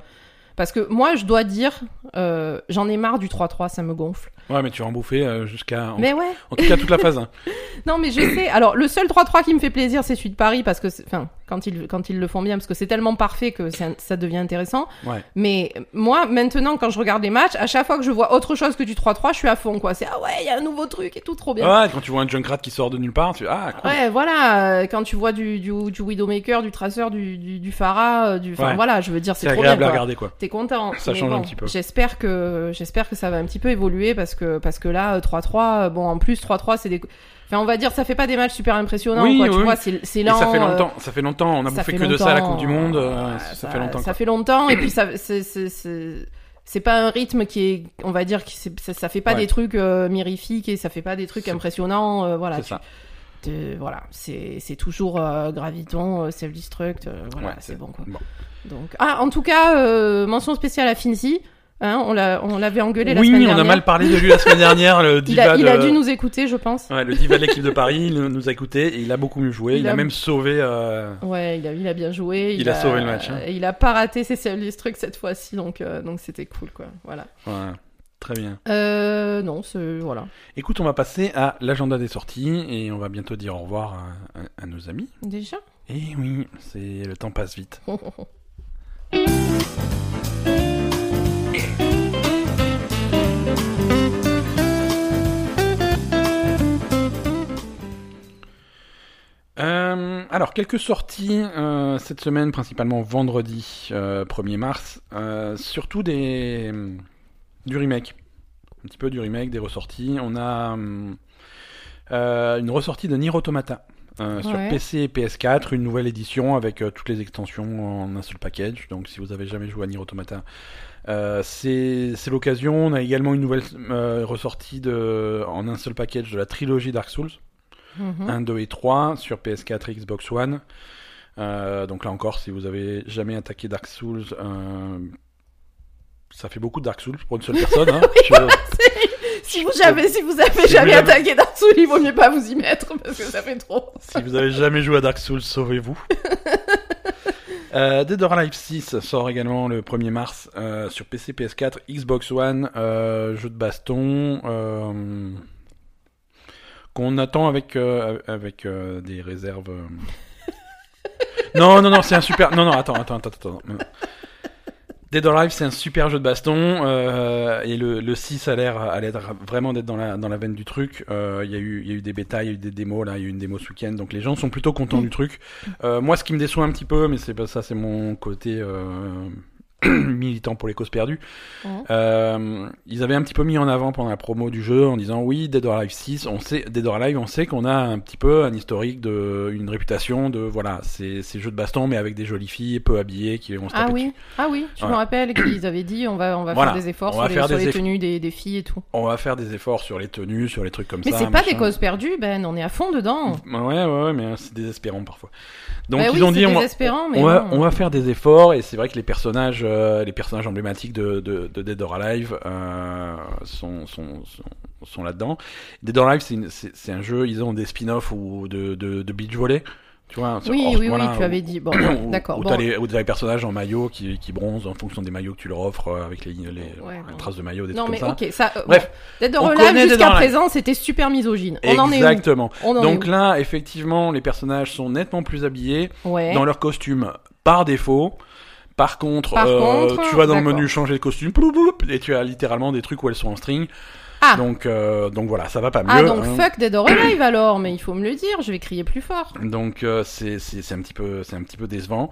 parce que moi, je dois dire, euh, j'en ai marre du 3-3, ça me gonfle. Ouais, mais tu vas en bouffer euh, jusqu'à. Mais ouais, en tout cas, toute la phase. hein. non, mais je sais. Alors, le seul 3-3 qui me fait plaisir, c'est celui de Paris, parce que, enfin, quand ils, quand ils le font bien, parce que c'est tellement parfait que ça devient intéressant. Ouais. Mais moi, maintenant, quand je regarde les matchs, à chaque fois que je vois autre chose que du 3-3, je suis à fond, quoi. C'est, ah ouais, il y a un nouveau truc et tout, trop bien. Ouais, quand tu vois un Junkrat qui sort de nulle part, tu ah, cool. Ouais, voilà, euh, quand tu vois du, du, du Widowmaker, du Tracer, du, du, du euh, enfin Ouais. voilà, je veux dire, c'est trop bien, agréable à quoi. regarder, quoi. T'es content. Ça change un petit peu. J'espère que, j'espère que ça va un petit peu évoluer parce que, parce que là, euh, 3-3, euh, bon, en plus, 3-3, c'est des, enfin, on va dire, ça fait pas des matchs super impressionnants, Oui, quoi, oui, tu oui. vois, c'est, Et lent. ça fait euh, longtemps, ça fait longtemps, on a bouffé que de ça à la Coupe du Monde, euh, ça, fait longtemps. Ça quoi. fait longtemps, et puis ça, c'est, pas un rythme qui est, on va dire, qui ça, ça fait pas Ouais. des trucs euh, mirifiques et ça fait pas des trucs impressionnants, euh, voilà. Tu- ça. te- voilà, c'est, toujours euh, graviton, euh, self-destruct, euh, voilà, Ouais, c'est bon quoi. bon. Donc, ah, en tout cas, euh, mention spéciale à Finzi. Hein, on l'a, on l'avait engueulé la oui, semaine on dernière. a mal parlé de lui la semaine dernière. Le Il diva a, il a dû nous écouter, je pense. Ouais, le diva de l'équipe de Paris il nous a écouté et il a beaucoup mieux joué. Il, Il a... a- même sauvé. euh, Ouais, il a, il a bien joué. Il a sauvé le match, hein. et Il a pas raté ses services trucs cette fois-ci, donc euh, donc c'était cool, quoi. Voilà. ouais, très bien. Euh, non, voilà. Écoute, on va passer à l'agenda des sorties et on va bientôt dire au revoir à, à- à nos amis. Déjà? Et oui, c'est le temps passe vite. quelques sorties euh, cette semaine, principalement vendredi euh, 1er mars. Euh, surtout des, du remake. Un petit peu du remake, des ressorties. On a euh, une ressortie de Nier Automata. euh, sur. PC et PS4, une nouvelle édition avec euh, toutes les extensions en un seul package. Donc, si vous avez jamais joué à Nier Automata, euh, c'est c'est l'occasion. On a également une nouvelle euh, ressortie de, en un seul package de la trilogie Dark Souls. Mhm. 1, 2 et 3 sur PS4 et Xbox One. Euh, donc là encore, si vous avez jamais attaqué Dark Souls, euh, ça fait beaucoup de Dark Souls pour une seule personne. hein. Je- Si vous jamais, si vous avez Si jamais vous attaqué Dark Souls, il vaut mieux pas vous y mettre parce que ça fait trop. si vous avez jamais joué à Dark Souls, sauvez-vous. Euh, Dead or Alive 6 sort également le 1er mars euh, sur PC, PS4, Xbox One, jeu de baston qu'on attend avec euh, avec euh, des réserves. euh. Non non non, c'est un super. Non non, attends attends attends attends. non. Dead or Alive, c'est un super jeu de baston euh, et le, le 6 a l'air a l'air vraiment d'être dans la dans la veine du truc. Euh, Il y a eu y a eu des bêtas, il y a eu des démos là, il y a eu une démo ce week-end, donc les gens sont plutôt contents du truc. Euh, moi, ce qui me déçoit un petit peu, mais c'est pas ça, c'est mon côté euh, militant pour les causes perdues. Euh, ils avaient un petit peu mis en avant pendant la promo du jeu en disant oui, Dead or Alive 6, on sait Dead or Alive, on sait qu'on a un petit peu un historique de une réputation de voilà, c'est ces jeux de baston mais avec des jolies filles peu habillées qui vont se Ah oui, dessus. ah oui, je me rappelle qu'ils avaient dit on va on va Voilà. faire des efforts sur les, faire sur des les eff- tenues des, des filles et tout. On va faire des efforts sur les tenues, sur les trucs comme Mais ça. c'est pas des causes perdues, Ben, on est à fond dedans. Ouais, ouais, ouais, mais c'est désespérant parfois. Donc Bah ils oui, ont dit on va, désespérant, mais on, va, bon. on va faire des efforts et c'est vrai que les personnages, euh, les personnages emblématiques de, de, de Dead or Alive euh, sont, sont, sont, sont là-dedans. Dead or Alive, c'est un jeu, ils ont des spin-offs ou de, de, de beach volley. Tu vois, Oui, oui, oui, tu où- avais dit. Bon, où- d'accord. Où Bon. t'as les, où t'as les personnages en maillot qui, qui bronzent en fonction des maillots que tu leur offres euh, avec les, les, Ouais, les bon. traces de maillot, des Non, trucs mais comme ça. euh, Bref. Dead or Alive, jusqu'à présent, c'était super misogyne. On en est où Exactement. On en Donc est là, effectivement, les personnages sont nettement plus habillés Ouais. dans leur costume par défaut. Par contre, Par euh, contre, tu vas dans le menu changer de costume, et tu as littéralement des trucs où elles sont en string. Ah. Donc, euh, donc voilà, ça va pas mieux. Ah, donc hein. fuck Dead or Alive alors, mais il faut me le dire, je vais crier plus fort. Donc euh, c'est c'est c'est un petit peu c'est un petit peu décevant.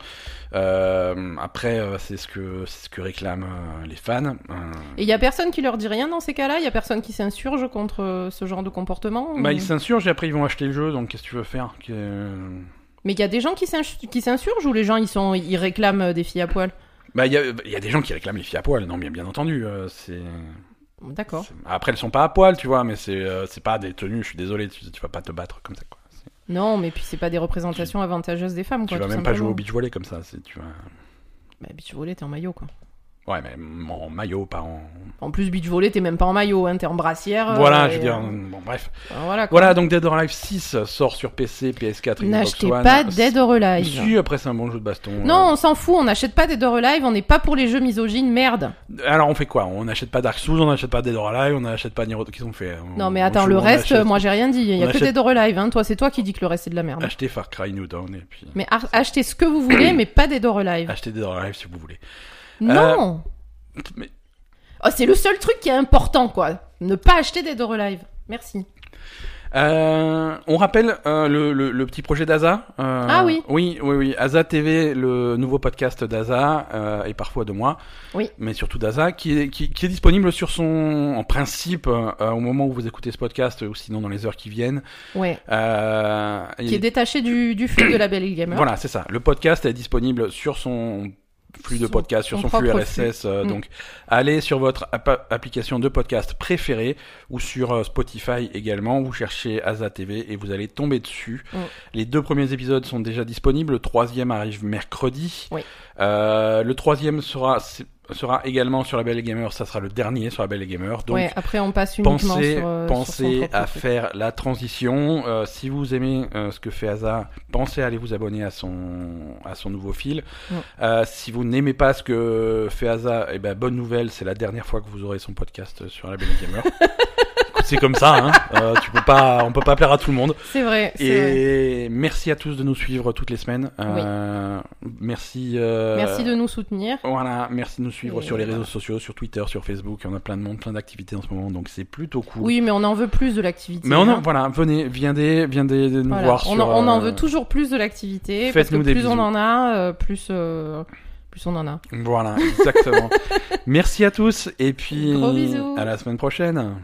Euh, après c'est ce que c'est ce que réclament les fans. Et il y a personne qui leur dit rien dans ces cas-là? Il y a personne qui s'insurge contre ce genre de comportement bah ou- ils s'insurgent et après ils vont acheter le jeu. Donc qu'est-ce que tu veux faire? Mais il y a des gens qui s'ins- qui s'insurgent ou les gens ils sont ils réclament euh, des filles à poil? Bah il y a il y a des gens qui réclament les filles à poil. Non bien bien entendu. euh, c'est D'accord. après elles sont pas à poil tu vois, mais c'est euh, c'est pas des tenues. Je suis désolé, tu, tu vas pas te battre comme ça quoi. Non, mais puis c'est pas des représentations avantageuses des femmes Tu quoi. vas tout même pas jouer au beach volley comme ça. C'est tu vas. Bah, beach volley, t'es en maillot quoi. Ouais mais en maillot pas en. En plus, beach volley, t'es même pas en maillot, hein, t'es en brassière. euh, Voilà, et, je veux dire. euh, Bon bref. Voilà quoi. Voilà donc Dead or Alive 6 sort sur PC, PS4, Xbox N'achetez pas Dead or Alive. Si, après c'est un bon jeu de baston. Non, on s'en fout, on n'achète pas Dead or Alive, on n'est pas pour les jeux misogynes, merde. Euh, Alors on fait quoi? On n'achète pas Dark Souls, on n'achète pas Dead or Alive, on n'achète pas Nier Qu'est-ce qu'on fait? On- Non mais attends, le reste, achète- moi j'ai rien dit, il y a on que achète- Dead or Alive, hein. toi c'est toi qui dis que le reste c'est de la merde. Achetez Far Cry New Dawn et puis Mais achetez ce que vous voulez, mais pas Dead or Alive. achetez Dead or Alive si vous voulez. Non Mais Oh, C'est le seul truc qui est important quoi. Ne pas acheter or Alive. Merci. Euh, on rappelle euh, le, le, le petit projet d'Aza. euh, Ah oui. Oui, oui, oui. Aza TV, le nouveau podcast d'Aza euh, et parfois de moi. Oui. Mais surtout d'Aza, qui est, qui, qui est disponible sur son, en principe, euh, au moment où vous écoutez ce podcast, ou sinon dans les heures qui viennent. Ouais. Euh, Qui et- est détaché du, du flux de la Belle Gamer. Voilà, c'est ça. Le podcast est disponible sur son flux de podcast, sur son flux RSS. euh, Mm. Donc, allez sur votre app- application de podcast préférée ou sur euh, Spotify également. Vous cherchez Aza TV et vous allez tomber dessus. Mm. Les deux premiers épisodes sont déjà disponibles. Le troisième arrive mercredi. Oui. Euh, le troisième sera. Sera également sur la Belle Gamer. Ça sera le dernier sur la Belle Gamer. Donc, ouais, après on passe uniquement pensez, sur, euh, pensez sur à truc. faire la transition. Euh, si vous aimez euh, ce que fait Asa, pensez à aller vous abonner à son à son nouveau fil. Ouais. Si vous n'aimez pas ce que fait Asa, eh ben bonne nouvelle, c'est la dernière fois que vous aurez son podcast sur la Belle Gamer. C'est comme ça, hein. Euh, tu peux pas, on peut pas plaire à tout le monde. C'est vrai. Et merci à tous de nous suivre toutes les semaines. Euh, Merci. euh, Merci de nous soutenir. Voilà, merci de nous suivre Et sur les voilà. réseaux sociaux, sur Twitter, sur Facebook. On a plein de monde, plein d'activités en ce moment, donc c'est plutôt cool. Oui, mais on en veut plus de l'activité. Mais on en, hein. voilà, venez, viendez, viendez nous Voilà. voir on, sur. en, on en euh, veut toujours plus de l'activité. Parce que faites-nous des plus on bisous. en a, euh, plus, euh, plus on en a. Voilà, exactement. merci à tous et puis à la semaine prochaine.